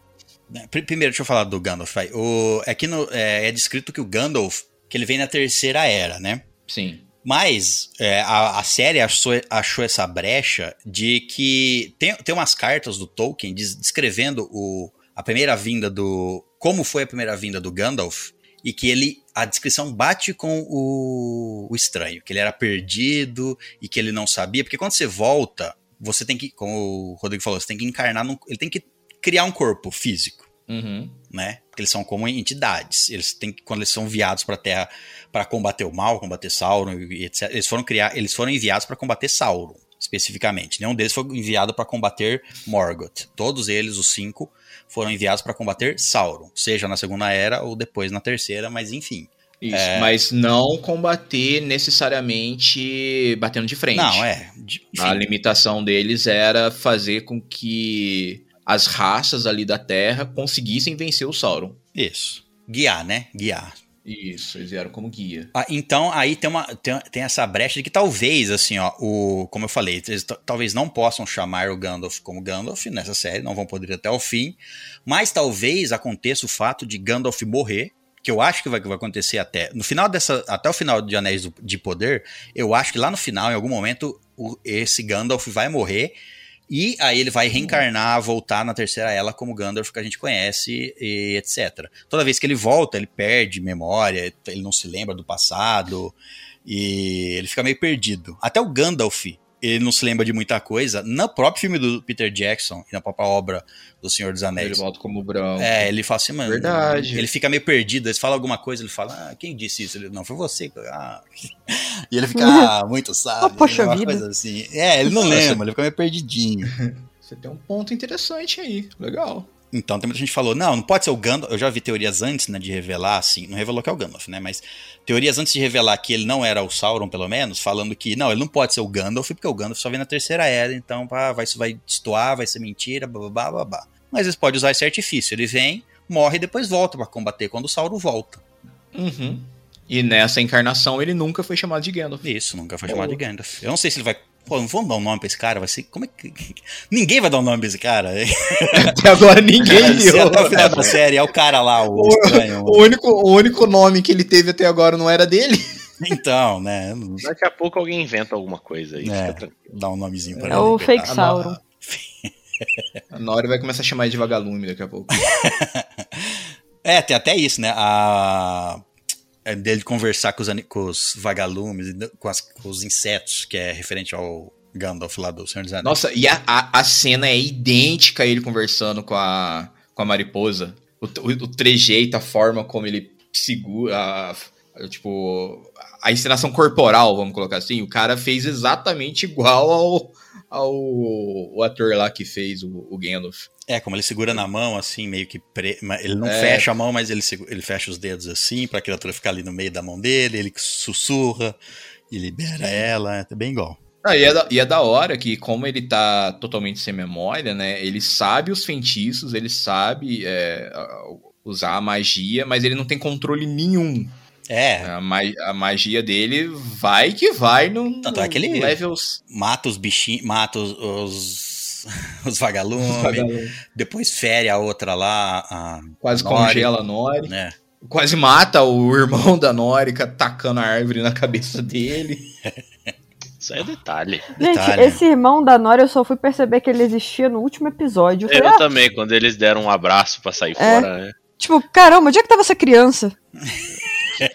Né, pr- Primeiro, deixa eu falar do Gandalf. vai. O, aqui no, é, é descrito que o Gandalf, que ele vem na terceira era, né? Sim. Mas é, a, a série achou, achou essa brecha de que tem, tem umas cartas do Tolkien des- descrevendo o, a primeira vinda do. como foi a primeira vinda do Gandalf, e que ele. a descrição bate com o, o estranho, que ele era perdido e que ele não sabia, porque quando você volta, você tem que, como o Rodrigo falou, você tem que encarnar, num, ele tem que criar um corpo físico Uhum. né? Porque eles são como entidades. Eles têm que, quando eles são enviados para a Terra para combater o mal, combater Sauron e etc. Eles foram criar, eles foram enviados para combater Sauron especificamente. Nenhum deles foi enviado para combater Morgoth. Todos eles, os cinco, foram enviados para combater Sauron, seja na Segunda Era ou depois na Terceira, mas enfim. Isso. É. Mas não combater necessariamente batendo de frente. Não, é. A limitação deles era fazer com que as raças ali da Terra conseguissem vencer o Sauron. isso. Guiar, né? Guiar. Isso, eles vieram como guia. Ah, então, aí tem, uma, tem, tem essa brecha de que talvez, assim, ó, o, como eu falei, eles talvez não possam chamar o Gandalf como Gandalf nessa série, não vão poder ir até o fim, mas talvez aconteça o fato de Gandalf morrer, que eu acho que vai, que vai acontecer até no final dessa, até o final de Anéis de Poder, eu acho que lá no final, em algum momento, o- esse Gandalf vai morrer E aí ele vai reencarnar, voltar na terceira ela como Gandalf que a gente conhece, e etc. Toda vez que ele volta, ele perde memória, ele não se lembra do passado, e ele fica meio perdido. Até o Gandalf, ele não se lembra de muita coisa. No próprio filme do Peter Jackson e na própria obra do Senhor dos Anéis. Ele volta como branco. É, ele fala assim, mano. Verdade. Ele fica meio perdido. Ele fala alguma coisa, ele fala, ah, quem disse isso? Ele, não, foi você. Ah. E ele fica, ah, muito sábio. Oh, poxa uma vida. coisa assim. É, ele não lembra, ele fica meio perdidinho. Você tem um ponto interessante aí. Legal. Então, tem muita gente que falou, não, não pode ser o Gandalf. Eu já vi teorias antes, né, de revelar, assim, não revelou que é o Gandalf, né, mas teorias antes de revelar que ele não era o Sauron, pelo menos, falando que, não, ele não pode ser o Gandalf, porque o Gandalf só vem na Terceira Era, então pá, vai, isso vai destoar, vai ser mentira, blá, blá. Mas eles podem usar esse artifício, ele vem, morre e depois volta pra combater quando o Sauron volta. Uhum. E nessa encarnação ele nunca foi chamado de Gandalf. Isso, nunca foi chamado de Gandalf. Eu não sei se ele vai... Pô, não vamos dar um nome pra esse cara, vai ser... Como é que... Ninguém vai dar um nome pra esse cara. Até agora ninguém deu. até o final da série é o cara lá, o O, estranho. o único, o único nome que ele teve até agora não era dele. Então, né, Daqui a pouco alguém inventa alguma coisa aí. É. dá um nomezinho pra É ele. o fake Ah. Sauron. A Nori vai começar a chamar ele de vagalume daqui a pouco. É, tem até isso, né? A... é dele conversar com os, com os vagalumes, com, as- com os insetos, que é referente ao Gandalf lá do Senhor dos Anéis. Nossa, e a, a, a cena é idêntica a ele conversando com a, com a mariposa. O, o, o trejeito, a forma como ele segura. tipo, a encenação corporal, vamos colocar assim. O cara fez exatamente igual ao, ao o ator lá que fez o, o Gandalf. É, como ele segura na mão, assim, meio que. Pre... Ele não É. fecha a mão, mas ele, segu- ele fecha os dedos assim, pra criatura ficar ali no meio da mão dele, ele sussurra e libera ela. É bem igual. Ah, e, é da, e é da hora que, como ele tá totalmente sem memória, né? Ele sabe os feitiços, ele sabe é, usar a magia, mas ele não tem controle nenhum. É, A, ma- a magia dele vai que vai no, Tanto é que ele- levels. mata os bichinhos, mata os, os, os vagalumes, depois fere a outra lá, a Quase Nori. congela a Nori. né? Quase mata o irmão da Nori, ca- tacando a árvore na cabeça dele. Isso aí é detalhe. Gente, Detalhe. esse irmão da Nora eu só fui perceber que ele existia no último episódio. Eu falei, Eu ah, também, quando eles deram um abraço pra sair fora. né? tipo, caramba, onde é que tava essa criança?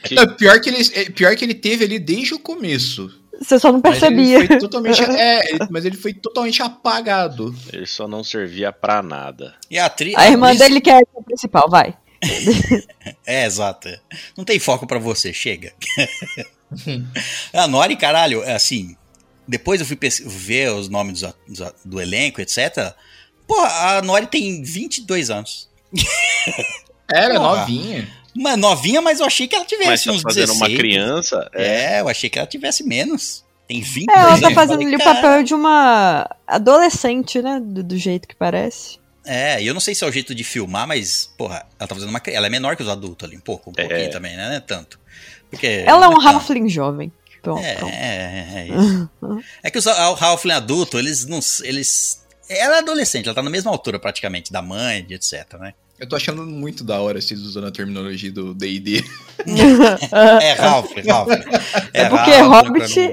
Que- Não, pior, que ele, é, pior que ele teve ali desde o começo. Você só não Mas percebia. ele foi totalmente, é, ele- mas ele foi totalmente apagado. Ele só não servia pra nada. E a atriz. A irmã dele que é a principal, vai. É, exato. Não tem foco pra você, chega. a Nori, caralho, é assim. Depois eu fui ver os nomes a- do elenco, etc. Pô, a Nori tem 22 anos. Era Porra. novinha. Uma novinha, mas eu achei que ela Mas tivesse tá uns fazendo 16. uma criança. É. É, eu achei que ela tivesse menos. Tem 20 É, ela tá fazendo ali o papel de uma adolescente, né? Do, do jeito que parece. É, e eu não sei se é o jeito de filmar, mas, porra, ela tá fazendo uma. Ela é menor que os adultos ali, um pouco, um É. pouquinho também, né? Não é tanto. Porque, Ela é um tanto. Halfling jovem. Pronto, É, pronto. é, é isso. é que os, o Halfling adulto, eles não. Eles. Ela é adolescente, ela tá na mesma altura praticamente da mãe, de etc, né? Eu tô achando muito da hora vocês usando a terminologia do D&D. É Halfling, Halfling. É porque Halfling pra Hobbit.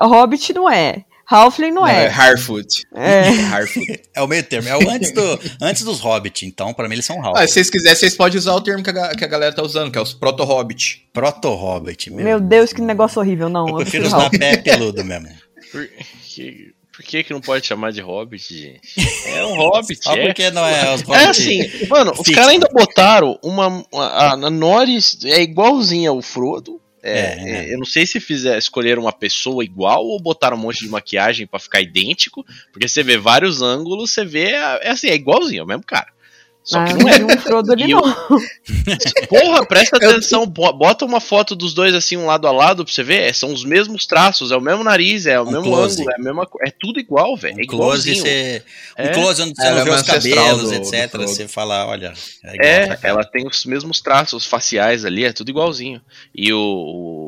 Hobbit não é. Halfling não, é. Harfoot. É. Harfoot. É o meio termo, é o antes, do, antes dos Hobbit, então pra mim eles são Halfling. Ah, se vocês quiserem, vocês podem usar o termo que a, que a galera tá usando, que é os proto-hobbit. Proto-Hobbit, meu. Meu Deus, que negócio horrível. Não, Eu eu prefiro usar pé peludo mesmo. Por que, que não pode chamar de Hobbit, gente? É um Hobbit, Só é. porque não é os Hobbit. É assim, mano, os caras ainda botaram uma. uma- a, a Norris é igualzinha ao Frodo. É, É, é, Eu não sei se fizer escolher uma pessoa igual ou botaram um monte de maquiagem pra ficar idêntico. Porque você vê vários ângulos, você vê. É assim, é igualzinho, é o mesmo cara. Só Ah, que não é. um Frodo ali, eu- não. Porra, presta atenção, bo- bota uma foto dos dois assim, um lado a lado pra você ver. é, São os mesmos traços, é o mesmo nariz, é o Um mesmo close. ângulo, é a mesma É tudo igual, velho. É Um close, igualzinho. você, um É. close onde você não é vê os cabelos, do- do etc. Frodo. você fala, olha, é igual É, ela tem os mesmos traços faciais ali, é tudo igualzinho. E o,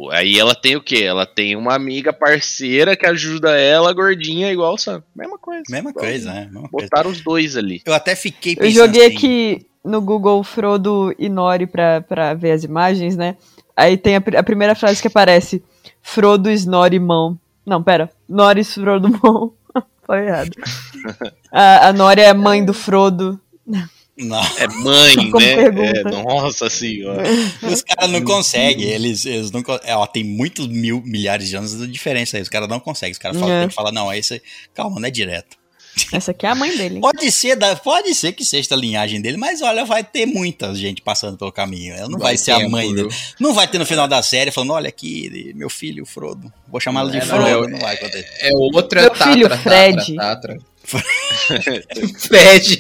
o- aí ela tem o quê? Ela tem uma amiga parceira que ajuda ela, gordinha, igual o Sam. Mesma coisa. Mesma igualzinho. coisa, né? Mesma coisa. Botaram os dois ali. Eu até fiquei Eu pensando joguei assim, aqui no Google Frodo e Nori pra, pra ver as imagens, né? Aí tem a, a primeira frase que aparece: Frodo Snorri mão. Não, pera. Norris Frodo mão. Foi errado. A, a Nori é mãe do Frodo. Não. É mãe, né? É, nossa senhora. Os caras não conseguem, eles, eles não é, ó, tem muitos mil, milhares de anos de diferença aí, os caras não conseguem, os caras falam, É. tem que falar, não, esse, calma, não é direto. Essa aqui é a mãe dele. Pode ser, pode ser que seja da linhagem dele, mas olha, vai ter muita gente passando pelo caminho, ela não vai, ser a mãe viu? dele. Não vai ter no final da série falando, olha aqui, meu filho, o Frodo, vou chamá-lo de É, não, Frodo, eu- não vai acontecer. É outra Meu filho, Fred. Tatra, Fred.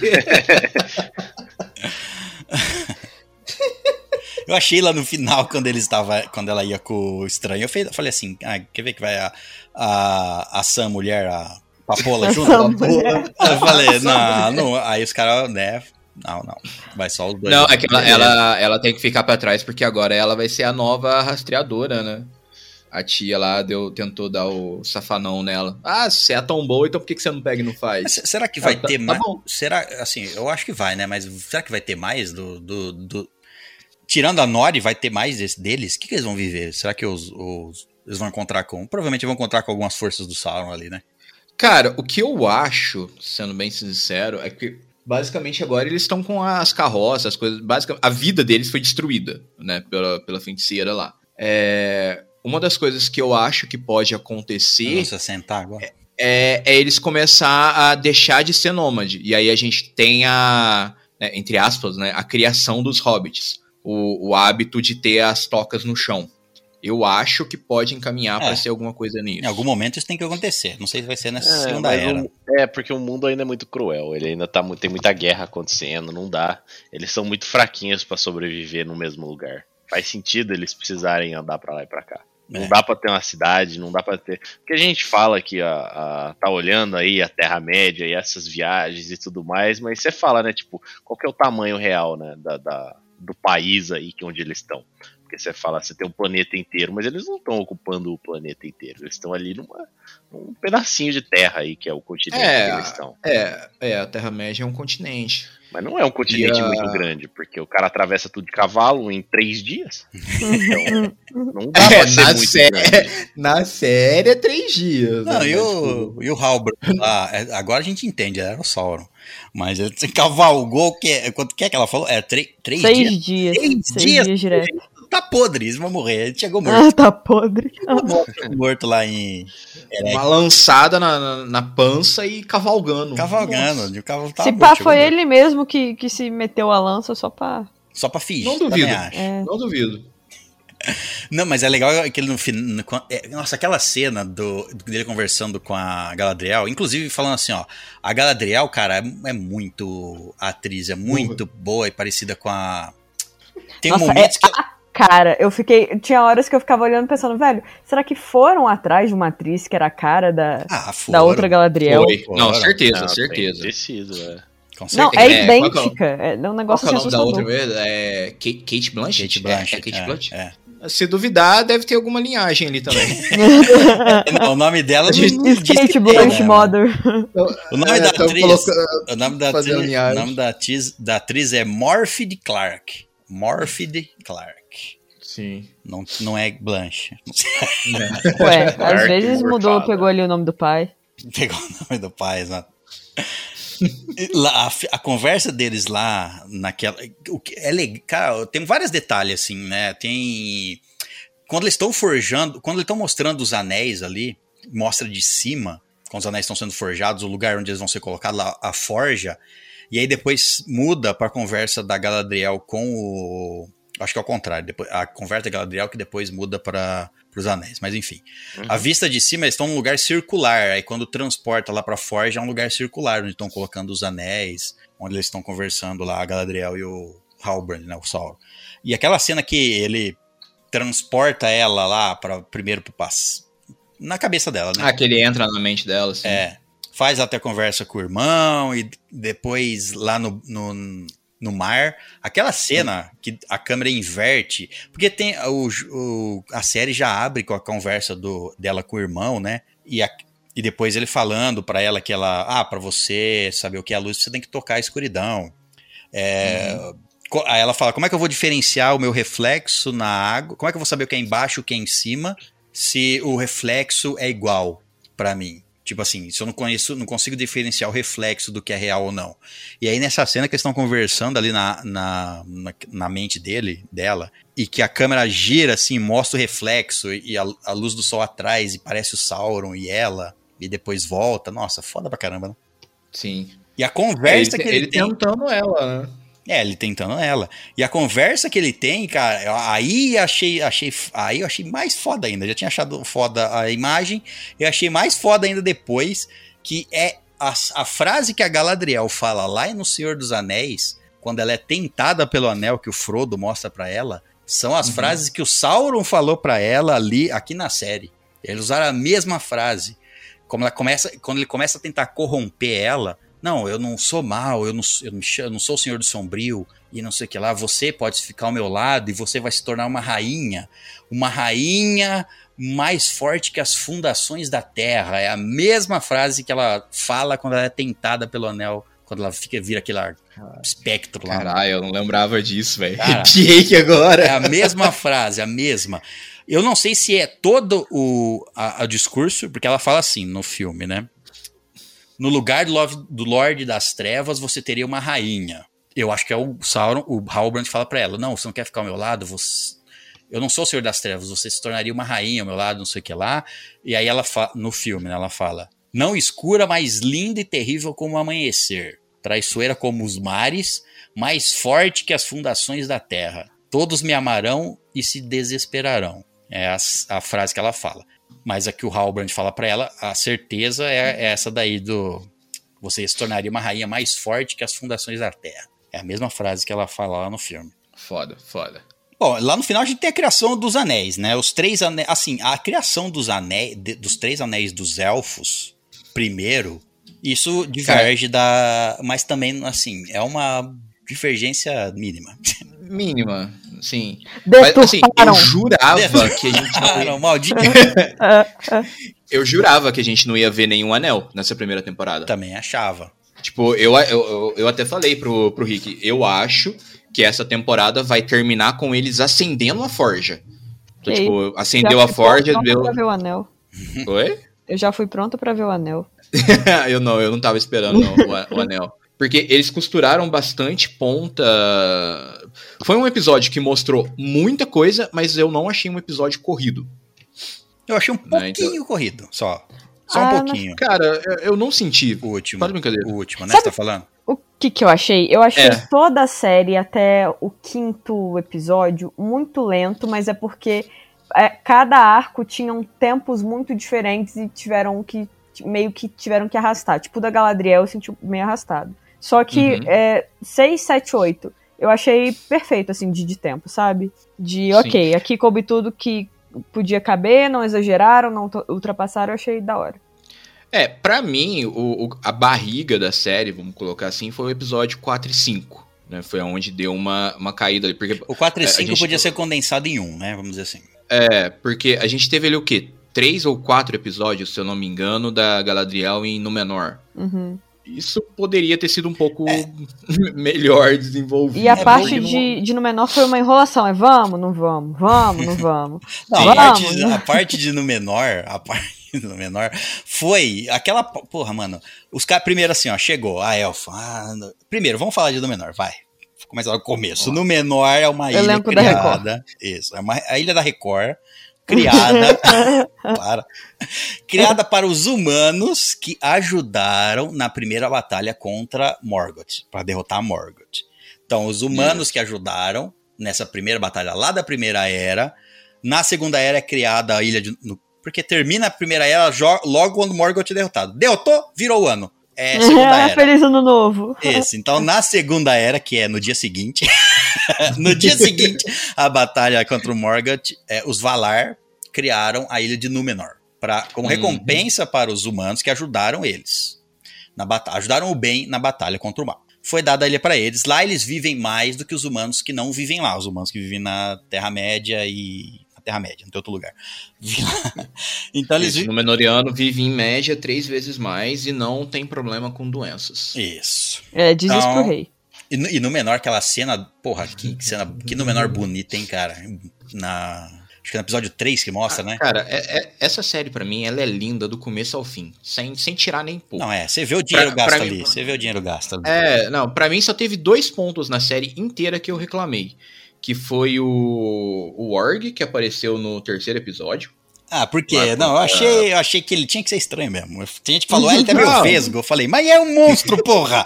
Eu achei lá no final, quando ele estava, quando ela ia com o estranho, eu falei assim, ah, quer ver que vai a, a, a Sam mulher, a Papola junto? Mulher. Eu falei, não, não, aí os caras, né, não, não, vai só os dois. Não, é que ela, ela, ela tem que ficar pra trás, porque agora ela vai ser a nova rastreadora, né? A tia lá deu, tentou dar o safanão nela. Ah, se é tão boa, então por que, que você não pega e não Mas faz? se- será que vai Ah, tá- ter tá mais? bom. será, assim, eu acho que vai, né? Mas será que vai ter mais do. do, do- Tirando a Nori, vai ter mais desse, deles? O que, que eles vão viver? Será que os, os- eles vão encontrar com. Provavelmente vão encontrar com algumas forças do Sauron ali, né? Cara, o que eu acho, sendo bem sincero, é que basicamente agora eles estão com as carroças, as coisas. Basicamente, a vida deles foi destruída, né? Pela, pela feiticeira lá. É, uma das coisas que eu acho que pode acontecer se sentar agora. é, é eles começar a deixar de ser nômade. E aí a gente tem a, né, entre aspas, né, a criação dos hobbits. O, o hábito de ter as tocas no chão. Eu acho que pode encaminhar É. pra ser alguma coisa nisso. Em algum momento isso tem que acontecer. Não sei se vai ser nessa É, segunda era. o- é, porque o mundo ainda é muito cruel. Ele ainda tá, tem muita guerra acontecendo, não dá. Eles são muito fraquinhos pra sobreviver no mesmo lugar. Faz sentido eles precisarem andar pra lá e pra cá. Não É. dá pra ter uma cidade, não dá pra ter. Porque a gente fala que a, a- tá olhando aí a Terra-média e essas viagens e tudo mais, mas você fala, né, tipo, qual que é o tamanho real, né, da, da- do país aí que onde eles estão. Porque você fala, você tem um planeta inteiro, mas eles não estão ocupando o planeta inteiro. Eles estão ali numa, num pedacinho de terra aí, que é o continente É. que eles estão. É, é, a Terra-média é um continente. Mas não é um continente E a- muito grande, porque o cara atravessa tudo de cavalo em três dias. Então, não dá É, pra ser na muito sé- grande. Na série é três dias. Não, né, e o, e o lá, é, agora a gente entende, era o Sauron. Mas ele cavalgou, que, é- quanto que é que ela falou? É três, três Seis dias? dias. Seis Seis dias? dias direto. Tá podre, eles vão morrer. Ele chegou morto. Ah, tá podre. morto, morto lá em. tipo, Uma lançada na, na, na pança e cavalgando. Cavalgando. O cavalo tá Se morto, pá, foi morto. ele mesmo que, que se meteu a lança só pra. Só pra fingir. Não duvido. acho. É. Não duvido. Não, mas é legal que ele no final. Nossa, aquela cena do, dele conversando com a Galadriel, inclusive falando assim, ó. A Galadriel, cara, é, é muito atriz, é muito boa e parecida com a. Tem Nossa, momentos que. ela- Cara, eu fiquei. Tinha horas que eu ficava olhando pensando, velho, será que foram atrás de uma atriz que era a cara da, Ah, da outra Galadriel? Foi. Não, certeza, Não, certeza. Tem tecido, é. Com Não, certeza. é É, qual é idêntica. É, é um Qual negócio que é o assim nome da outra mesmo? É Kate, Kate Blanchett? Kate Blanchett. É, é Kate é, Blanchett. é. Se duvidar, deve ter alguma linhagem ali também. Não, o nome dela A gente- não diz que Skate tem, Blanche né? Mother. O nome É, da atriz. O nome da atriz, o nome da atriz, da atriz é Morphed Clark. Morphed Clark. Sim. Não, não é Blanche. Não. Ué, às vezes mudou, pegou ali o nome do pai. Pegou o nome do pai, exato. Lá, a, a conversa deles lá, naquela. O que é legal. Cara, tem vários detalhes, assim, né? Tem. Quando eles estão forjando. Quando eles estão mostrando os anéis ali, mostra de cima, quando os anéis estão sendo forjados, o lugar onde eles vão ser colocados, lá, a forja. E aí depois muda pra conversa da Galadriel com o. Acho que é o contrário. Depois, a conversa da Galadriel que depois muda para os anéis. Mas enfim. A vista de cima eles estão num lugar circular. Aí quando transporta lá pra Forja é um lugar circular, onde estão colocando os anéis, onde eles estão conversando lá, a Galadriel e o Halbrand, né, o Sauron. E aquela cena que ele transporta ela lá para primeiro pro passo. Na cabeça dela, né? Ah, que ele entra na mente dela, assim. É. Faz até conversa com o irmão e depois lá no, no, no mar. Aquela cena que a câmera inverte. Porque tem o, o- a série já abre com a conversa do, dela com o irmão, né? E, a- e depois ele falando pra ela que ela. Ah, pra você saber o que é a luz, você tem que tocar a escuridão. É, co- Aí ela fala: como é que eu vou diferenciar o meu reflexo na água? Como é que eu vou saber o que é embaixo e o que é em cima se o reflexo é igual pra mim? Tipo assim, se eu não conheço, não consigo diferenciar o reflexo do que é real ou não. E aí nessa cena que eles estão conversando ali na, na, na, na, mente dele, dela, e que a câmera gira assim, mostra o reflexo e a, a luz do sol atrás e parece o Sauron e ela, e depois volta. Nossa, foda pra caramba, né? Sim. E a conversa ele, que ele, ele tem... tentando ela, né? É, ele tentando ela. E a conversa que ele tem, cara, aí achei, achei, aí eu achei mais foda ainda. Já tinha achado foda a imagem, eu achei mais foda ainda depois, que é a, a frase que a Galadriel fala lá no Senhor dos Anéis, quando ela é tentada pelo anel que o Frodo mostra para ela, são as uhum. frases que o Sauron falou para ela ali, aqui na série. Eles usaram a mesma frase. Como ela começa, quando ele começa a tentar corromper ela, não, eu não sou mal, eu não, eu não, eu não sou o Senhor do Sombrio e não sei o que lá. Você pode ficar ao meu lado e você vai se tornar uma rainha. Uma rainha mais forte que as fundações da terra. É a mesma frase que ela fala quando ela é tentada pelo anel. Quando ela fica, vira aquele espectro lá. Caralho, eu não lembrava disso, velho. Arrepiei que agora. É a mesma frase, a mesma. Eu não sei se é todo o a, a discurso, porque ela fala assim no filme, né? No lugar do, Love, do Lorde das Trevas, você teria uma rainha. Eu acho que é o Sauron, o Halbrand fala para ela: Não, você não quer ficar ao meu lado? Você... Eu não sou o Senhor das Trevas, você se tornaria uma rainha ao meu lado, não sei o que lá. E aí ela fala, no filme, né, ela fala: Não escura, mas linda e terrível como o amanhecer. Traiçoeira como os mares, mais forte que as fundações da terra. Todos me amarão e se desesperarão. É a, a frase que ela fala. Mas a que o Halbrand fala para ela, a certeza é, é essa daí do você se tornaria uma rainha mais forte que as fundações da Terra. É a mesma frase que ela fala lá no filme. Foda, foda. Bom, lá no final a gente tem a criação dos anéis, né? Os três anéis, assim, a criação dos anéis, dos três anéis dos elfos, primeiro, isso diverge da, mas também assim, é uma divergência mínima. Mínima, sim. Mas, assim, eu jurava que a gente não ia... maldito. eu jurava que a gente não ia ver nenhum anel nessa primeira temporada. Também achava. Tipo, eu, eu, eu até falei pro, pro Rick, eu acho que essa temporada vai terminar com eles acendendo a forja. Então, tipo, acendeu a forja, deu. Pra ver o anel. Oi? Eu já fui pronto para ver o anel. eu não, eu não tava esperando não, o, o anel. Porque eles costuraram bastante ponta. Foi um episódio que mostrou muita coisa, mas eu não achei um episódio corrido. Eu achei um né, pouquinho então... corrido, só. Só ah, um pouquinho. Mas... Cara, eu não senti. O último. Faz brincadeira. O último, né? Sabe você tá falando? O que, que eu achei? Eu achei é. toda a série até o quinto episódio muito lento, mas é porque é, cada arco tinham tempos muito diferentes e tiveram que meio que tiveram que arrastar. Tipo, da Galadriel eu senti meio arrastado. Só que uhum. é, 6, 7, 8 eu achei perfeito, assim, de, de tempo, sabe? De, ok, Sim. aqui coube tudo que podia caber, não exageraram, não ultrapassaram, eu achei da hora. É, para mim, o, o, a barriga da série, vamos colocar assim, foi o episódio 4 e 5. Né? Foi onde deu uma, uma caída ali. Porque, o 4 e 5 é, gente... podia ser condensado em um, né? Vamos dizer assim. É, porque a gente teve ali o quê? Três ou quatro episódios, se eu não me engano, da Galadriel em Númenor. Uhum isso poderia ter sido um pouco é. melhor desenvolvido. E a é parte de, de no menor foi uma enrolação. É vamos, não vamos, vamos, não vamos. não, vamos. A, parte, a parte de no menor, a parte no menor, foi aquela. Porra, mano. Os caras, primeiro assim, ó, chegou a Elfa. Ah, primeiro, vamos falar de no menor, vai. Começa do começo. No menor é uma ilha criada. Isso, é uma, a ilha da Record criada para criada para os humanos que ajudaram na primeira batalha contra Morgoth, para derrotar Morgoth. Então, os humanos que ajudaram nessa primeira batalha lá da primeira era, na segunda era é criada a ilha de, no, porque termina a primeira era logo quando Morgoth é derrotado. Derrotou, virou o ano. É segunda era. Feliz ano novo. Isso. Então, na segunda era, que é no dia seguinte, no dia seguinte, a batalha contra o Morgoth, é, os Valar criaram a ilha de Númenor, pra, como uhum. recompensa para os humanos que ajudaram eles na batalha, ajudaram o bem na batalha contra o mal. Foi dada a ilha para eles. Lá eles vivem mais do que os humanos que não vivem lá, os humanos que vivem na Terra Média e na Terra Média, não tem outro lugar. então eles no Menoriano vive em média três vezes mais e não tem problema com doenças. Isso. É, diz então, isso pro rei. E no, e no menor, aquela cena, porra, que cena, que no menor bonita, hein, cara? Na Acho que é no episódio 3 que mostra, Ah, né? Cara, é- é- essa série pra mim, ela é linda do começo ao fim, sem, sem tirar nem pôr. Não, é. Você vê o dinheiro Pra- gasto pra mim- ali. Você vê o dinheiro gasto ali. É, não, pra mim só teve dois pontos na série inteira que eu reclamei. Que foi o, o Org, que apareceu no terceiro episódio. Ah, por quê? Lá Não, eu achei, eu achei que ele tinha que ser estranho mesmo. Tem gente que falou, ah, ele tá meio vesgo. Eu falei, mas é um monstro, porra!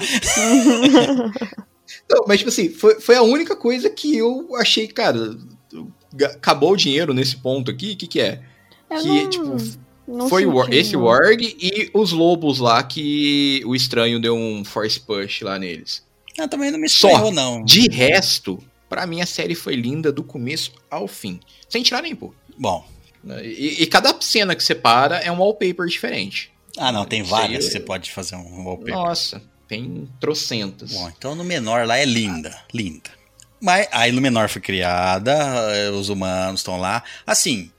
Não, mas tipo assim, foi, foi a única coisa que eu achei, cara, acabou o dinheiro nesse ponto aqui, o que que é? Eu que, não- tipo, não foi o, esse. Warg e os lobos lá que o estranho deu um force push lá neles. Não, também não me Só. estranhou, não. De resto, pra mim a série foi linda do começo ao fim. Sem tirar nem pôr. Bom, né? E, e cada cena que você para é um wallpaper diferente. ah não, tem várias que você pode fazer um wallpaper. Nossa, tem trocentas. Bom, então no menor lá é linda, linda. Mas aí no menor foi criada, eh, os humanos estão lá. Assim,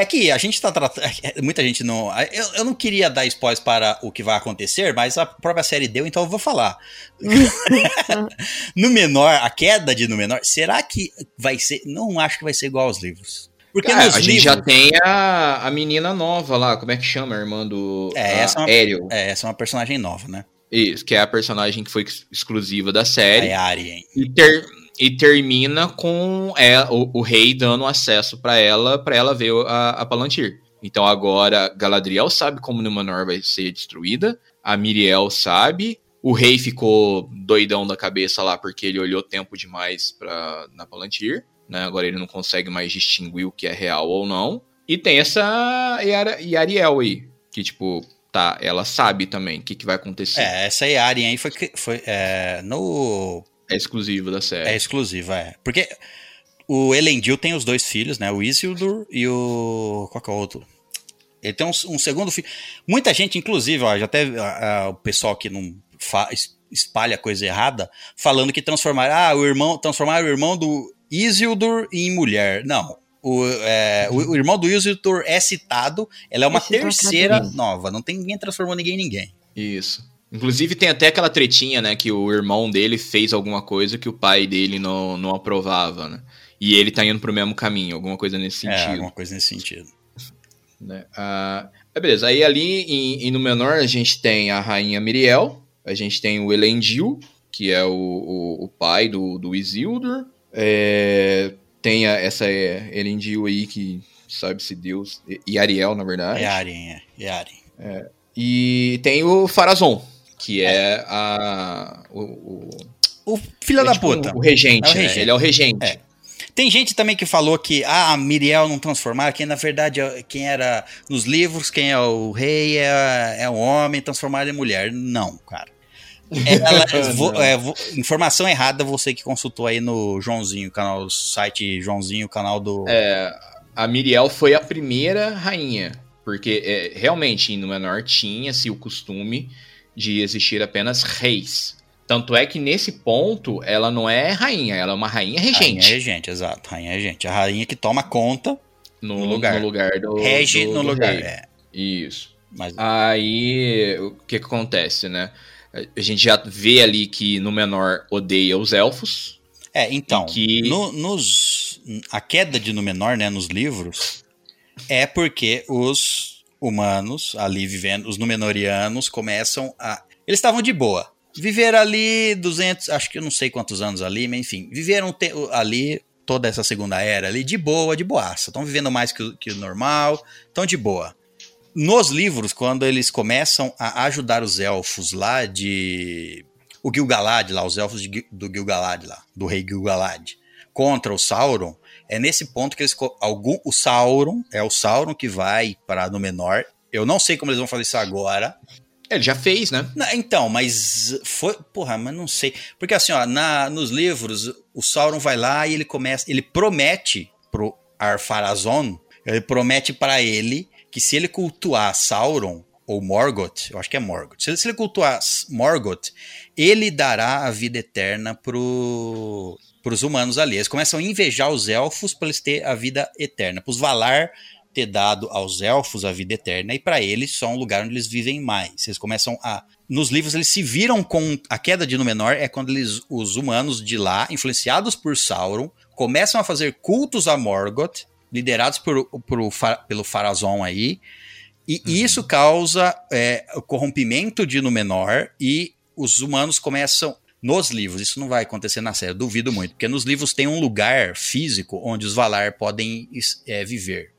é que a gente tá tratando. Muita gente não. Eu, eu não queria dar spoilers para o que vai acontecer, mas a própria série deu, então eu vou falar. no menor, a queda de no menor, será que vai ser. Não acho que vai ser igual aos livros. Porque Cara, nos a gente livros. já tem a, a menina nova lá, como é que chama? A irmã do É, essa é uma- Ariel. É, essa é uma personagem nova, né? Isso, que é a personagem que foi ex- exclusiva da série. É a Arien. E, ter- e termina com é, o, o rei dando acesso pra ela, para ela ver a, a Palantir. Então agora Galadriel sabe como Númenor vai ser destruída, a Miriel sabe, o rei ficou doidão da cabeça lá porque ele olhou tempo demais pra, na Palantir, né? Agora ele não consegue mais distinguir o que é real ou não. E tem essa Yariel aí, que tipo, tá, ela sabe também o que, que vai acontecer. É, essa Arien aí foi, foi é, no É exclusivo da série. É exclusiva, é. Porque o Elendil tem os dois filhos, né? O Isildur e o. Qual que é o outro? Ele tem um, um segundo filho. Muita gente, inclusive, ó, já até o pessoal que não fa- es- espalha coisa errada, falando que transformaram, ah, o irmão, transformaram o irmão do Isildur em mulher. Não. O, é, o, o irmão do Isildur é citado, ela é uma Esse tá terceira nova. Não tem ninguém transformou ninguém em ninguém. Isso. Inclusive tem até aquela tretinha, né, que o irmão dele fez alguma coisa que o pai dele não, não aprovava, né? E ele tá indo pro mesmo caminho, alguma coisa nesse É, sentido. alguma coisa nesse sentido. né? Ah, é, beleza, aí ali em, em Númenor a gente tem a rainha Miriel, a gente tem o Elendil, que é o, o, o pai do, do Isildur, é, tem a- essa é, Elendil aí que sabe-se Deus, e- Ariel, na verdade. É Arien, é. É Arien. E tem o Farazon, que é, a... O, o- O filho é da tipo puta. O regente, É o né? regente. Ele é o regente. É. Tem gente também que falou que ah, a Miriel não transformaram, que na verdade é- quem era nos livros, quem é o rei é, é o homem, transformado em mulher. Não, cara. Ela- vo- é, vo- informação errada, você que consultou aí no Joãozinho, canal, site Joãozinho, canal do. É, a Miriel foi a primeira rainha, porque é, realmente em Númenor tinha-se o costume de existir apenas reis. Tanto é que nesse ponto ela não é rainha, ela é uma rainha Rainha regente regente, exato. Rainha regente. A rainha que toma conta, no, no lugar. no lugar do rege do- no do lugar. rei. É. Isso. Mas Aí o que, que acontece, né? A gente já vê ali que Númenor odeia os elfos. É, então, que- no- nos, a queda de Númenor, né, nos livros, é porque os humanos ali vivendo, os Númenorianos começam a... Eles estavam de boa. Viveram ali 200, acho que eu não sei quantos anos ali, mas enfim, viveram te- ali toda essa segunda era ali de boa, de boaça. Estão vivendo mais que o, que o normal, estão de boa. Nos livros, quando eles começam a ajudar os elfos lá de o Gil-galad lá, os elfos de do Gil-galad lá, do rei Gil-galad, contra o Sauron, é nesse ponto que eles algum o Sauron, é o Sauron que vai para Númenor. Eu não sei como eles vão fazer isso agora. Ele já fez, né? Então, mas foi, porra, mas não sei. Porque assim, ó, na, nos livros, o Sauron vai lá e ele começa, ele promete pro Ar-Pharazôn, ele promete para ele que se ele cultuar Sauron ou Morgoth, eu acho que é Morgoth. Se ele, se ele cultuar Morgoth, ele dará a vida eterna pro pros humanos ali. Eles começam a invejar os elfos para eles ter a vida eterna, para os Valar ter dado aos elfos a vida eterna e para eles só um lugar onde eles vivem mais. Eles começam a nos livros eles se viram com a queda de Númenor é quando eles os humanos de lá, influenciados por Sauron, começam a fazer cultos a Morgoth liderados por, por, pelo Farazon aí. E uhum. isso causa é, o corrompimento de Númenor e os humanos começam. Nos livros, isso não vai acontecer na série, duvido muito, porque nos livros tem um lugar físico onde os Valar podem é, viver.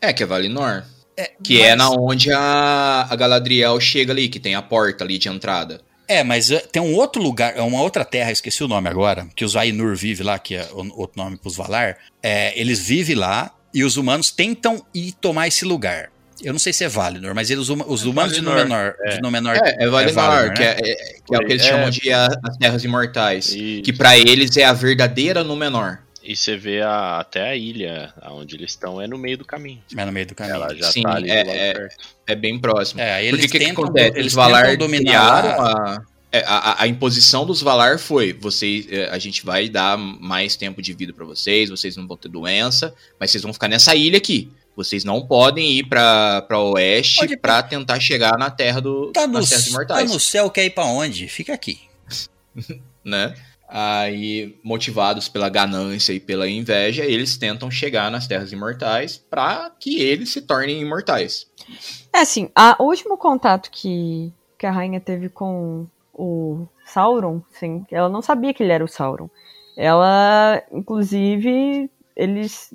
É, que é Valinor. É, que mas... é na onde a, a Galadriel chega ali, que tem a porta ali de entrada. É, mas é, tem um outro lugar, é uma outra terra, esqueci o nome agora, que os Ainur vive lá, que é outro nome para os Valar. É, eles vivem lá e os humanos tentam ir tomar esse lugar. Eu não sei se é Valinor, mas eles, os é humanos de Númenor, é. de Númenor é, é Valinor, é Valinor que, né? é, que, é, o que eles chamam de a, as Terras Imortais, Isso. que para eles é a verdadeira Númenor. E você vê a, até a ilha onde eles estão, é no meio do caminho. É no meio do caminho. Ela já Sim, tá ali é, é, é, bem próximo. É, eles Porque tentam, que, acontece? Eles Valar dominar a, é, a, a, imposição dos Valar foi: vocês, é, a gente vai dar mais tempo de vida para vocês, vocês não vão ter doença, mas vocês vão ficar nessa ilha aqui. Vocês não podem ir para oeste para tentar chegar na Terra do tá no, Terras Imortais. Tá no céu, quer ir para onde? Fica aqui. né? Aí, motivados pela ganância e pela inveja, eles tentam chegar nas Terras Imortais para que eles se tornem imortais. É assim, a, o último contato que, que a rainha teve com o Sauron, sim, ela não sabia que ele era o Sauron. Ela, inclusive, eles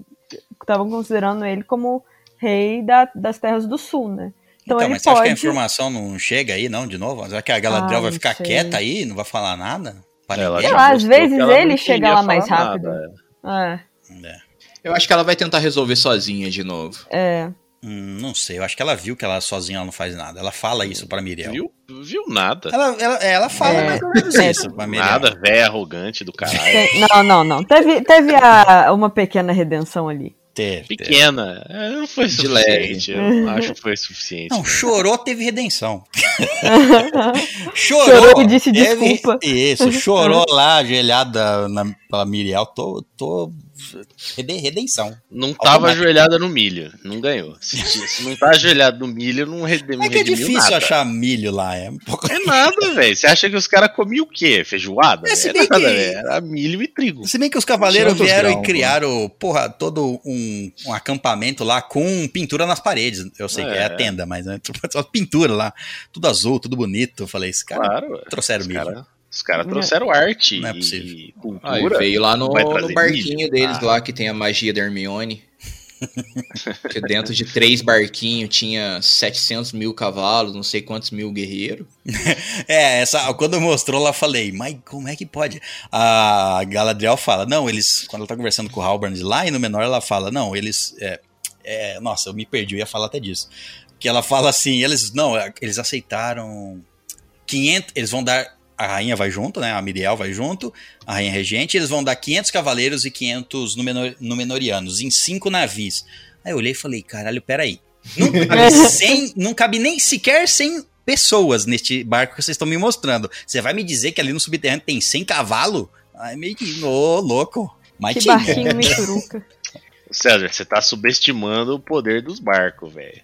estavam considerando ele como rei da, das Terras do Sul, né? Então, então mas você pode... acha que a informação não chega aí, não, de novo? Será que a Galadriel ah, vai ficar sei. quieta aí, não vai falar nada? Ela Sei lá, às vezes ele chega lá mais rápido. É. é. Eu acho que ela vai tentar resolver sozinha de novo. É. Hum, não sei, eu acho que ela viu que ela sozinha ela não faz nada. Ela fala isso pra Miriel. Viu? Viu nada. Ela, ela, ela fala é, mais ou menos é, isso pra Miriel. Nada, véia arrogante do caralho. Não, não, não. Teve, teve a, uma pequena redenção ali. Teve, Pequena. Teve. É, não foi suficiente. Eu acho que foi suficiente. Não, chorou, teve redenção. chorou. Chorou e disse teve, desculpa. Isso, chorou lá, ajoelhada na, pela Miriel. Tô, tô redenção. Não tava ajoelhada no milho, não ganhou. Se, se não tá ajoelhado no milho, não redimiu É que é difícil nada. achar milho lá, é um pouco... É nada, velho. Você acha que os caras comiam o quê? Feijoada? É, se bem nada, que... Era milho e trigo. Se bem que os cavaleiros vieram grão, e criaram, porra, todo um, um, acampamento lá com pintura nas paredes. Eu sei é. que é a é. tenda, mas né, pintura lá, tudo azul, tudo bonito. Eu falei, esse cara claro, trouxeram milho. Cara... Os caras trouxeram arte não é e cultura. Ah, veio lá no, no barquinho mídia. deles ah. lá que tem a magia da Hermione. que dentro de três barquinhos tinha 700 mil cavalos, não sei quantos mil guerreiros. é, essa, quando mostrou lá, falei, mas como é que pode? A Galadriel fala, não, eles, quando ela tá conversando com o Halbrand lá e no menor, ela fala, não, eles, é, é, nossa, eu me perdi, eu ia falar até disso. Que ela fala assim, eles, não, eles aceitaram 500, eles vão dar a rainha vai junto, né? A Miriel vai junto, a rainha regente, eles vão dar 500 cavaleiros e 500 Númenóreanos em cinco navios. Aí eu olhei e falei, caralho, peraí. Não cabe, 100, não cabe nem sequer 100 pessoas neste barco que vocês estão me mostrando. Você vai me dizer que ali no subterrâneo tem 100 cavalos? Ai, meio que, ô, louco. Mas que tinha. barquinho. César, você tá subestimando o poder dos barcos, velho.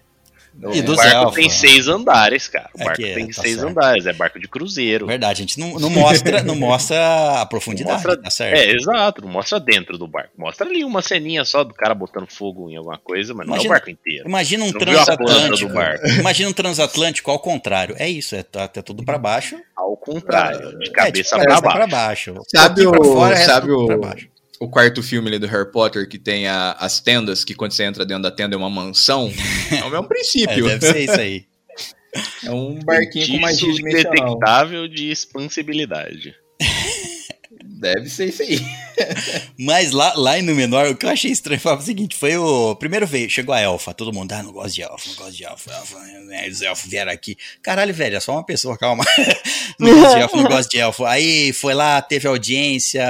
E o barco tem seis andares, cara. O é barco é, tem tá seis certo. andares, é barco de cruzeiro. Verdade, a gente não, não mostra, não mostra a profundidade, mostra, tá certo? É, exato, não mostra dentro do barco. Mostra ali uma ceninha só do cara botando fogo em alguma coisa, mas imagina, não é o barco inteiro. Imagina um transatlântico. Imagina um transatlântico ao contrário. É isso, é até tá tudo para baixo. Ao contrário, de cabeça é, tipo, para baixo. baixo. Sabe o, fora, sabe o, o quarto filme ali do Harry Potter, que tem a, as tendas, que quando você entra dentro da tenda é uma mansão, é o mesmo princípio. é, deve ser isso aí. É um barquinho com magia dimensional. detectável de expansibilidade. Deve ser isso aí. Mas lá, lá em Númenor, o que eu achei estranho foi o seguinte: foi o. Primeiro veio, chegou a elfa, todo mundo, ah, não gosto de elfa, não gosto de elfa, elfa né, os elfos vieram aqui. Caralho, velho, é só uma pessoa, calma. não gosto de elfo, não gosto de elfo. Aí foi lá, teve audiência,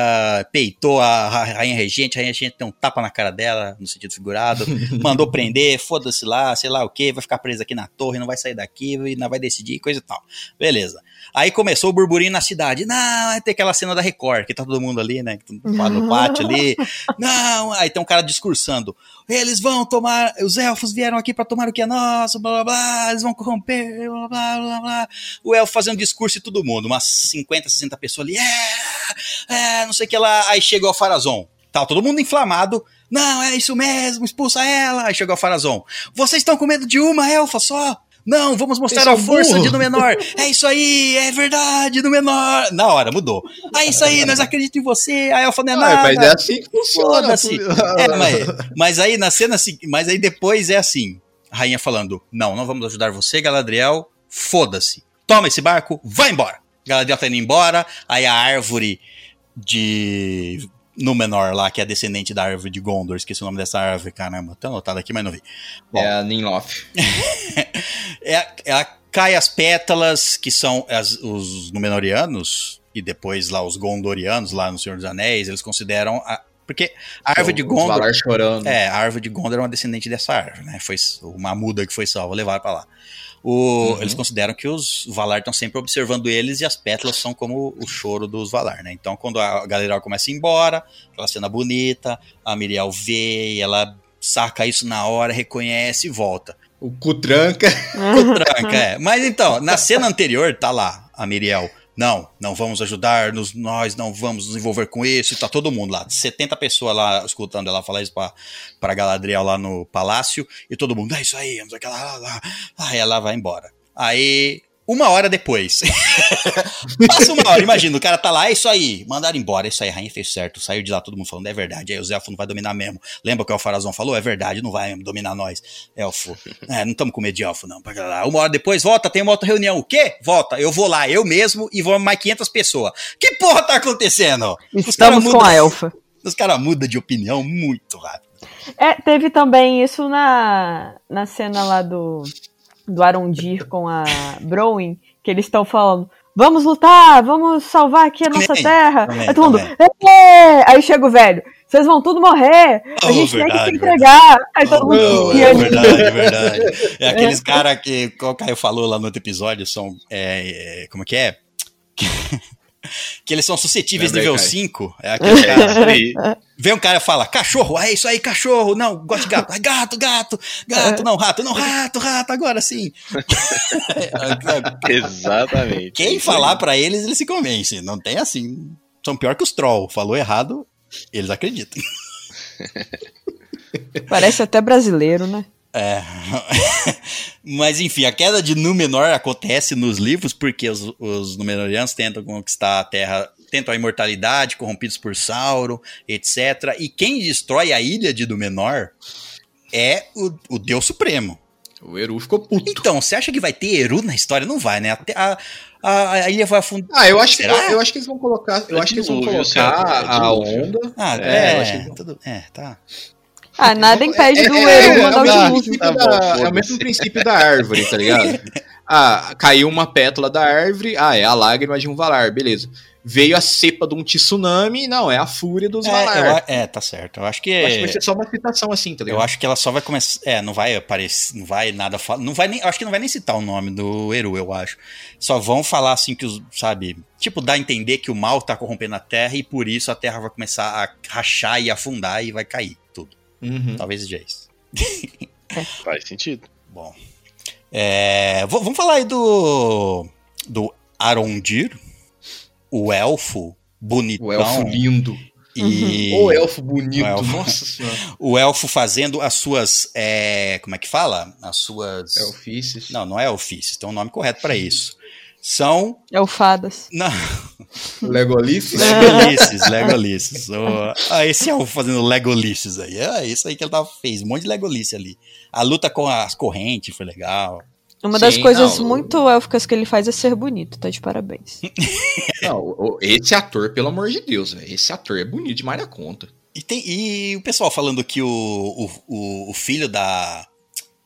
peitou a rainha regente, a rainha regente tem um tapa na cara dela, no sentido figurado, mandou prender, foda-se lá, sei lá o que, vai ficar presa aqui na torre, não vai sair daqui, não vai decidir, coisa e tal. Beleza. Aí começou o burburinho na cidade. Não, vai ter aquela cena da Record, que tá todo mundo ali, né? No pátio ali. Não, aí tem um cara discursando. Eles vão tomar, os elfos vieram aqui para tomar o que é nosso, blá blá blá, eles vão corromper, blá blá blá blá. O elfo fazendo discurso e todo mundo, umas 50, 60 pessoas ali, é, é, não sei o que lá. Aí chegou o Farazon. Tá todo mundo inflamado. Não, é isso mesmo, expulsa ela. Aí chegou a Farazon. Vocês estão com medo de uma elfa só? Não, vamos mostrar a força de Númenor. É isso aí, é verdade, Númenor. Na hora, mudou. É isso aí, nós acreditamos em você. A elfa não é nada. mas é assim que funciona. Foda-se. É, mas, mas aí na cena mas aí depois é assim. A rainha falando: Não, não vamos ajudar você, Galadriel. Foda-se. Toma esse barco, vai embora. Galadriel tá indo embora. Aí a árvore de Númenor lá, que é descendente da árvore de Gondor. Esqueci o nome dessa árvore, caramba. Tá anotado aqui, mas não vi. Bom, É a Ninloth. é, é, cai as pétalas, que são as- os Númenóreanos, e depois lá os Gondorianos, lá no Senhor dos Anéis, eles consideram. A, porque a árvore de Gondor. É, a árvore de Gondor é uma descendente dessa árvore, né? Foi uma muda que foi salva, levaram pra lá. O- Eles consideram que os Valar estão sempre observando eles e as pétalas são como o choro dos Valar, né? Então, quando a Galadriel começa a ir embora, aquela cena bonita, a Miriel vê e ela saca isso na hora, reconhece e volta. O cu tranca. Com tranca, é. Mas então, na cena anterior tá lá a Miriel. Não, não vamos ajudar, nos, nós não vamos nos envolver com isso. E tá todo mundo lá, 70 pessoas lá escutando ela falar isso pra, pra Galadriel lá no palácio. E todo mundo, é isso aí, vamos aquela lá, lá. Aí ela vai embora. Aí, uma hora depois. Passa uma hora, imagina, o cara tá lá, é isso aí, mandaram embora, é isso aí, a rainha fez certo, saiu de lá todo mundo falando, é verdade, aí o Elfo não vai dominar mesmo. Lembra o que o Farazão falou? É verdade, não vai dominar nós, Elfo. É, não estamos com medo de Elfo, não. Uma hora depois, volta, tem uma outra reunião. O quê? Volta, eu vou lá, eu mesmo, e vou mais 500 pessoas. Que porra tá acontecendo? Os Estamos com a elfa. Os caras mudam de opinião muito rápido. É, teve também isso na, na cena lá do, do Arondir com a Browin, que eles estão falando. Vamos lutar, vamos salvar aqui a nossa terra. Aí todo mundo. "É!" Aí chega o velho, vocês vão tudo morrer, a Oh, gente tem que verdade, se entregar. Aí todo mundo. Oh, e é aí- verdade, é verdade. É aqueles caras que que o Caio falou lá no outro episódio, são. é, é, como que é? que eles são suscetíveis Lembra aí, nível Caio. 5. É aquele cara. Isso aí. Vem um cara e fala, cachorro, é isso aí, cachorro. Não, gosto de gato. É gato, gato, gato, não, rato, não, rato, rato, agora sim. Exatamente. Quem falar pra eles, eles se convencem. Não tem assim. São pior que os troll. Falou errado, eles acreditam. Parece até brasileiro, né? É. Mas enfim, a queda de Númenor acontece nos livros porque os, os Númenóreanos tentam conquistar a Terra, tentam a imortalidade, corrompidos por Sauron, etc. E quem destrói a ilha de Númenor é o, o Deus Supremo. O Eru ficou puto. Então, você acha que vai ter Eru na história? Não vai, né? Até a, a, a ilha vai afundar. Ah, eu acho, que, eu acho que eles vão colocar. Eu É acho que eles vão colocar a dilúvio. onda. Ah, É, é, eu acho que- tudo, é, tá. Ah, nada impede do é, Eru é, mandar o o Tá bom, é o mesmo princípio da árvore, tá ligado? Ah, caiu uma pétala da árvore, ah, é a lágrima de um Valar, beleza. Veio a cepa de um tsunami, não, é a fúria dos É, Valar. eu é, tá certo. Eu acho que. Eu acho que vai ser só uma citação assim, tá ligado? Eu acho que ela só vai começar. É, não vai aparecer. Não vai nada falar. Não vai nem. Acho que não vai nem citar o nome do Eru, eu acho. Só vão falar assim que os. Sabe? Tipo, dar a entender que o mal tá corrompendo a terra e por isso a terra vai começar a rachar e afundar e vai cair. Uhum. Talvez seja isso. Faz sentido. Bom. É, vamos falar aí do. Do Arondir, o elfo bonitão. O elfo lindo. E O elfo bonito, O elfo. nossa senhora. o elfo fazendo as suas. é, como é que fala? As suas. Elfices. Não, não é ofícios, tem um nome correto pra isso. São. É o Fadas. Não, Legolices. Legolices, Legolices. O- ah, esse elfo fazendo Legolices aí. É isso aí que ele tava, fez, um monte de Legolice ali. A luta com as correntes foi legal. Uma das Sim, coisas não, muito élficas que ele faz é ser bonito, tá de parabéns. Não, o- esse ator, pelo amor de Deus, velho. Esse ator é bonito demais da conta. E, tem, e o pessoal falando que o, o, o, o filho da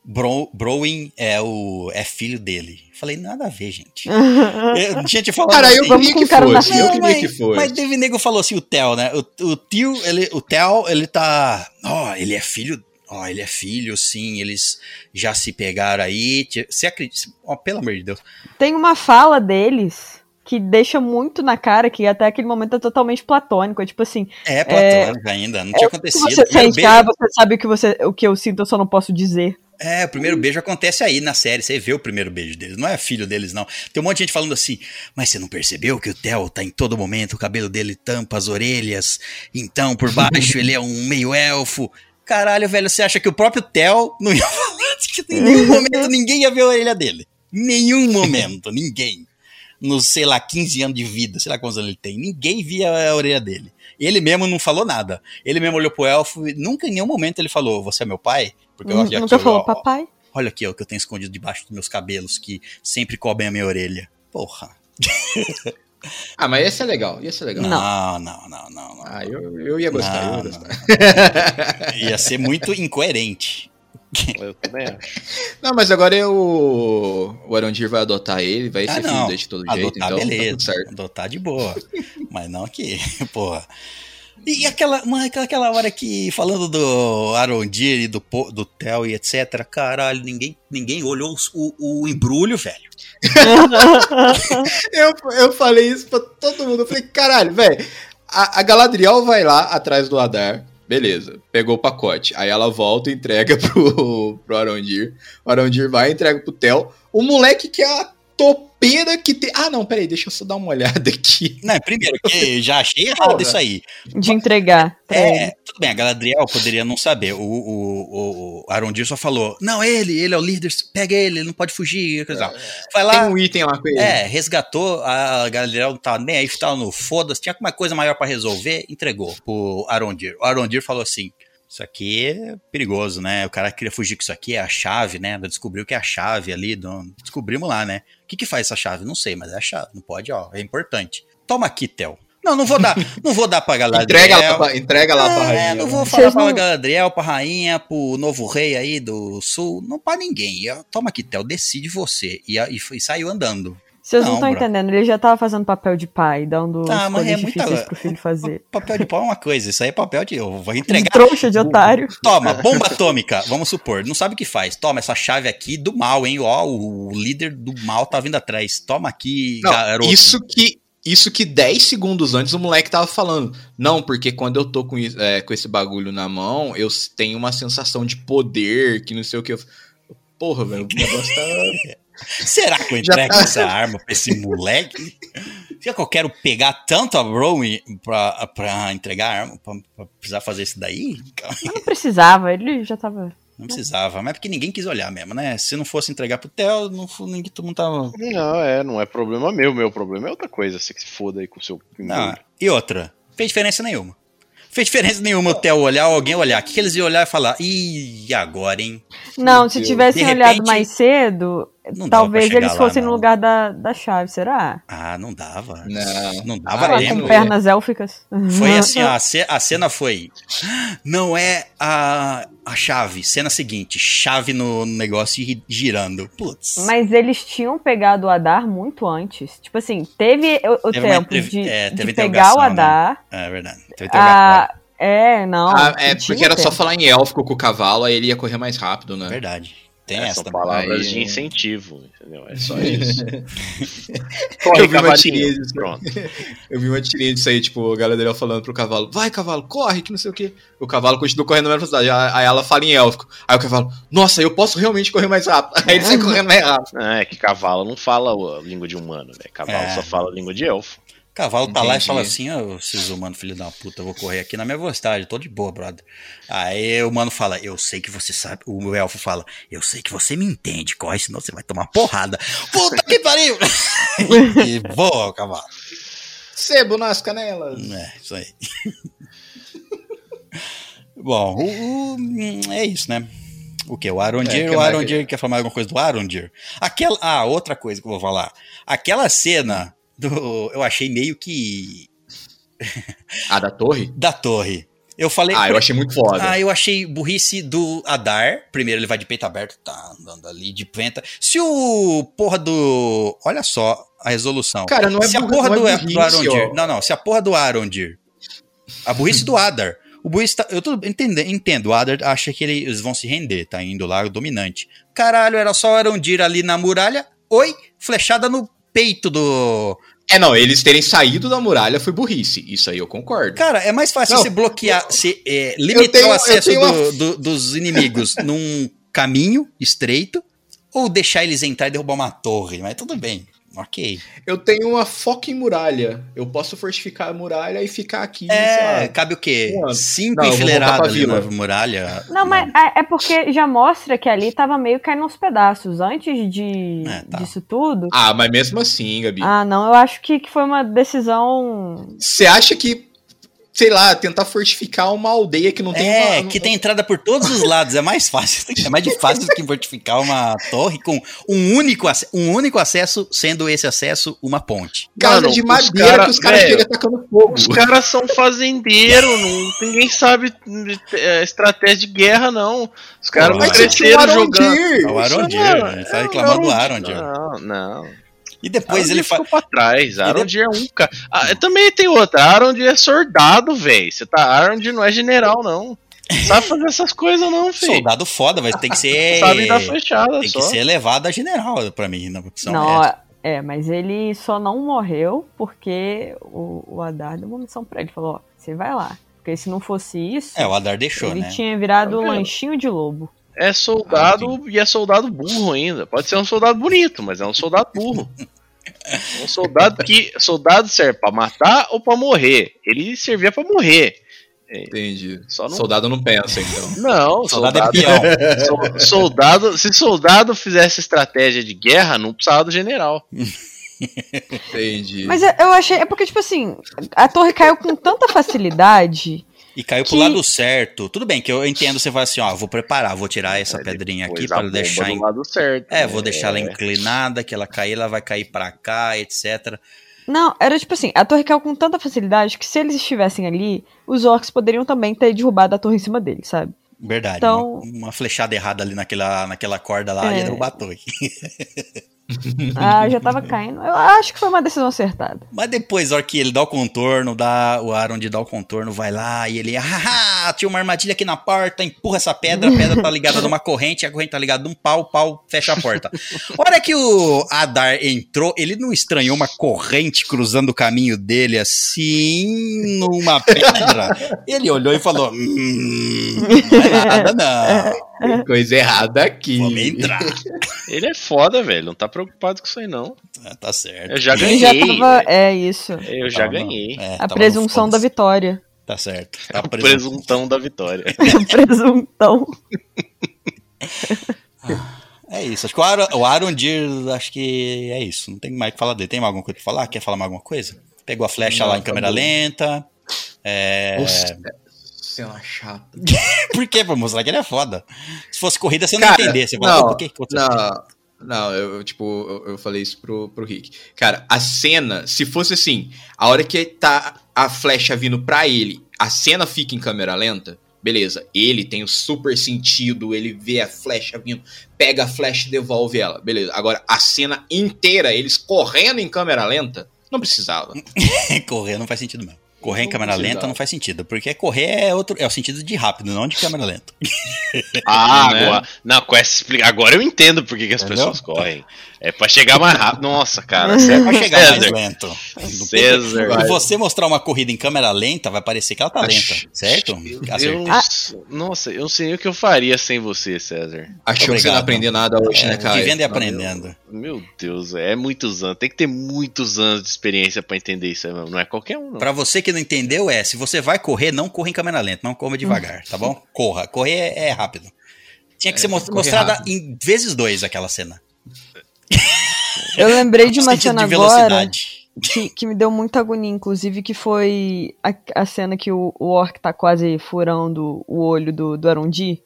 Bro, Browin é, o, é filho dele. Falei, nada a ver, gente. Eu, gente, falando Cara, eu assim, vamos que o cara fosse. Eu Não, queria mas, que fosse. Mas teve nego falou assim, o Theo, né? O, o tio, ele, o Theo, ele tá. Ó, ele é filho. Ó, ele é filho, sim. Eles já se pegaram aí. Você acredita? Ó, pelo amor de Deus. Tem uma fala deles que deixa muito na cara que até aquele momento é totalmente platônico. É tipo assim, É platônico ainda, não tinha acontecido. você sente, ah, você sabe o que, você, o que eu sinto, eu só não posso dizer. É, o primeiro beijo acontece aí na série. Você vê o primeiro beijo deles. Não é filho deles, não. Tem um monte de gente falando assim, mas você não percebeu que o Theo tá em todo momento, o cabelo dele tampa as orelhas, então por baixo ele é um meio elfo. Caralho, velho, você acha que o próprio Theo não ia falar que em nenhum momento ninguém ia ver a orelha dele? Nenhum momento, ninguém. Nos, sei lá, 15 anos de vida, sei lá quantos anos ele tem. Ninguém via a orelha dele. Ele mesmo não falou nada. Ele mesmo olhou pro elfo e nunca em nenhum momento ele falou: Você é meu pai? Porque eu Nunca aqui, falou, ó, papai. Olha aqui ó, o que eu tenho escondido debaixo dos meus cabelos que sempre cobrem a minha orelha. Porra. ah, mas esse é legal, ia ser legal. Não, não, não, não. não. Ah, eu, eu ia gostar, não, eu ia gostar. ia ser muito incoerente. Eu também acho. Não, mas agora eu, o Arondir vai adotar ele, vai ah, ser não. filho de todo adotar, jeito, então beleza. Tá adotar de boa. mas não aqui, porra. E aquela, aquela hora que, falando do Arondir e do, do Theo e etc, caralho, ninguém, ninguém olhou o, o embrulho, velho. eu, eu falei isso pra todo mundo. Eu falei, caralho, velho, a, a Galadriel vai lá atrás do Adar, Beleza, pegou o pacote. Aí ela volta e entrega pro, pro Arondir. O Arondir vai e entrega pro Theo. O moleque que é a topeira que tem. Ah, não, peraí, deixa eu só dar uma olhada aqui. Não, primeiro, que já achei errado isso aí. De entregar. É, tudo bem, a Galadriel poderia não saber. O, o, o Arondir só falou: não, ele, ele é o líder, pega ele, ele não pode fugir. É, Vai lá. Tem um item lá com ele. É, resgatou, a Galadriel não tava nem aí, tava no foda-se, tinha alguma coisa maior para resolver, entregou pro Arondir. O Arondir falou assim: isso aqui é perigoso, né? O cara queria fugir com isso aqui, é a chave, né? Descobriu que é a chave ali. Do... Descobrimos lá, né? O que, que faz essa chave? Não sei, mas é a chave. Não pode, ó. É importante. Toma aqui, Theo. Não, não vou dar. Não vou dar pra Galadriel. entrega lá, entrega lá é, pra rainha. Não vou falar pra não... Galadriel, pra rainha, pro novo rei aí do sul. Não pra ninguém. Toma aqui, Theo. Decide você. E, e, e saiu andando. Vocês não estão entendendo, ele já tava fazendo papel de pai, dando tá, mas é difíceis muita... pro filho fazer. Papel de pau é uma coisa, isso aí é papel de. Eu vou entregar. De trouxa de otário. Toma, bomba atômica, vamos supor. Não sabe o que faz. Toma essa chave aqui do mal, hein? Ó, o líder do mal tá vindo atrás. Toma aqui, não, garoto. Isso que. Isso que 10 segundos antes o moleque tava falando. Não, porque quando eu tô com, é, com esse bagulho na mão, eu tenho uma sensação de poder, que não sei o que. Eu... Porra, velho, o negócio tá. Será que eu entrego tá... essa arma pra esse moleque? Será que eu quero pegar tanto a Rowan pra, pra entregar a arma? Pra, pra, precisar fazer isso daí? Não precisava, ele já tava. Não precisava, mas é porque ninguém quis olhar mesmo, né? Se não fosse entregar pro Theo, não, ninguém, todo mundo tava. Não, é, não é problema meu. Meu problema é outra coisa. Você que se foda aí com o seu. Não, e outra, fez diferença nenhuma. Fez diferença nenhuma o Theo olhar ou alguém olhar. O que, que eles iam olhar e falar? Ih, agora, hein? Não, se tivessem olhado mais cedo, talvez eles fossem lá, no lugar da, da chave, será? Ah, não dava. Não, não dava ah, Com pernas élficas. Foi assim, ó, a cena foi. Não é a, a chave. Cena seguinte, chave no negócio girando. Putz. Mas eles tinham pegado o Adar muito antes. Tipo assim, teve o, o teve tempo uma, de, é, de pegar o né? Adar. Né? É verdade. Teve ah, é, não. Ah, é, porque era tempo. só falar em élfico com o cavalo, aí ele ia correr mais rápido, né? Verdade. Tem é, essa são palavras aí... de incentivo, entendeu? É só isso. Corre, eu vi uma tirinha disso. Pronto. Eu vi uma tirinha disso aí, tipo, a Galadriel falando pro cavalo, vai cavalo, corre, que não sei o quê. O cavalo continua correndo na mesma velocidade. Aí ela fala em élfico. Aí o cavalo, nossa, eu posso realmente correr mais rápido. Aí ele sai correndo mais rápido. É, que cavalo não fala a língua de humano, né? Cavalo é. só fala a língua de elfo cavalo tá Entendi. lá e fala assim: Ô, oh, humanos, filho da puta, eu vou correr aqui na minha velocidade, tô de boa, brother. Aí o mano fala: Eu sei que você sabe. O elfo fala: Eu sei que você me entende, corre, senão você vai tomar porrada. Puta que pariu! e voa o cavalo. Sebo nas canelas. É, isso aí. Bom, o, o, é isso, né? O que? O Arondir? É, o Arondir quer falar alguma coisa do Arondir? Aquela, ah, outra coisa que eu vou falar. Aquela cena do. Eu achei meio que. A da torre? Da torre. Eu falei. Ah, eu achei muito foda. Ah, eu achei burrice do Adar. Primeiro ele vai de peito aberto, tá andando ali de venta. Se o porra do. Olha só a resolução. Cara, não é Se a porra do, é burrice, do Arondir. Ó. Não, não. Se a porra do Arondir. A burrice do Adar. O burrice tá, Eu tô, entendo, entendo. O Adar acha que eles vão se render, tá indo lá, o dominante. Caralho, era só o Arondir ali na muralha. Oi, flechada no peito do. É, não, eles terem saído da muralha foi burrice. Isso aí eu concordo. Cara, é mais fácil não, se bloquear, se é, limitar tenho, o acesso do, uma... do, dos inimigos num caminho estreito ou deixar eles entrar e derrubar uma torre. Mas tudo bem. Ok. Eu tenho uma foca em muralha. Eu posso fortificar a muralha e ficar aqui. sei É, lá. cabe o quê? Cinco Não, pra ali na muralha. Não, mas é é porque já mostra que ali tava meio caindo aos pedaços. Antes de, É, tá. disso tudo. Ah, mas mesmo assim, Gabi. Ah, não, eu acho que, que foi uma decisão. Você acha que, sei lá, tentar fortificar uma aldeia que não tem É, uma. que tem entrada por todos os lados. É mais fácil. É mais fácil do que fortificar uma torre com um único, um único acesso, sendo esse acesso uma ponte. casa Mano, de os madeira cara- que os caras chegam tacando fogo. Os caras são fazendeiros, não, ninguém sabe é, estratégia de guerra, não. Os caras não cresceram jogando. É o Arondir, ele tá é, reclamando do o Arondir. Não, não. E depois ele ficou faz. pra trás. Arondir é um cara. Ah, também tem outra. Arondir é soldado, velho. Você tá. Arondir não é general, não. Sabe fazer essas coisas, não, filho. Soldado foda, vai ter que ser. Sabe dar flechada Tem só. que ser elevado a general pra mim, na opção. não, é. é, mas ele só não morreu porque o, o Haddad deu uma missão pra ele. Falou: ó, você vai lá. Porque se não fosse isso, É, o Adar deixou, ele né? tinha virado Tá vendo? lanchinho de lobo. É soldado e é soldado burro ainda. Pode ser um soldado bonito, mas é um soldado burro. Um soldado que. Soldado serve pra matar ou pra morrer. Ele servia pra morrer. Entendi. Só não- Soldado não pensa, então. Não, Soldado soldado. é peão. sol- soldado. Se soldado fizesse estratégia de guerra, não precisava do general. Entendi. Mas eu, eu achei. É porque, tipo assim, a torre caiu com tanta facilidade. E caiu pro Que- lado certo. Tudo bem que eu entendo você vai assim, ó, vou preparar, vou tirar essa Aí pedrinha aqui para deixar em... lado certo. É, né? vou deixar ela inclinada, que ela cair, ela vai cair pra cá, etc. Não, era tipo assim, a torre caiu com tanta facilidade que se eles estivessem ali, os orcs poderiam também ter derrubado a torre em cima deles, sabe? Verdade. Então- Uma, uma flechada errada ali naquela, naquela corda lá É. ia derrubar a torre. Ah, já tava caindo. Eu acho que foi uma decisão acertada. Mas depois, a hora que ele dá o contorno, dá o Aaron de dar o contorno, vai lá e ele, haha, tinha uma armadilha aqui na porta, empurra essa pedra, a pedra tá ligada numa corrente, a corrente tá ligada num pau, pau fecha a porta. A hora que o Adar entrou, ele não estranhou uma corrente cruzando o caminho dele assim, numa pedra? Ele olhou e falou, hum, não é nada não, Tem coisa errada aqui. vamos entrar. Ele é foda, velho. Não tá preocupado com isso aí, não. Ah, Tá certo. Eu já Ele já ganhei. tava. É isso. Eu já Tava no- ganhei. é, A presunção da vitória. Tá certo. Tá O presuntão da vitória. Presuntão. É isso. Acho que o Aaron, o Aaron Deer, acho que é isso. Não tem mais o que falar dele. Tem mais alguma coisa pra falar? Quer falar mais alguma coisa? Pegou a flecha Não, lá em tá câmera bom. lenta. É... Nossa, cena chata. Por quê? Pra mostrar que ele é foda. Se fosse corrida, você não Cara, entender. Você fala, não, por que que aconteceu? Não, não, eu, eu, tipo, eu, eu falei isso pro, pro Rick. Cara, a cena, se fosse assim, a hora que tá a flecha vindo pra ele, a cena fica em câmera lenta, beleza. Ele tem o super sentido, ele vê a flecha vindo, pega a flecha e devolve ela, beleza. Agora, a cena inteira, eles correndo em câmera lenta, não precisava. Correr não faz sentido mesmo. Correr em câmera lenta não faz sentido. Porque correr é outro. É o sentido de rápido, não de câmera lenta. Ah, Né? agora, não, com essa agora eu entendo por que, que as Entendeu? pessoas correm. É pra chegar mais rápido. Nossa, cara. Vai César, chegar mais César, lento. César. Se você mostrar uma corrida em câmera lenta, vai parecer que ela tá Acho- lenta, certo? Eu, s- nossa, eu não sei o que eu faria sem você, César. Achou que você não aprendeu nada hoje, né, É, cara? vivendo e Não, aprendendo. Meu Deus, é muitos anos. Tem que ter muitos anos de experiência pra entender isso. aí, Não é qualquer um, não. Pra você que não entendeu, é, se você vai correr, não corra em câmera lenta, não corra devagar, tá bom? Corra. Correr é, é rápido. Tinha que É, ser mostrada em vezes dois aquela cena. Eu lembrei de uma cena de agora que, que me deu muita agonia, inclusive, que foi a, a cena que o, o Orc tá quase furando o olho do, do Arondi.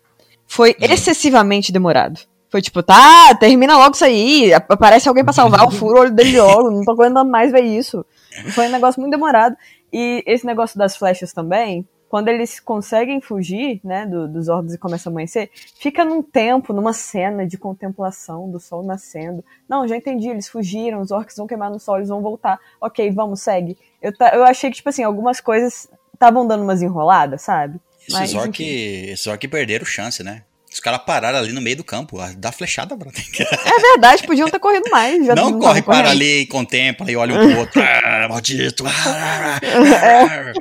Foi excessivamente demorado. Foi tipo, tá, termina logo isso aí. ap- Aparece alguém pra salvar, o furo o olho dele logo. Não tô aguentando mais ver isso. Foi um negócio muito demorado. E esse negócio das flechas também, quando eles conseguem fugir, né, do- dos orcs e começa a amanhecer, fica num tempo, numa cena de contemplação do sol nascendo. Não, já entendi, eles fugiram, os orcs vão queimar no sol, eles vão voltar. Ok, vamos, segue. Eu, eu achei que, tipo assim, algumas coisas estavam dando umas enroladas, sabe? Esses Mas, orc, esses orc perderam chance, né? Os caras pararam ali no meio do campo, ah, dá flechada, brother. É verdade, podiam ter corrido mais. Já Não não corre, para correndo. ali, contempla e olha um pro outro. Ah, maldito. ah, ah,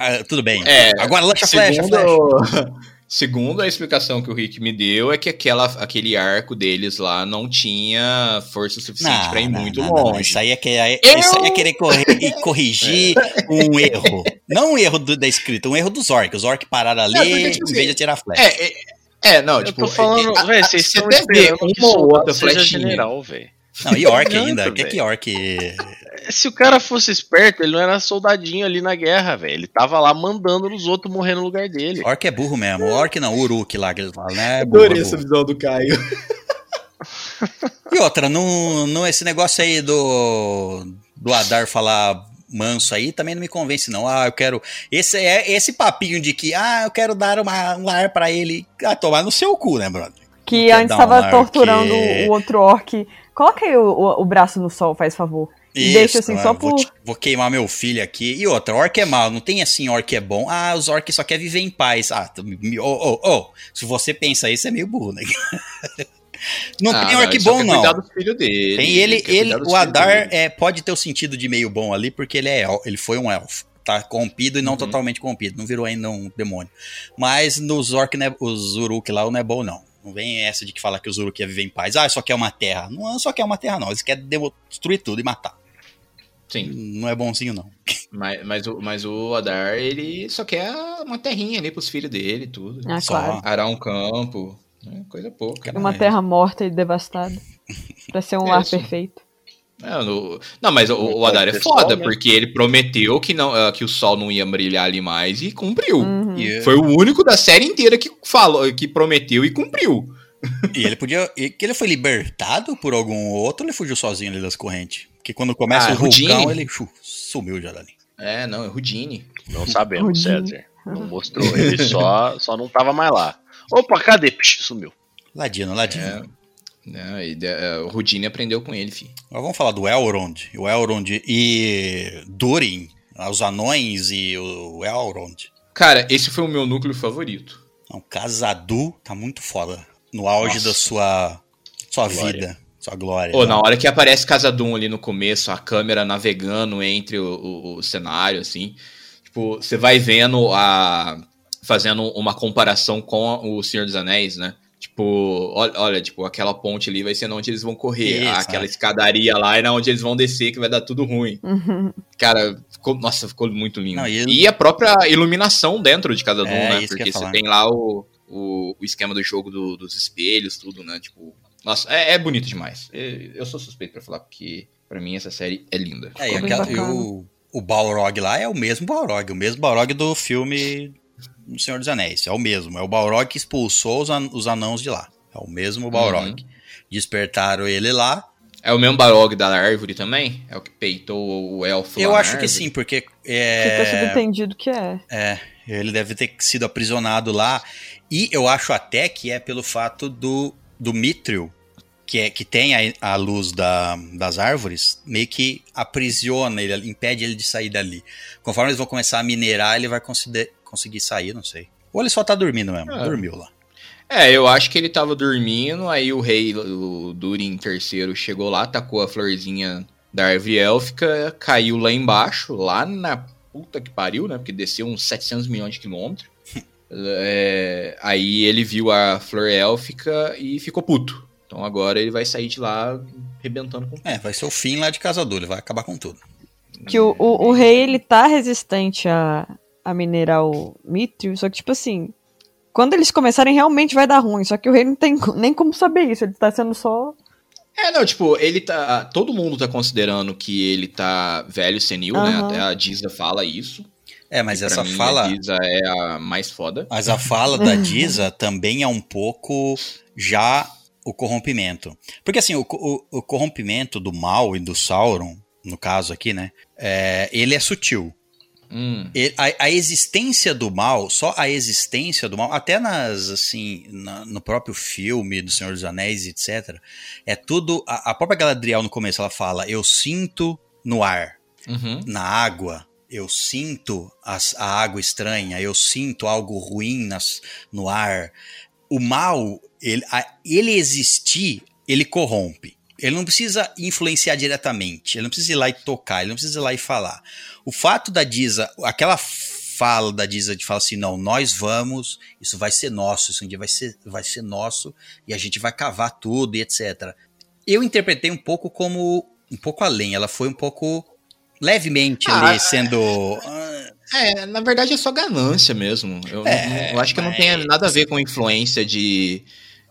ah. Tudo bem. É, Agora lança a flecha, flecha. Segundo, Segundo a explicação que o Rick me deu, é que aquela, aquele arco deles lá não tinha força suficiente para ir não, muito não, longe. Não, isso, aí é que, é, isso aí é querer correr, corrigir um erro. Não um erro do, da escrita, um erro dos orcs. Os orcs pararam ali É, porque, tipo em assim, vez de atirar flecha. É, é, é, não, Eu tipo. tô falando, é, é, velho, vocês você estão esperando que uma ou outra flechinha. general, velho. Não, e orc ainda. O que, velho. que orc. Se o cara fosse esperto, ele não era soldadinho ali na guerra, velho. Ele tava lá mandando os outros morrer no lugar dele. Orc é burro mesmo. Orc não, Uruk lá que eles falam, né? É burro, Adorei é essa burro. visão do Caio. E outra, não, não, esse negócio aí do, do Adar falar manso aí também não me convence, não. Ah, eu quero. Esse, é, esse papinho de que, ah, eu quero dar uma, um lar pra ele. Ah, tomar no seu cu, né, brother? Que antes um tava ar torturando que- o outro orc. Coloca aí o, o- o braço no sol, faz favor. E deixa assim, mano, só vou, por. te- vou queimar meu filho aqui. E outra, orc é mal, não tem assim orc é bom. Ah, os orcs só querem viver em paz. Ah, tu- me- ô, ô, ô, se você pensa isso, é meio burro, né? Não Ah, tem orc ele só bom, não. cuidar dos filhos dele. Tem ele, quer ele, cuidar dos o Adar é, pode ter o sentido de meio bom ali, porque ele é, el- ele foi um elfo. Tá corrompido e não Uhum. totalmente corrompido, não virou ainda um demônio. Mas nos orc, né, os Uruk lá, não é bom, não. Não vem essa de que fala que os Uruk ia viver em paz. Ah, só quer uma terra. Não só quer uma terra, não. Eles querem destruir tudo e matar. Sim, Não é bonzinho, não. mas, mas, o, mas o Adar, ele só quer uma terrinha ali pros filhos dele e tudo. Ah, Só. claro. Arar um campo, né, coisa pouca. Uma é. terra morta e devastada. Pra ser um lar Isso. perfeito. Não, no- não, mas o, Não o Adar pode é foda, sol, porque ele prometeu que, não, ah, que o sol não ia brilhar ali mais e cumpriu. Uhum. E, Foi o único da série inteira que falou, que prometeu e cumpriu. e ele podia. e que ele foi libertado por algum outro ou ele fugiu sozinho ali das correntes? Porque quando começa Ah, o vulcão, ele chu, sumiu já dali. É, não, é Rudine. Não sabemos. César. Não mostrou. Ele só, só não tava mais lá. Opa, cadê? Psh, sumiu. Ladino, ladino. É. Né, e, é, o Rudine aprendeu com ele. Agora vamos falar do Elrond. O Elrond e Durin, os anões e o Elrond. Cara, esse foi o meu núcleo favorito. Não, Casadu tá muito foda. No auge Nossa. da sua, sua Glória. vida, sua glória. Pô, na hora que aparece Casadum ali no começo, a câmera navegando entre o, o- o cenário, assim. Tipo, você vai vendo a. fazendo uma comparação com o Senhor dos Anéis, né? Tipo, olha, olha, tipo, aquela ponte ali vai ser onde eles vão correr. Isso, aquela é. escadaria lá é onde eles vão descer, que vai dar tudo ruim. Uhum. Cara, ficou, nossa, ficou muito lindo. Não, e e, a própria iluminação dentro de cada um, É, né? que eu Porque você tem lá o, o, o esquema do jogo do- dos espelhos, tudo, né? Tipo, nossa, é, é bonito demais. Eu, eu sou suspeito pra falar, porque pra mim essa série é linda. É, e, aquela- e o, o Balrog lá é o mesmo Balrog, o mesmo Balrog do filme do Senhor dos Anéis. É o mesmo. É o Balrog que expulsou os, an- os anãos de lá. É o mesmo Balrog. Despertaram ele lá. É o mesmo Balrog da árvore também? É o que peitou o elfo Eu lá na acho que sim, porque Fica é, subentendido que é. é, ele deve ter sido aprisionado lá. E eu acho até que é pelo fato do, do Mithril, que, é, que tem a, a luz da- das árvores, meio que aprisiona ele, impede ele de sair dali. Conforme eles vão começar a minerar, ele vai consider- conseguir sair, não sei. Ou ele só tá dormindo mesmo, É. dormiu lá. É, eu acho que ele tava dormindo, aí o rei, o Durin III, chegou lá, tacou a florzinha da árvore élfica, caiu lá embaixo, lá na puta que pariu, né? Porque desceu uns 700 milhões de quilômetros. É, aí ele viu a flor élfica e ficou puto. Então agora ele vai sair de lá rebentando com É, vai ser o fim lá de Casador, ele vai acabar com tudo. Que o, o, o rei, ele tá resistente a, a minerar o mithril, só que, tipo assim, quando eles começarem, realmente vai dar ruim. Só que o rei não tem nem como saber isso, ele tá sendo só... É, não, tipo, ele tá. Todo mundo tá considerando que ele tá velho e senil, né? Aham. Até a Diza fala isso. É, mas essa mim, fala. A Diza é a mais foda. Mas a fala da Diza também é um pouco já o corrompimento. Porque assim, o, o- o corrompimento do mal e do Sauron, no caso aqui, né? é, ele é sutil. Hum. A, a existência do mal, só a existência do mal, até nas assim, na- no próprio filme do Senhor dos Anéis, etc. É tudo. A, a própria Galadriel no começo ela fala: Eu sinto no ar Uhum. na água, eu sinto as- a água estranha, eu sinto algo ruim nas, no ar. O mal, ele, a- ele existir, ele corrompe. Ele não precisa influenciar diretamente, ele não precisa ir lá e tocar, ele não precisa ir lá e falar. O fato da Diza, aquela fala da Disney de fala assim, não, nós vamos, isso vai ser nosso, isso um dia vai ser, vai ser nosso e a gente vai cavar tudo e etc. Eu interpretei um pouco como um pouco além, ela foi um pouco levemente Ah, ali sendo ah, É, na verdade é só ganância mesmo. Eu, É, não- eu acho que não mas- tem nada a ver com influência de,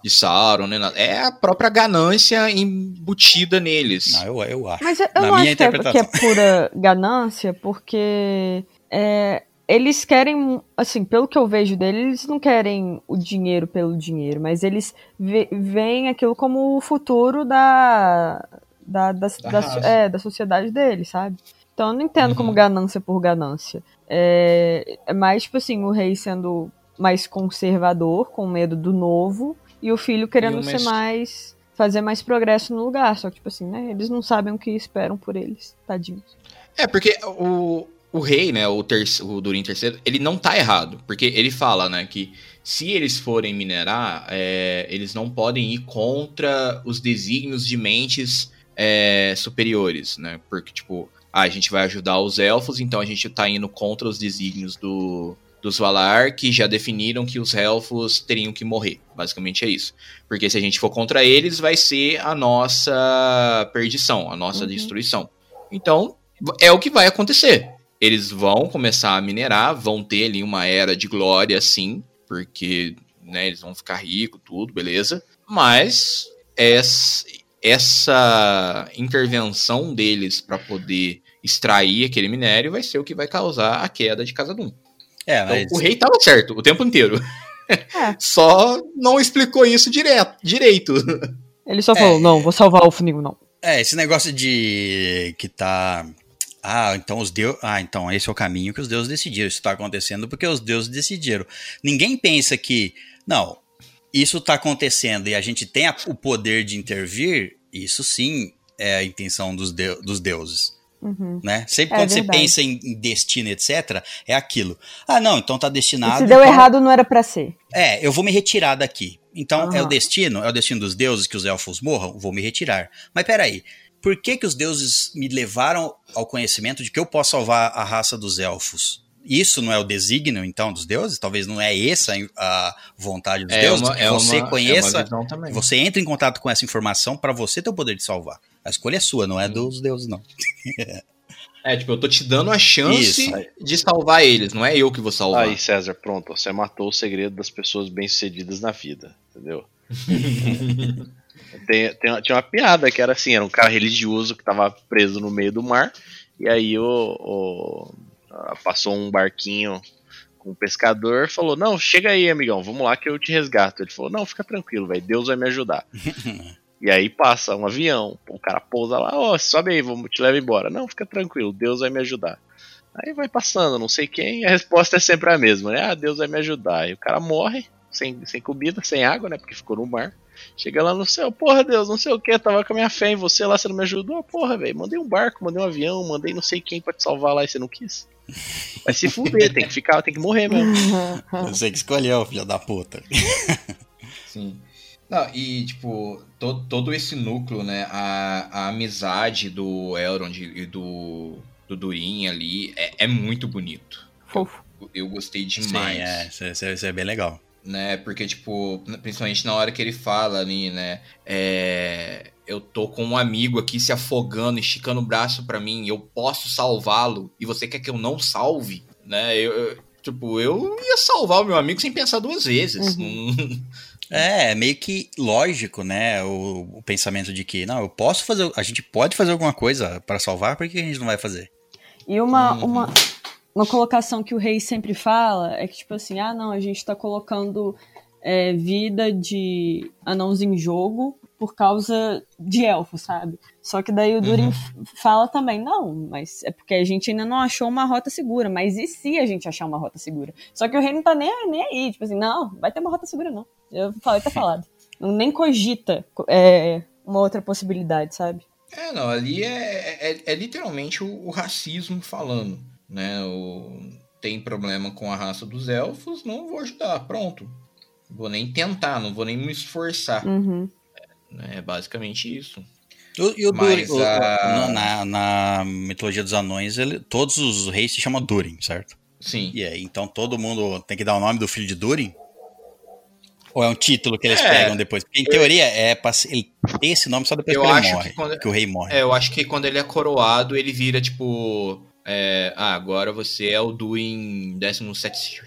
de Sauron, né? É a própria ganância embutida neles. não, eu, eu acho. Mas eu Na não minha acho que é, que é pura ganância, porque é, eles querem, assim, pelo que eu vejo deles, eles não querem o dinheiro pelo dinheiro, mas eles ve- veem aquilo como o futuro da, da, da, Da da- é, da sociedade deles, sabe? Então eu não entendo Uhum. como ganância por ganância. É, é mais, tipo assim, o rei sendo mais conservador, com medo do novo, e o filho querendo uma ser mais. fazer mais progresso no lugar. Só que, tipo assim, né? Eles não sabem o que esperam por eles, tadinhos. É, porque o, o rei, né, o, terce, o Durin III, ele não tá errado. Porque ele fala, né, que se eles forem minerar, é, eles não podem ir contra os desígnios de mentes é, superiores, né? Porque, tipo, ah, a gente vai ajudar os elfos, então a gente tá indo contra os desígnios do, dos Valar, que já definiram que os elfos teriam que morrer. Basicamente é isso. Porque se a gente for contra eles, vai ser a nossa perdição, a nossa Uhum. destruição. Então, é o que vai acontecer. Eles vão começar a minerar, vão ter ali uma era de glória, sim, porque né, eles vão ficar ricos, tudo, beleza. Mas essa, intervenção deles para poder extrair aquele minério vai ser o que vai causar a queda de Casadum. É, Então, mas o rei tava certo o tempo inteiro. É. Só não explicou isso direto, direito. Ele só É. falou, não, vou salvar o Funil, não. É, esse negócio de que tá. Ah, então os deuses. Ah, então esse é o caminho que os deuses decidiram. Isso tá acontecendo porque os deuses decidiram. Ninguém pensa que. Não, isso tá acontecendo e a gente tem a- o poder de intervir. Isso sim é a intenção dos, deu- dos deuses. Uhum. Né? Sempre É quando você verdade. pensa em, em destino, etc., é aquilo. Ah, não, então tá E destinado. se deu então- errado, não era pra ser. é, eu vou me retirar daqui. Então, é o destino, é o destino dos deuses que os elfos morram, vou me retirar. Mas peraí, por que que os deuses me levaram ao conhecimento de que eu posso salvar a raça dos elfos? Isso não é o desígnio, então, dos deuses? Talvez não é essa a vontade dos deuses? que você conheça, visão também. você entra em contato com essa informação para você ter o poder de salvar. A escolha é sua, não é dos deuses, não. É, tipo, eu tô te dando a chance Isso. de salvar eles, não é eu que vou salvar. Aí, César, pronto. Você matou o segredo das pessoas bem-sucedidas na vida, entendeu? Tem, tem uma- tinha uma piada que era assim: era um cara religioso que tava preso no meio do mar, e aí o, o- passou um barquinho com um pescador falou: Não, chega aí, amigão, vamos lá que eu te resgato. Ele falou: Não, fica tranquilo, velho, Deus vai me ajudar. E aí passa um avião, o cara pousa lá, ó, sobe aí, vamos te levar embora. Não, fica tranquilo, Deus vai me ajudar. Aí vai passando, não sei quem, e a resposta é sempre a mesma, né? Ah, Deus vai me ajudar. E o cara morre, sem, sem comida, sem água, né? Porque ficou no mar. Chega lá no céu, porra, Deus, não sei o que, tava com a minha fé em você lá, você não me ajudou, porra, velho. Mandei um barco, mandei um avião, mandei não sei quem pra te salvar lá e você não quis. Vai se fuder, tem que ficar, tem que morrer mesmo. Você que escolheu, filho da puta. Sim. Não, e, tipo, to- todo esse núcleo, né? A, a amizade do Elrond e do, do Durin ali é, é muito bonito. Fofo. Eu gostei Sim, demais. é, isso, isso- isso é bem legal. né? Porque, tipo, principalmente na hora que ele fala ali, né? É, eu tô com um amigo aqui se afogando, esticando o braço pra mim, eu posso salvá-lo e você quer que eu não salve, né? Eu, eu- tipo, eu ia salvar o meu amigo sem pensar duas vezes. É, é meio que lógico, né? O, o pensamento de que, não, eu posso fazer, a gente pode fazer alguma coisa para salvar, por que a gente não vai fazer? E uma, Uhum. uma, uma colocação que o rei sempre fala é que, tipo assim, ah, não, a gente tá colocando é, vida de anãos em jogo por causa de elfos, sabe? Só que daí o Durin Uhum. fala também, não, mas é porque a gente ainda não achou uma rota segura. Mas e se a gente achar uma rota segura? Só que o rei não tá nem, nem aí, tipo assim, não, vai ter uma rota segura, não. Eu falei, tá falado. Nem cogita é, uma outra possibilidade, sabe? É, não, ali é, é, é literalmente o, o racismo falando, né? O, tem problema com a raça dos elfos, não vou ajudar, pronto. Vou nem tentar, não vou nem me esforçar. Uhum. Né? É basicamente isso. O- e o Mas Durin, o- a- na, na- na mitologia dos anões, ele- todos os reis se chamam Durin, certo? Sim. E aí, então todo mundo tem que dar o nome do filho de Durin? Ou é um título que eles É. pegam depois? Porque em teoria é pra ele tem esse nome só depois Eu que ele acho morre. que quando- que o rei morre. É, eu acho que quando ele é coroado, ele vira tipo. é, ah, agora você é o Durin 17.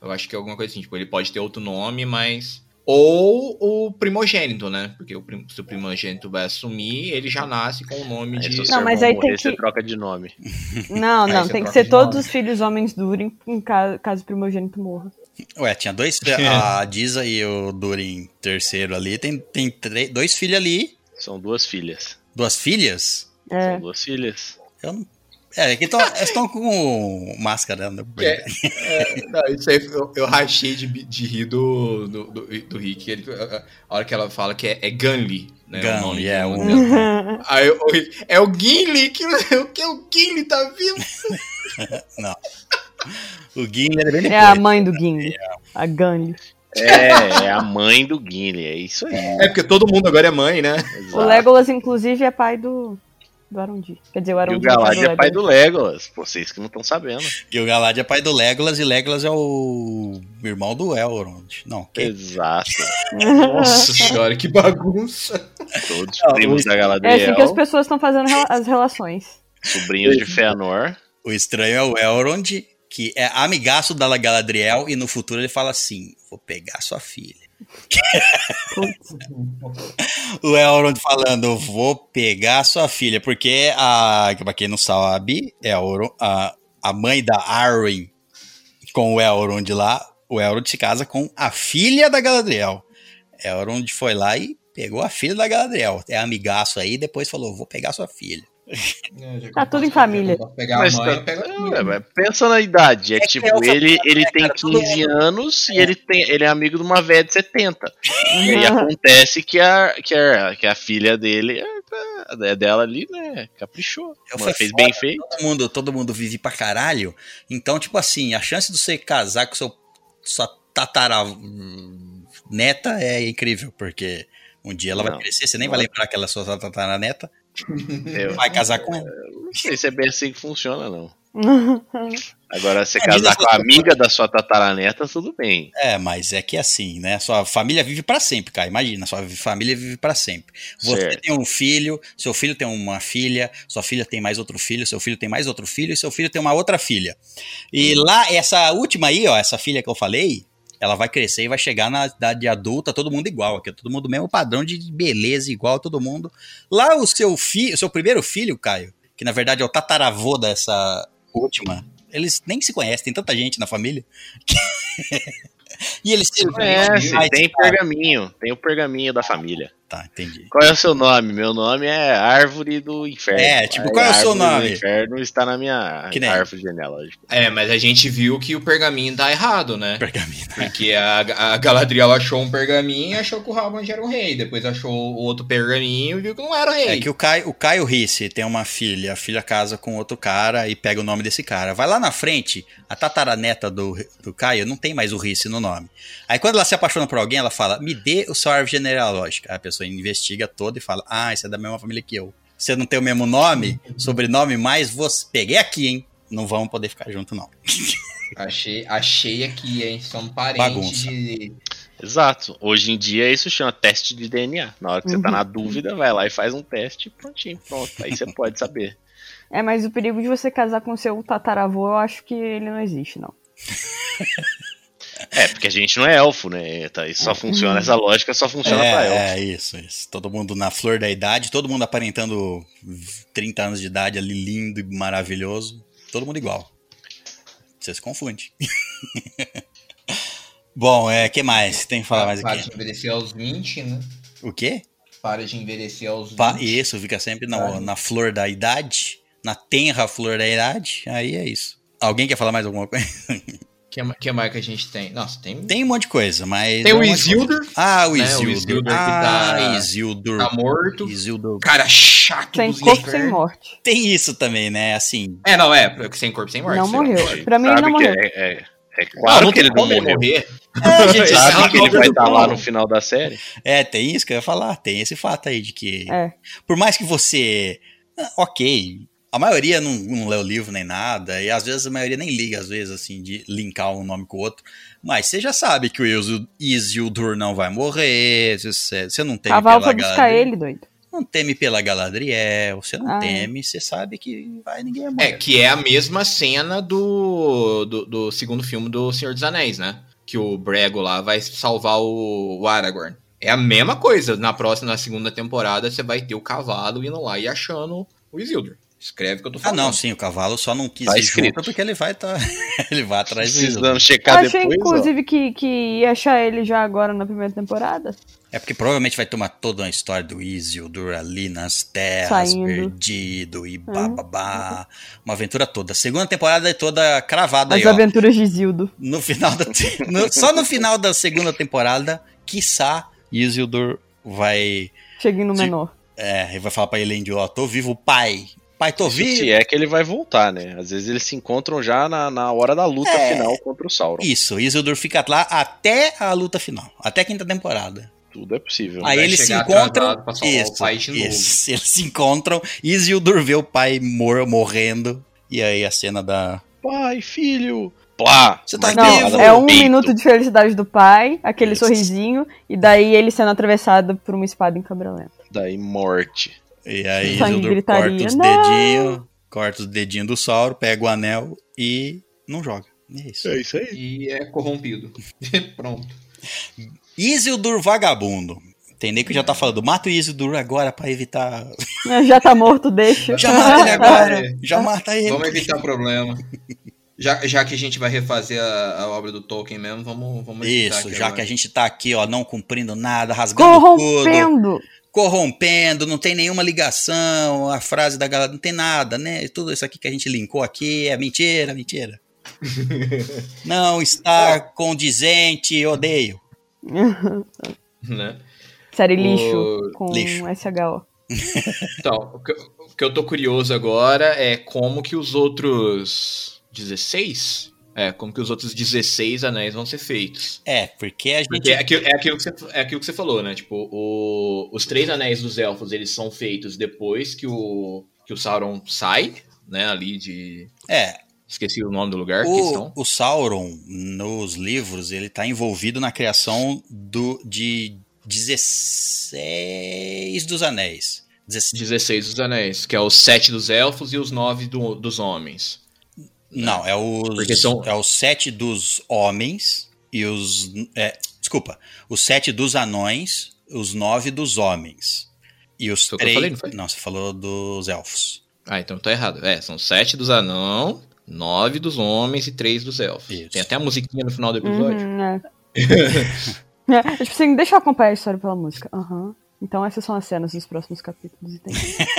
Eu acho que é alguma coisa assim. Tipo, ele pode ter outro nome, mas. Ou o primogênito, né? Porque o prim- se o primogênito vai assumir, ele já nasce com o nome Aí, se de. o Não, mas aí tem morrer, você que- troca de nome. Não, não, você tem que ser todos nome. os filhos homens durem em ca- caso o primogênito morra. Ué, tinha dois. A Diza e o Durin terceiro ali. Tem, tem três, dois filhos ali. São duas filhas. Duas filhas? É. São duas filhas. Eu não. É, que tão, eles estão com máscara. Né? É, é, não, isso aí eu, eu rachei de, de rir do, do, do, do Rick. Ele, a, a hora que ela fala que é, é Gunley, né? Gunley, nome é, o- Aí eu, o Rick, é o Gimli, que o que o Gimli tá vivo. O Gimli era bem É a depois. mãe do Gimli. A Gunley. É, é a mãe do Gimli, é isso aí. É porque todo mundo agora é mãe, né? O Exato. Legolas, inclusive, é pai do, do Arundi. Quer dizer, o E Arundi o Galad é pai do Legolas. Legolas. Pô, Vocês que não estão sabendo. E o Galad é pai do Legolas e Legolas é o irmão do Elrond. Não, que Exato. Nossa senhora, que bagunça. Todos Não, primos da É Galadriel, assim que as pessoas estão fazendo as relações. sobrinhos de Fëanor. O estranho é o Elrond, que é amigaço da Galadriel, e no futuro ele fala assim: vou pegar sua filha. O Elrond falando, vou pegar sua filha, porque a, pra quem não sabe, Elrond, a, a mãe da Arwen com o Elrond lá, o Elrond se casa com a filha da Galadriel. Elrond foi lá e pegou a filha da Galadriel. É amigaço aí, depois falou, vou pegar sua filha. Tá tudo em família. Mas mãe, tá- É, mas pensa na idade. É, É que tipo, é ele, ele né, tem cara? Todo 15 anos e ele, tem, ele é amigo de uma velha de 70. E aí acontece que a, que a, que a filha dele, é, é dela ali, né? Caprichou. Fui fez foda. bem feito. Todo mundo, todo mundo vive pra caralho. Então, tipo assim, a chance de você casar com seu, sua tatara hum, neta é incrível, porque um dia ela vai Não. crescer, você nem vai lembrar que ela é sua tataraneta, Eu vai casar com ela. não sei se é bem assim que funciona, não. Agora, você É, casar com a amiga da sua tataraneta, tudo bem. É, mas é que assim, né? Sua família vive pra sempre, cara. Imagina, sua família vive pra sempre. Você Certo. tem um filho, seu filho tem uma filha, sua filha tem mais outro filho, seu filho tem mais outro filho e seu filho tem uma outra filha. E lá, essa última aí, ó, essa filha que eu falei, ela vai crescer e vai chegar na idade adulta, todo mundo igual, aqui, todo mundo mesmo padrão de beleza igual todo mundo. Lá o seu filho, o seu primeiro filho, Caio, que na verdade é o tataravô dessa última, eles nem se conhecem, tem tanta gente na família. e eles se Conhece, Ai, tem pergaminho. Tem o pergaminho da família. Tá, entendi. Qual é o seu nome? Meu nome é Árvore do Inferno. É, tipo, Aí, qual é o seu Árvore do nome? Inferno está na minha Que nem- árvore genealógica. É, mas a gente viu que o pergaminho tá errado, né? Pergaminho. Porque a, a Galadriel achou um pergaminho e achou que o Halbrand era um rei. Depois achou o outro pergaminho e viu que não era o rei. É que o Caio, o Caio Risse tem uma filha, a filha casa com outro cara e pega o nome desse cara. Vai lá na frente, a tataraneta do, do Caio não tem mais o Risse no nome. Aí quando ela se apaixona por alguém, ela fala, me dê o seu árvore genealógica. Aí a pessoa investiga toda e fala, ah, você é da mesma família que eu. Você não tem o mesmo nome, sobrenome, mas você... Peguei aqui, hein? Não vamos poder ficar junto, não. Achei, achei aqui, hein? São parentes Bagunça. de. Exato. Hoje em dia isso chama teste de DNA. Na hora que você tá na dúvida, vai lá e faz um teste e prontinho. Pronto. Aí você pode saber. É, mas o perigo de você casar com seu tataravô, eu acho que ele não existe, não. É, porque a gente não é elfo, né? Tá, isso só funciona, essa lógica só funciona pra elfo. É, é, isso, isso. Todo mundo na flor da idade, todo mundo aparentando 30 anos de idade ali, lindo e maravilhoso. Todo mundo igual. Você se confunde. Bom, é, que mais? Tem que falar mais Para aqui. de envelhecer aos 20, né? O quê? Para de envelhecer aos 20. Pa- Isso, fica sempre na, na flor da idade, na tenra flor da idade, aí é isso. Alguém quer falar mais alguma coisa? Que, ma- que mais que a gente tem? Nossa, tem. Tem um monte de coisa, mas... Tem é o um monte de coisa. Isildur, Ah, o né, o Isildur. Isildur que ah, tá- Isildur. tá morto. Isildur. Cara chato Sem dos corpo, sem infernos. morte. Tem isso também, né? Assim, É, não, é. porque Sem corpo, sem morte. Não morreu. lá. Pra mim, ele Sabe não que morreu. é, é- é claro não que ele não morreu. morrer. É, gente, Esse Sabe é que ele vai estar do lá no final da série? É, tem isso que eu ia falar. Tem esse fato aí de que, É. por mais que você. ah, Ok, a maioria não, não lê o livro nem nada, e às vezes a maioria nem liga, às vezes, assim, de linkar um nome com o outro. Mas você já sabe que o Isildur não vai morrer, você, você não tem Cavalo foi buscar ele, doido. Não teme pela Galadriel, você não ah, teme, você sabe que vai ninguém morrer. É, que é a mesma cena do, do, do, segundo filme do Senhor dos Anéis, né? Que o Brego lá vai salvar o, o Aragorn. É a mesma coisa. Na próxima, na segunda temporada, você vai ter o cavalo indo lá e achando o Isildur. Escreve o que eu tô falando. Ah, não, sim, o cavalo só não quis tá junto porque ele vai tá, ele vai atrás Precisando checar eu achei, depois. inclusive, que, que ia achar ele já agora na primeira temporada. É porque provavelmente vai tomar toda uma história do Isildur ali nas terras, Saindo. perdido e bababá. Uhum. Uma aventura toda. A segunda temporada é toda cravada As aí, aventuras de Isildo. No final da, no, só no final da segunda temporada, quiçá, Isildur vai... Cheguei no menor. É, ele vai falar pra Elendil, ó, tô vivo, pai. Pai, tô vivo. Se é que ele vai voltar, né? Às vezes eles se encontram já na, na hora da luta é... final contra o Sauron. Isso, Isildur fica lá até a luta final, até a quinta temporada. Tudo é possível. Aí eles se encontram. Isso, isso, eles se encontram. Isildur vê o pai mor morrendo. E aí a cena da. Pai, filho! Plá! Você tá Não, vivo? É um peito. minuto de felicidade do pai, aquele isso. sorrisinho, e daí ele sendo atravessado por uma espada em câmera lenta. Daí morte. E aí Isildur corta os dedinhos, corta os dedinhos do Sauro, pega o anel e não joga. É isso. É isso aí. E é corrompido. Pronto. Isildur vagabundo. Entendeu que já tá falando, mata o Isildur agora pra evitar. Já tá morto, deixa. Já mata ele agora. Já mata ele. Vamos evitar problema. Já, já que a gente vai refazer a, a obra do Tolkien mesmo, vamos, vamos Isso, já agora. que a gente tá aqui, ó, não cumprindo nada, rasgando Corrompendo. tudo corrompendo, não tem nenhuma ligação, a frase da galera, não tem nada, né? Tudo isso aqui que a gente linkou aqui é mentira, mentira. não está condizente, odeio. né? Série lixo o... com lixo. SHO. então, o que, o que eu tô curioso agora é como que os outros 16 é, como que os outros 16 anéis vão ser feitos. É, porque a gente. Porque é, aquilo, é, aquilo que você, é aquilo que você falou, né? Tipo, o, os três anéis dos elfos, eles são feitos depois que o, que o Sauron sai, né? Ali de. É. Esqueci o nome do lugar o. O Sauron, nos livros, ele tá envolvido na criação do, de 16 dos anéis. 16 dos anéis, que é os sete dos elfos e os nove do, dos homens. Não, é os, são... é os sete dos homens e os. É, desculpa, os sete dos anões, os nove dos homens. E os três. Falei, não, foi? não, você falou dos elfos. Ah, então tá errado. É, são sete dos anãos, nove dos homens e três dos elfos. Isso. Tem até a musiquinha no final do episódio. Uhum, é. é, tipo assim, deixa eu acompanhar a história pela música. Aham. Uhum. Então essas são as cenas dos próximos capítulos.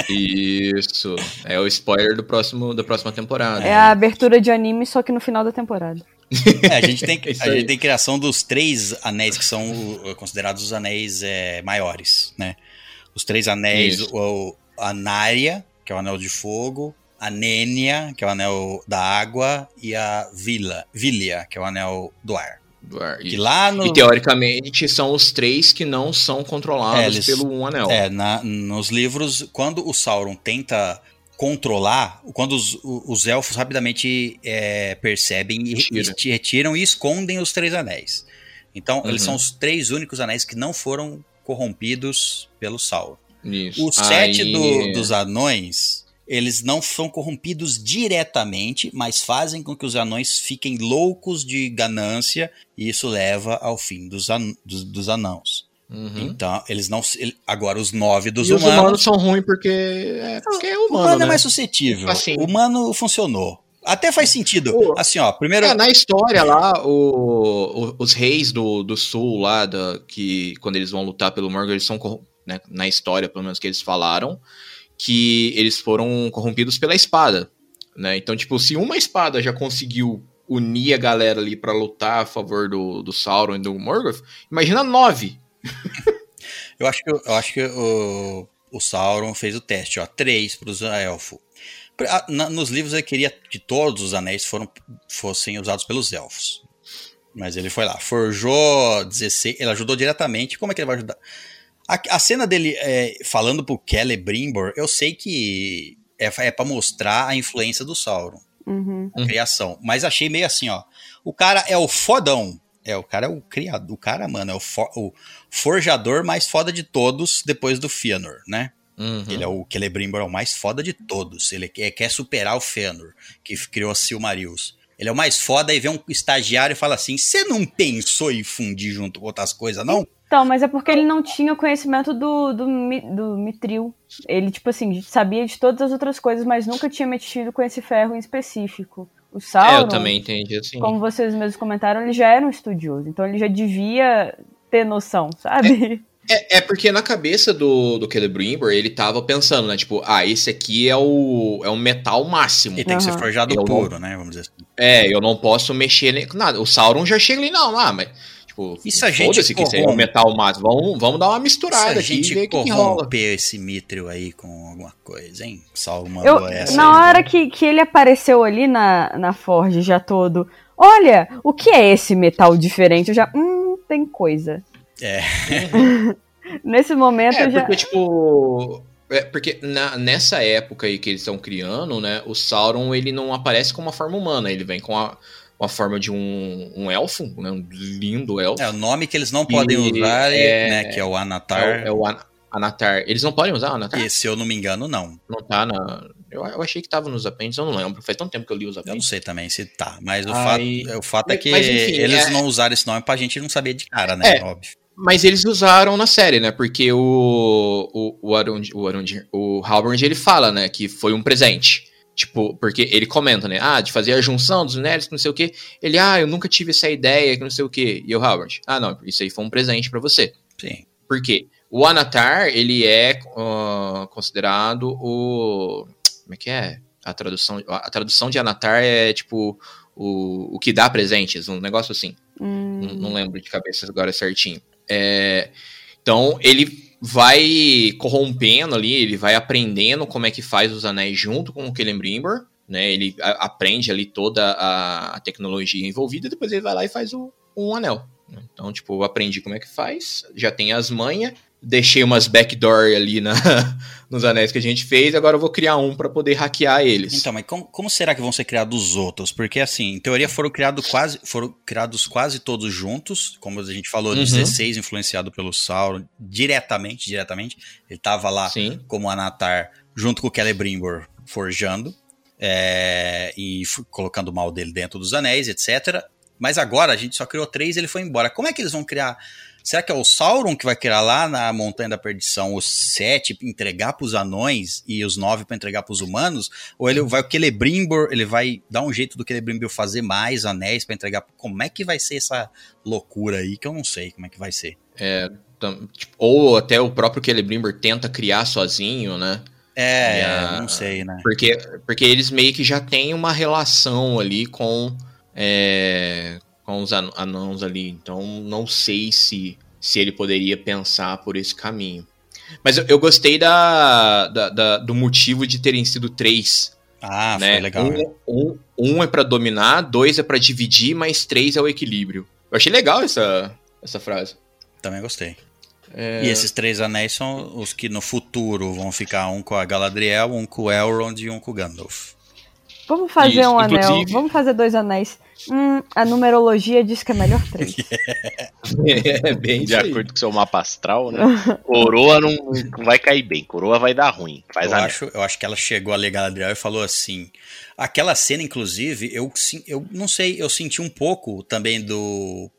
Isso. É o spoiler do próximo, da próxima temporada. É a abertura de anime, só que no final da temporada. É, a gente tem, a gente tem criação dos três anéis que são considerados os anéis é, maiores, né? Os três anéis, o, a Nária, que é o anel de fogo, a Nênia, que é o anel da água, e a Vila, Vilia, que é o anel do ar. E, lá no... e teoricamente são os três que não são controlados é, eles, pelo um anel. É, na, nos livros, quando o Sauron tenta controlar, quando os, os elfos rapidamente é, percebem e, e retiram e escondem os três anéis. Então, uhum. eles são os três únicos anéis que não foram corrompidos pelo Sauron. Isso. Os sete Aí... do, dos anões eles não são corrompidos diretamente, mas fazem com que os anões fiquem loucos de ganância e isso leva ao fim dos, an dos, dos anãos. Uhum. Então, eles não. Agora, os nove dos e humanos. Os humanos são ruins porque é, porque é humano. O humano é né? é mais suscetível. Assim. O humano funcionou. Até faz sentido. O, assim, ó, primeiro. É, na história lá, o, o, os reis do, do sul lá, da, que quando eles vão lutar pelo Morgan, eles são. Né, na história, pelo menos que eles falaram, que eles foram corrompidos pela espada, né? Então, tipo, se uma espada já conseguiu unir a galera ali para lutar a favor do, do Sauron e do Morgoth, imagina nove. eu acho que, eu acho que o, o Sauron fez o teste, ó, três para os elfos. Nos livros ele queria que todos os anéis foram, fossem usados pelos elfos. Mas ele foi lá, forjou 16, ele ajudou diretamente. Como é que ele vai ajudar? A, a cena dele é, falando pro Kelly Brimbor, eu sei que é, é para mostrar a influência do Sauron, Uhum. a criação. Mas achei meio assim, ó. O cara é o fodão. É, o cara é o criador. O cara, mano, é o, fo- o forjador mais foda de todos depois do Fëanor, né? Uhum. Ele é o Celebrimbor é o mais foda de todos. Ele quer, quer superar o Fëanor, que criou a Silmarils. Ele é o mais foda e vê um estagiário e fala assim: Você não pensou em fundir junto com outras coisas, não? Então, mas é porque ele não tinha conhecimento do, do, do Mitril. Ele, tipo assim, sabia de todas as outras coisas, mas nunca tinha mexido com esse ferro em específico. O Sauron, É, eu também entendi assim. como vocês mesmos comentaram, ele já era um estudioso. Então ele já devia ter noção, sabe? É, é porque na cabeça do, do Celebrimbor, ele tava pensando, né? Tipo, ah, esse aqui é o, é o metal máximo. Ele tem que ser forjado Eu puro, né? Vamos dizer assim. É, eu não posso mexer nem com nada. O Sauron já chega ali, não, ah, mas. Tipo, E se a gente foda-se que é o corrompe? metal máximo. Vamos, vamos dar uma Se misturada a aqui e gente ver o que, que rola. corromper esse Mithril aí com alguma coisa, hein? Sauron mandou Eu, essa na aí, hora né? que, que ele apareceu ali na, na Forge já todo, olha, o que é esse metal diferente? Eu já, hum, tem coisa. É. Nesse momento É, eu já. porque, tipo. É, porque na- nessa época aí que eles estão criando, né? O Sauron ele não aparece com uma forma humana, ele vem com a, com a forma de um, um elfo, né? Um lindo elfo. É, o nome que eles não podem E usar, é- né? Que é o É, Anatar. o- é o An- Anatar. Eles não podem usar o Anatar? Que, se eu não me engano, não. Não tá na. Eu, eu achei que tava nos apêndices, eu não lembro. Faz tanto tempo que eu li os Eu não apêndices. sei também se tá. Mas o, Aí- fato, o fato é que mas, enfim, eles é- não usaram esse nome pra gente não saber de cara, né? É. Óbvio. Mas eles usaram na série, né? Porque o. O, o, Arund, o, Arund, o Halbrand, ele fala, né? Que foi um presente. Tipo, porque ele comenta, né? Ah, de fazer a junção dos minérios, que não sei o quê. Ele, ah, eu nunca tive essa ideia, que não sei o quê. E o Halbrand, ah, não, isso aí foi um presente pra você. Sim. Por quê? O Anatar, ele é ah, considerado o. Como é que é? A tradução, a tradução de Anatar é tipo o, o que dá presentes, um negócio assim. Hum, Não, não lembro de cabeça agora certinho. É, então ele vai corrompendo ali, ele vai aprendendo como é que faz os anéis junto com o Celebrimbor, né? Ele aprende ali toda a, tecnologia envolvida, depois ele vai lá e faz o, um anel. né? Então, tipo, aprendi como é que faz, já tem as manhas, deixei umas backdoor ali na, nos anéis que a gente fez, agora eu vou criar um pra poder hackear eles. Então, mas como, como será que vão ser criados os outros? Porque, assim, em teoria foram criados quase, foram criados quase todos juntos, como a gente falou, Uhum. 16 influenciado pelo Sauron, diretamente, diretamente. Ele tava lá Sim. como Anatar, junto com o Celebrimbor, forjando, é, e colocando o mal dele dentro dos anéis, etc. Mas agora a gente só criou três e ele foi embora. Como é que eles vão criar? Será que é o Sauron que vai criar lá na Montanha da Perdição os sete pra entregar pros anões e os nove para entregar pros humanos? Ou ele vai o Celebrimbor, ele vai dar um jeito do Celebrimbor fazer mais anéis para entregar? Como é que vai ser essa loucura aí que eu não sei como é que vai ser. Tam- tipo, ou até o próprio Celebrimbor tenta criar sozinho, né? É, a- não sei, né? Porque, porque eles meio que já têm uma relação ali com, é, com os an- anãos ali. Então não sei se, se ele poderia pensar por esse caminho. Mas eu, eu gostei da, da- da- do motivo de terem sido três. Ah, né? foi legal. né? Um, um, um é pra dominar, dois é pra dividir, mas três é o equilíbrio. Eu achei legal essa, essa frase. Também gostei. É, E esses três anéis são os que no futuro vão ficar um com a Galadriel, um com o Elrond e um com o Gandalf. Vamos fazer Isso, um anel. inclusive- Vamos fazer dois anéis. Hum, a numerologia diz que é melhor três. é bem De aí. acordo com seu mapa astral, né? Coroa não, não vai cair bem. Coroa vai dar ruim. Faz Eu acho, eu acho que ela chegou a ler Galadriel e falou assim. Aquela cena, inclusive, eu, sim- eu não sei, eu senti um pouco também do,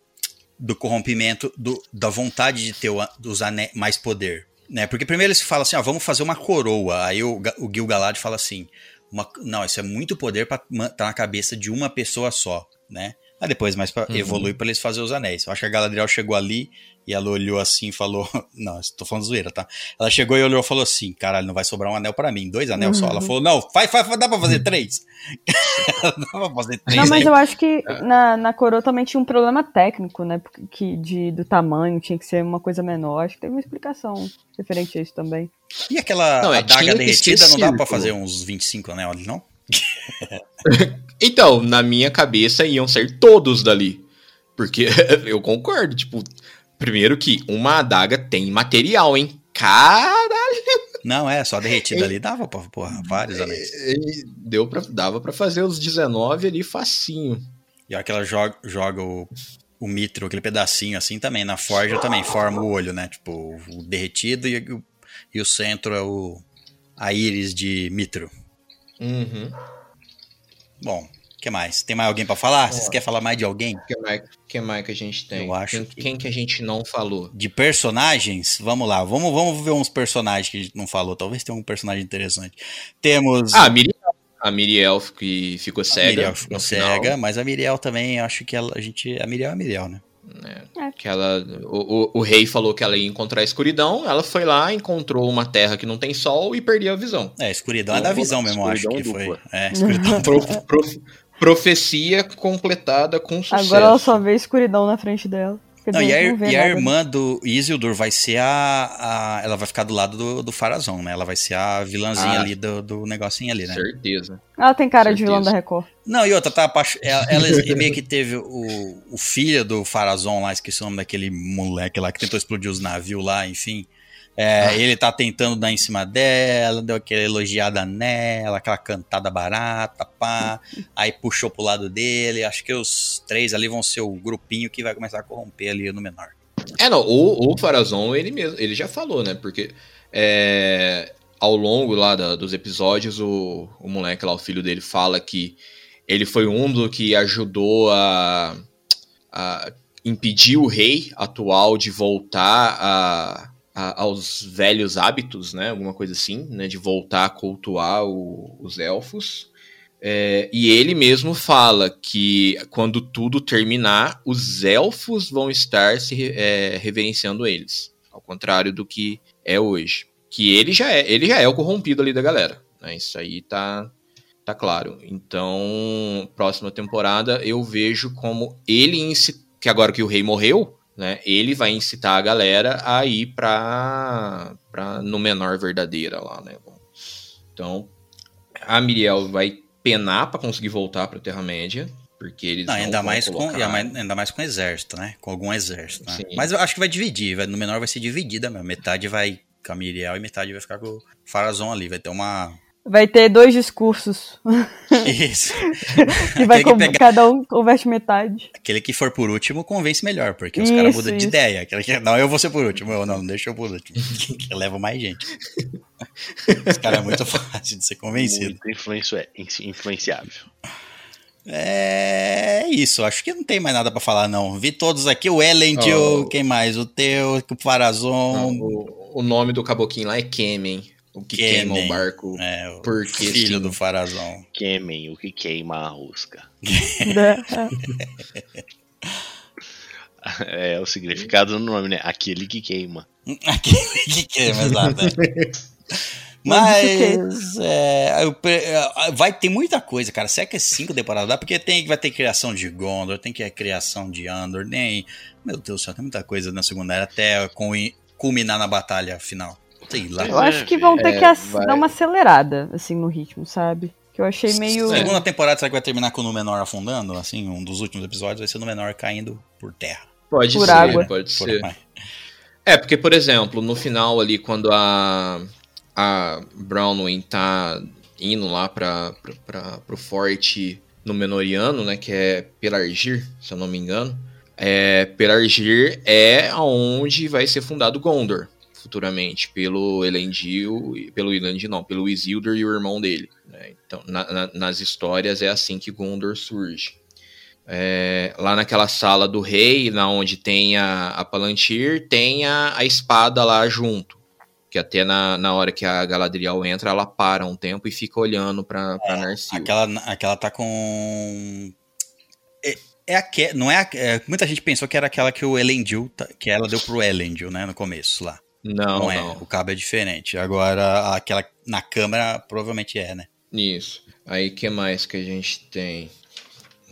do corrompimento, do, da vontade de ter o, dos ane- mais poder. Né? Porque primeiro eles falam assim: ó, vamos fazer uma coroa. Aí o, o Gil Galad fala assim: uma- não, isso é muito poder pra estar na cabeça de uma pessoa só. Né? Aí depois mais pra, Uhum. evolui pra eles fazer os anéis. Eu acho que a Galadriel chegou ali e ela olhou assim e falou: Não, tô falando zoeira, tá? Ela chegou e olhou e falou assim: Caralho, não vai sobrar um anel pra mim, dois anel só. Ela falou: Não, faz, faz, dá pra fazer três? dá pra fazer três. Não, mas aí. eu acho que na, na coroa também tinha um problema técnico, né? porque- Que de, do tamanho, tinha que ser uma coisa menor. Acho que teve uma explicação referente a isso também. E aquela Não, é, adaga derretida, não dá pra círculo. fazer uns 25 anel ali, não? Então, na minha cabeça iam ser todos dali. Porque eu concordo, tipo, primeiro que uma adaga tem material, hein? Caralho! Não, é, só derretido ali dava pra porra, vários anéis. E deu pra, dava pra fazer os 19 ali facinho. E a hora que ela joga, joga o, o mitro, aquele pedacinho assim também, na forja também forma o olho, né? Tipo, o derretido e, o- e o centro é o a íris de mitro. Uhum. Bom, que mais? Tem mais alguém pra falar? Vocês querem falar mais de alguém? O que mais, que mais que a gente tem? Eu acho quem, que- quem que a gente não falou? De personagens? Vamos lá, vamos, vamos ver uns personagens que a gente não falou. Talvez tenha um personagem interessante. Temos Ah, a Miriel. A Miriel que ficou a cega. Miriel que ficou no final, cega, mas a Miriel também, acho que ela, a gente. A Miriel é a Miriel, né? né? É. Que ela, o, o, o rei falou que ela ia encontrar a escuridão. Ela foi lá, encontrou uma terra que não tem sol e perdeu a visão. É, escuridão é da visão mesmo, eu acho que foi. É, escuridão. Pro- pro- profecia completada com sucesso. Agora ela só vê escuridão na frente dela. Não, e a, não e a irmã do Isildur vai ser a, a- Ela vai ficar do lado do, do Farazon, né? Ela vai ser a vilãzinha Ah. ali do, do negocinho ali, né? Certeza. Ela tem cara de Certeza. vilã da Record. Não, e outra, tá apaixo... ela, ela meio que teve o, o filho do Farazon lá, esqueci o nome daquele moleque lá que tentou explodir os navios lá, enfim. É, Ah. Ele tá tentando dar em cima dela, deu aquela elogiada nela, aquela cantada barata, pá. Aí puxou pro lado dele. Acho que os três ali vão ser o grupinho que vai começar a corromper ali no menor. É, não, o, o Farazon, ele mesmo, ele já falou, né? Porque é, ao longo lá da- dos episódios, o, o moleque lá, o filho dele, fala que ele foi um do que ajudou a, a impedir o rei atual de voltar a, a- aos velhos hábitos, né? Alguma coisa assim, né? De voltar a cultuar o- os elfos. É, e ele mesmo fala que quando tudo terminar, os elfos vão estar se é, reverenciando eles. Ao contrário do que é hoje. Que ele já é, ele já é o corrompido ali da galera. né? Isso aí tá, tá claro. Então, próxima temporada eu vejo como ele. Que agora que o rei morreu, né? Ele vai incitar a galera a ir pra, pra no menor verdadeira lá, né? Então, a Miriel vai penar pra conseguir voltar pra Terra-média. Porque eles Não, não ainda, mais com, colocar- mais- ainda mais com exército, né? Com algum exército. né? Mas eu acho que vai dividir. vai- no menor vai ser dividida mesmo. Metade vai com a Miriel e metade vai ficar com o Farazon ali. Vai ter uma. Vai ter dois discursos. Isso. Que vai que com- pegar- cada um converte metade. Aquele que for por último convence melhor, porque os caras mudam de ideia. Aquele que, não, eu vou ser por último. Eu não, deixa eu por último. que leva mais gente. Esse cara é muito fácil de ser convencido. Muito influencio- influenciável. É isso, acho que não tem mais nada pra falar, não. Vi todos aqui, o Elendil, Oh. quem mais? O Teu, o Farazon, Não, o, o nome do caboquinho lá é Kemen. O que queima o barco. é, o Porque filho sim. do Farazon. Queimem o que queima a rosca. É o significado do nome, né? Aquele que queima. Aquele que queima, exato. é. Mas é, eu pre- é, vai ter muita coisa, cara. Será que é cinco temporadas? Dá? Porque tem, vai ter criação de Gondor, tem que a criação de Andor, nem. Meu Deus do céu, tem muita coisa na segunda era até com- culminar na batalha final. Sei lá. Eu acho que vão ter É, que vai. dar uma acelerada, assim, no ritmo, sabe? Que eu achei meio. Segunda temporada, será que vai terminar com o Númenor afundando? Assim, um dos últimos episódios vai ser o Númenor caindo por terra. Pode Por ser, água. pode Por- ser. É, porque, por exemplo, no final ali, quando a, a Brownwing tá indo lá pra, pra, pra, pro forte Númenoriano, né, que é Pelargir, se eu não me engano, é, Pelargir é onde vai ser fundado Gondor, futuramente, pelo Elendil, e- pelo Elendil não, pelo Isildur e o irmão dele. né? Então, na- na- nas histórias é assim que Gondor surge. É, lá naquela sala do rei, na onde tem a, a Palantir, tem a, a espada lá junto. Que até na, na hora que a Galadriel entra, ela para um tempo e fica olhando pra, pra Narsil. Aquela, aquela tá com. É, é aque- não é, a- é, Muita gente pensou que era aquela que o Elendil, tá- que ela deu pro Elendil, né, no começo lá. Não, Não, não. é, o cabo é diferente. Agora, aquela na câmera provavelmente é, né? Isso. Aí, que mais que a gente tem?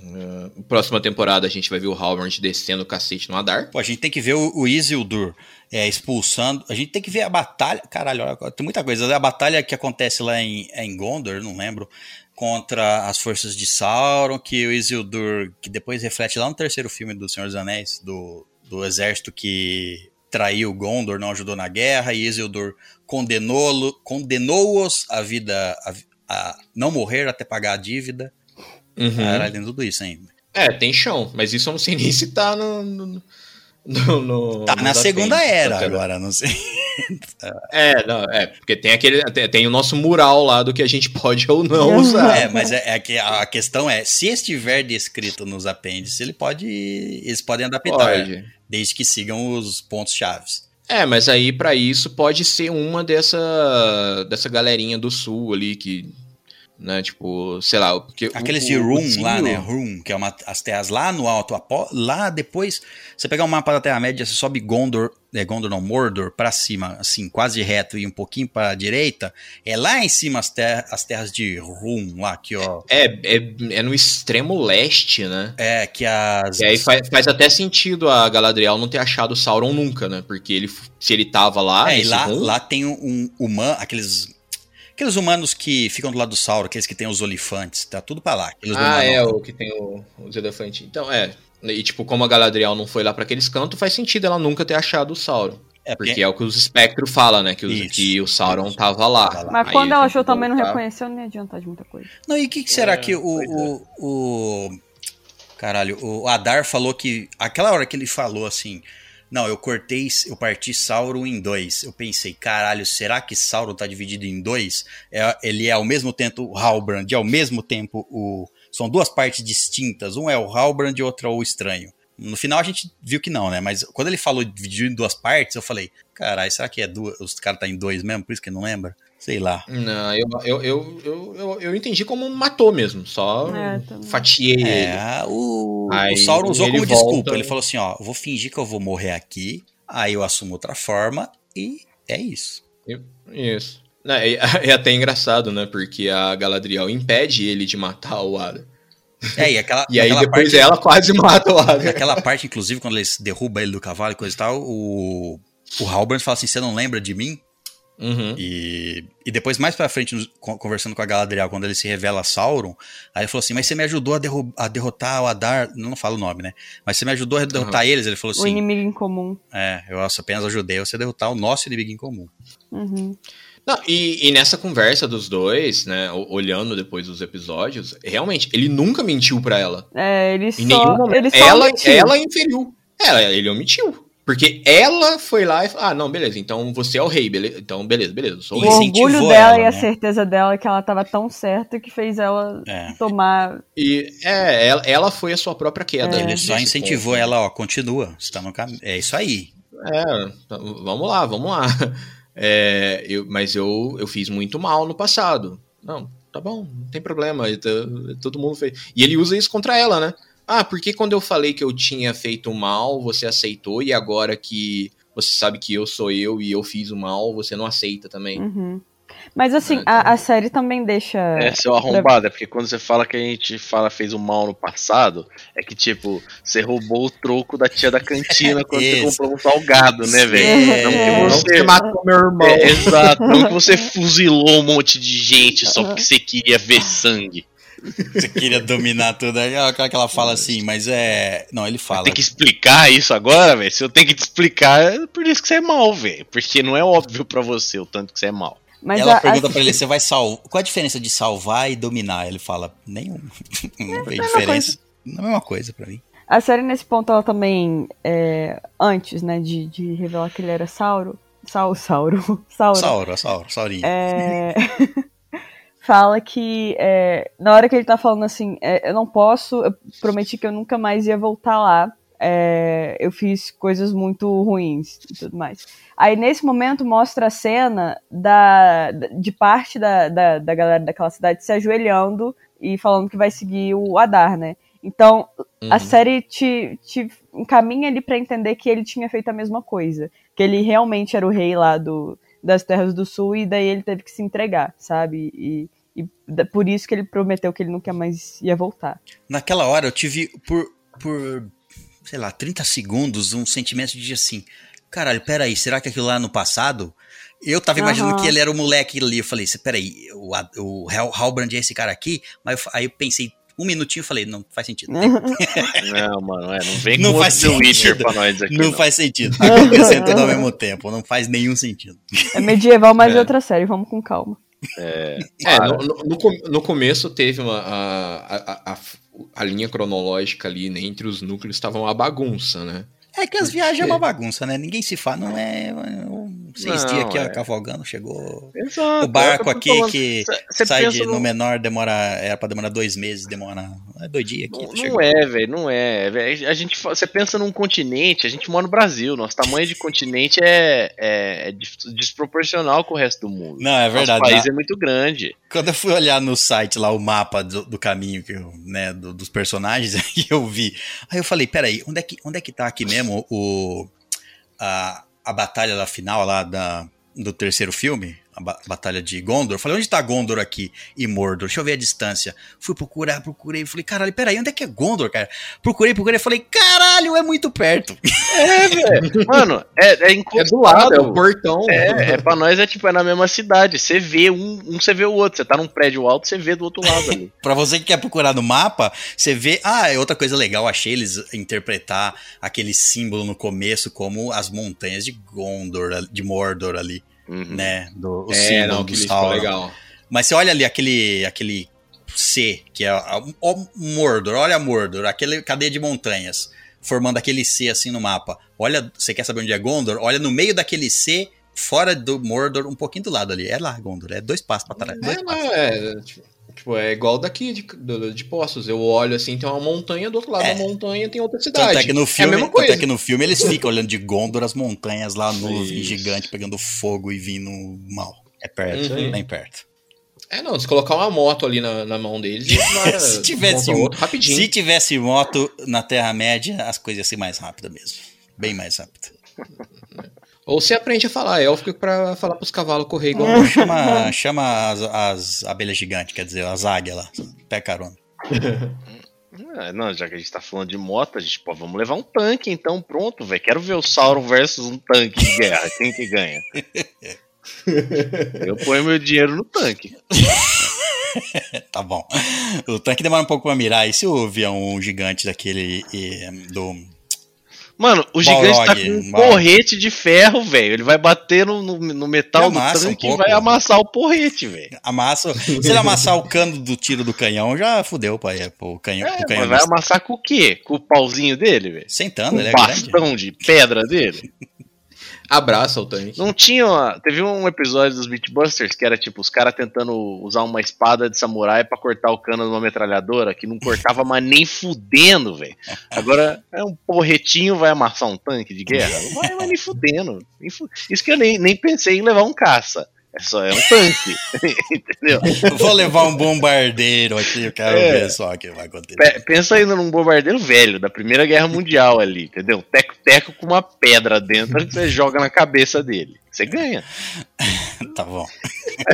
Uh, próxima temporada a gente vai ver o Halbrand descendo o cacete no Adar. Pô, a gente tem que ver o, o Isildur é, expulsando. A gente tem que ver a batalha. Caralho, olha, tem muita coisa. A batalha que acontece lá em, é em Gondor, não lembro. Contra as forças de Sauron, que o Isildur, que depois reflete lá no terceiro filme do Senhor dos Anéis, do, do exército que traiu Gondor, não ajudou na guerra, e Isildur condenou-os condenou a vida, a, a, não morrer até pagar a dívida. Uhum. Caralho, tem tudo isso ainda. É, tem chão, mas isso eu não sei nem se tá no. no, no, no tá no na da segunda frente, era tá agora, não sei. É, não, é, porque tem aquele. Tem, tem o nosso mural lá do que a gente pode ou não usar. É, mas é, é que a questão é, se estiver descrito nos apêndices, ele pode. Eles podem adaptar. Pode. Desde que sigam os pontos chaves. É, mas aí pra isso pode ser uma dessa dessa galerinha do sul ali que né, tipo, sei lá, porque Aqueles o, de Room lá, né? Room, que é uma, as terras lá no alto, lá depois, você pegar o mapa da Terra-média, você sobe Gondor, é Gondor não, Mordor, pra cima, assim, quase reto e um pouquinho pra direita, é lá em cima as, ter as terras de Room, lá, aqui, ó. É, é, é no extremo leste, né? É, que as... E aí faz, faz até sentido a Galadriel não ter achado Sauron nunca, né? Porque ele, se ele tava lá, é, e lá, Rum, lá tem um, um humano, aqueles... Aqueles humanos que ficam do lado do Sauron, aqueles que tem os olifantes, tá tudo pra lá. Aqueles Ah, é, o que tem o- os elefantes. Então, é. E tipo, como a Galadriel não foi lá pra aqueles cantos, faz sentido ela nunca ter achado o Sauron. É, Porque é o que os espectros falam, né? Que, os- Isso. que o Sauron tava lá. Tava lá. Mas Aí quando ela achou também não reconheceu, nem adiantar de muita coisa. Não, e o que, que será É, que o, o, o. Caralho, o Adar falou que. Aquela hora que ele falou assim. Não, eu cortei, eu parti Sauron em dois. Eu pensei, caralho, será que Sauron tá dividido em dois? É, ele é ao mesmo tempo o Halbrand e ao mesmo tempo o. São duas partes distintas. Um é o Halbrand e outro é o estranho. No final a gente viu que não, né? Mas quando ele falou dividido em duas partes, eu falei, caralho, será que é duas, os caras tá em dois mesmo? Por isso que não lembra? Sei lá. Não, eu, eu, eu, eu, eu, eu entendi como matou mesmo. Só É, fatiei ele. É, o, Aí o Sauron usou como volta- desculpa. Ele falou assim: ó, eu vou fingir que eu vou morrer aqui, aí eu assumo outra forma e é isso. Isso. É, é- até engraçado, né? Porque a Galadriel impede ele de matar o Ada. É, e aquela, E aí depois parte, ela quase mata o Ada. Aquela parte, inclusive, quando eles derrubam ele do cavalo e coisa e tal, o, o Halbrand fala assim: você não lembra de mim? Uhum. E, e depois, mais pra frente, conversando com a Galadriel, quando ele se revela Sauron, aí ele falou assim: Mas você me ajudou a, derru- a derrotar o Adar. Não falo o nome, né? Mas você me ajudou a derrotar eles. Ele falou O assim: inimigo em comum. É, eu apenas ajudei você a derrotar o nosso inimigo em comum. Uhum. Não, e, e nessa conversa dos dois, né? o- Olhando depois os episódios, realmente, ele nunca mentiu pra ela. É, ele só. Ele só ela, omitiu. ela inferiu. Ela, ele omitiu. Porque ela foi lá e falou: Ah, não, beleza, então você é o rei, beleza? Então, beleza, beleza, eu sou o O rei. incentivou orgulho dela ela, e a né? certeza dela que ela tava tão certa que fez ela É. tomar. E é, ela, ela foi a sua própria queda. É. Ele só incentivou ponto. ela, ó, continua, você tá no caminho. É isso aí. É, vamos lá, vamos lá. É, eu, mas eu, eu fiz muito mal no passado. Não, tá bom, não tem problema. Todo mundo fez. E ele usa isso contra ela, né? Ah, porque quando eu falei que eu tinha feito mal, você aceitou, e agora que você sabe que eu sou eu e eu fiz o mal, você não aceita também. Uhum. Mas assim, É, então. a, a série também deixa. É, seu arrombado, é porque quando você fala que a gente fala fez o mal no passado, é que tipo, você roubou o troco da tia da cantina quando você comprou um salgado, né, velho? É. Não que você matou meu irmão. É, exato, não que você fuzilou um monte de gente só porque você queria ver sangue. Você queria dominar tudo. Aí aquela que ela fala assim, mas é. Não, ele fala. Tem que explicar isso agora, velho. Se eu tenho que te explicar, é por isso que você é mal, velho. Porque não é óbvio pra você o tanto que você é mal. Mas ela a- pergunta a- pra ele: você vai salvar. Qual a diferença de salvar e dominar? Ele fala: nenhum. Não tem diferença. Não é a mesma coisa pra mim. A série, nesse ponto, ela também, é, antes, né, de, de revelar que ele era Sauro, Sauro, Sauro, Sauro, Sauro, Sauro, Saurinho. é, fala que é, na hora que ele tá falando assim, é, eu não posso, eu prometi que eu nunca mais ia voltar lá, é, eu fiz coisas muito ruins e tudo mais. Aí nesse momento mostra a cena da, de parte da, da, da galera daquela cidade se ajoelhando e falando que vai seguir o Adar, né? Então, a Uhum. série te, te encaminha ali pra entender que ele tinha feito a mesma coisa. Que ele realmente era o rei lá do, das Terras do Sul e daí ele teve que se entregar, sabe? E, e por isso que ele prometeu que ele nunca mais ia voltar. Naquela hora eu tive por, por, sei lá, 30 segundos um sentimento de assim, caralho, peraí, será que aquilo lá no passado? Eu tava imaginando Aham. que ele era o moleque ali. Eu falei, "Cê, peraí, o, o Hal- Halbrand é esse cara aqui? Mas eu aí eu pensei um minutinho falei, não faz sentido. Não, mano, é, não vem Não com faz outro The Witcher sentido. pra nós aqui. não, Não, faz sentido. Tá acontecendo tudo ao mesmo tempo. Não faz nenhum sentido. É medieval, mas é. É. outra série, vamos com calma. É, Para. no, no- no no começo teve uma. A, a, a, a linha cronológica ali né, entre os núcleos estava uma bagunça, né? É que as viagens é uma bagunça, né? Ninguém se fala, não é. Seis Não, dias aqui, ó, é. cavogando, chegou. Exato, O barco o aqui falando. que Cê- sai de, no num- menor, demora. Era pra demorar dois meses, demora. É dois dias aqui. Não, chegou. não é, velho, não é. A gente, você pensa num continente, a gente mora no Brasil, nosso tamanho de continente é, é- é desproporcional com o resto do mundo. Não, é verdade. Nosso país é muito grande. Quando eu fui olhar no site lá o mapa do, do caminho que eu, né, do- dos personagens, aí eu vi. Aí eu falei, peraí, onde é que, onde é que tá aqui mesmo o, a, a batalha lá final lá da, do terceiro filme? A ba- batalha de Gondor. Eu falei, onde tá Gondor aqui? E Mordor. Deixa eu ver a distância. Fui procurar, procurei. Falei, caralho, peraí, onde é que é Gondor, cara? Procurei, procurei. Falei, caralho, é muito perto. É, velho. Mano, é, é É do lado, é o portão. É, é pra nós é tipo, é na mesma cidade. Você vê um, um você vê o outro. Você tá num prédio alto, você vê do outro lado ali. Pra você que quer procurar no mapa, você vê. Ah, é outra coisa legal, achei eles interpretar aquele símbolo no começo como as montanhas de Gondor, de Mordor ali, Uhum. né? Do, o É, símbolo não, do Sauron. legal. Mas você olha ali aquele, aquele C, que é a- o Mordor, olha Mordor, aquele cadeia de montanhas, formando aquele C assim no mapa. Olha, você quer saber onde é Gondor? Olha no meio daquele C, fora do Mordor, um pouquinho do lado ali. É lá, Gondor, é dois passos pra trás. dois É, passos. não, é, tipo, tipo, é igual daqui de, do- de Poços. Eu olho assim, tem uma montanha, do outro lado É. da montanha tem outra cidade. Tanto é que no é a filme, mesma é coisa. que no filme eles ficam olhando de Gondor as montanhas lá, nuvem gigante, pegando fogo e vindo mal. É perto, Uhum. bem perto. É, não, se colocar uma moto ali na, na mão deles, Se tivesse um- rapidinho. Se tivesse moto na Terra-média, as coisas iam ser mais rápidas mesmo. Bem mais rápidas. Ou você aprende a falar élfico pra falar pros cavalos correr igual. Ou chama, chama as, as abelhas gigantes, quer dizer, as águias lá. Pé carona. Ah, não, já que a gente tá falando de moto, a gente, pô, vamos levar um tanque então, pronto, velho. Quero ver o Sauron versus um tanque de guerra. Quem que ganha? Eu ponho meu dinheiro no tanque. Tá bom. O tanque demora um pouco pra mirar. E se o avião gigante daquele eh, do. Mano, o gigante tá com um Balrog. porrete de ferro, velho. Ele vai bater no, no, no metal do amassa um tanque e vai amassar o porrete, velho. Amassa. Se ele amassar o cano do tiro do canhão, já fudeu pai, pro canhão. É, pro mas canhão vai amassar com o quê? Com o pauzinho dele, velho? Sentando, Com ele o é grande. bastão de pedra dele? Abraça o tanque. Não tinha. uma- Teve um episódio dos Beatbusters que era tipo os caras tentando usar uma espada de samurai pra cortar o cano de uma metralhadora que não cortava mais nem fudendo, velho. Agora é um porretinho vai amassar um tanque de guerra? Não vai mais nem fudendo. Isso que eu nem, nem pensei em levar um caça. É só é um tanque. Entendeu? Vou levar um bombardeiro aqui, eu quero É. ver só o que vai acontecer. Pe- Pensa ainda num bombardeiro velho, da Primeira Guerra Mundial ali, entendeu? Teco-teco com uma pedra dentro que você joga na cabeça dele. Você ganha. Tá bom.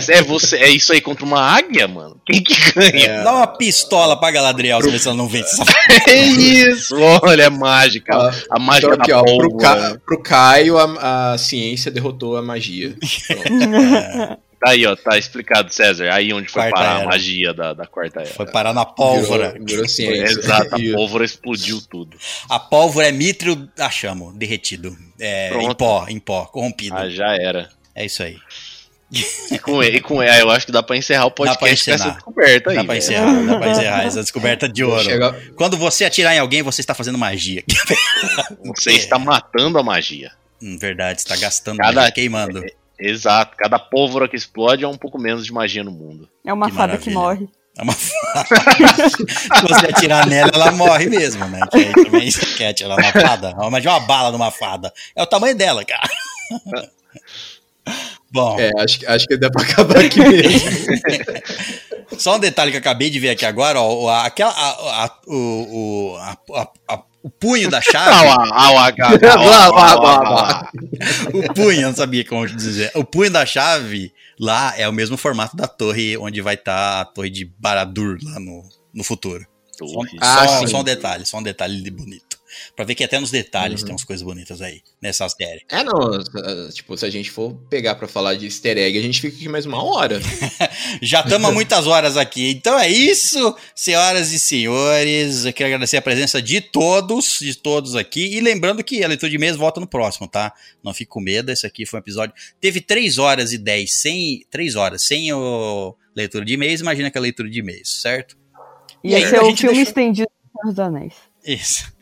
É, você, é isso aí contra uma águia, mano? Quem que ganha? Dá uma pistola pra Galadriel, pra ver se ela não vence. É isso! Olha, é mágica. Ah, a mágica Então, aqui, da ó, pro, pólvora. Ca... pro Caio, a, a ciência derrotou a magia. Pronto. Tá aí, ó, tá explicado, César. Aí onde foi Quarta parar era. a magia da, da quarta era. Foi parar na pólvora. Virou, virou ciência. Exato, a pólvora explodiu tudo. A pólvora é mitrio a chamo, derretido. É, em pó, em pó, corrompido. Ah, já era. É isso aí. E com, e com ah, eu acho que dá pra encerrar o podcast com essa encerrar. descoberta aí. Dá pra velho. encerrar, dá pra encerrar essa descoberta de ouro. Chega- Quando você atirar em alguém, você está fazendo magia. Você está matando a magia. Hum, verdade, você tá gastando Cada- queimando. Exato. Cada pólvora que explode é um pouco menos de magia no mundo. É uma Que fada que maravilha. morre. É uma fada. Se você atirar nela, ela morre mesmo, né? Que aí também você quer atirar na fada. Imagina uma bala numa fada. É o tamanho dela, cara. Bom, É, acho, que- acho que dá pra acabar aqui mesmo. só um detalhe que eu acabei de ver aqui agora, ó. Aquela, a- a- o, o, a- a- a- o punho da chave. O punho, eu não sabia como dizer. O punho da chave lá é o mesmo formato da torre onde vai estar a torre de Baradur lá no, no futuro. Só. Ah, só um detalhe, só um detalhe bonito. Pra ver que até nos detalhes Uhum. tem umas coisas bonitas aí nessa série. É, não. eh, Tipo, se a gente for pegar pra falar de easter egg, a gente fica aqui mais uma hora. Já estamos há muitas horas aqui. Então é isso, senhoras e senhores. Eu quero agradecer a presença de todos, de todos aqui. E lembrando que a leitura de mês volta no próximo, tá? Não fique com medo. Esse aqui foi um episódio. Teve 3 horas e 10 sem. 3 horas sem o leitura de e-mails. Imagina que é a leitura de e-mails, certo? E E aí, esse é o filme deixou- estendido dos Anéis. Isso.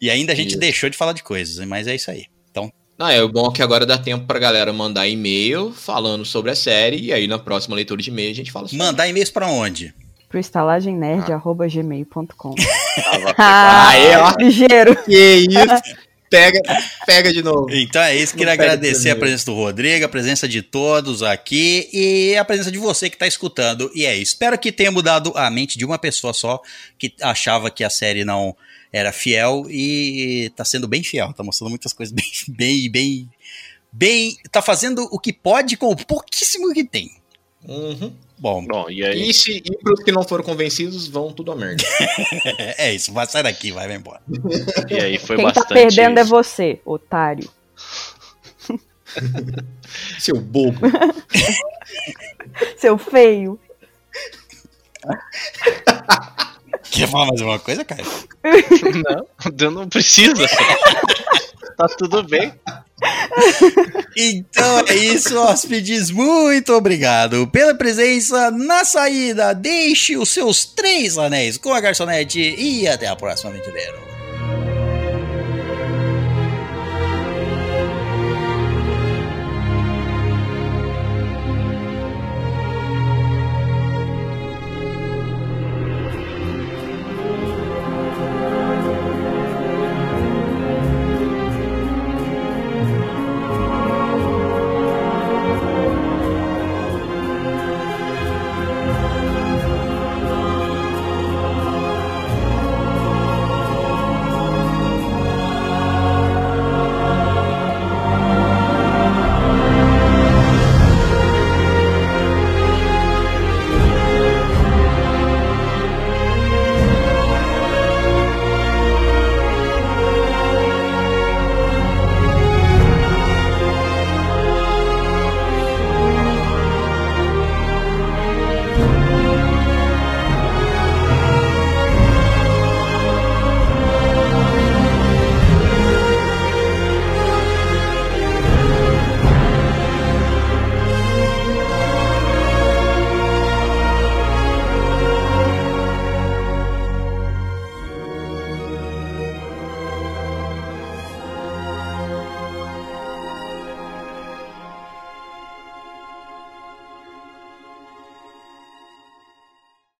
E ainda a gente Isso. deixou de falar de coisas, mas é isso aí. Então, Não, é o bom que agora dá tempo pra galera mandar e-mail falando sobre a série. E aí na próxima leitura de e-mail a gente fala sobre. mandar e-mails pra onde? Pro estalagemnerd.gmail.com. Tava Ah, Aí, ó. ligeiro. Que isso? Pega, pega de novo. Então é isso, queria agradecer a presença do Rodrigo, a presença de todos aqui e a presença de você que está escutando. E é isso. Espero que tenha mudado a mente de uma pessoa só que achava que a série não era fiel e tá sendo bem fiel, tá mostrando muitas coisas bem, bem, bem, bem, tá fazendo o que pode com o pouquíssimo que tem. Uhum. Bom, Bom, e aí? E, se, e pros que não foram convencidos, vão tudo a merda. é isso, vai sair daqui, vai, vai embora. E aí foi Quem tá bastante. perdendo é você, otário. Seu bobo. Seu feio. Quer falar mais alguma coisa, cara? Não, não precisa. tá tudo bem. Então é isso, hóspedes. Muito obrigado pela presença na saída. Deixe os seus três anéis com a garçonete e até a próxima, aventureiro.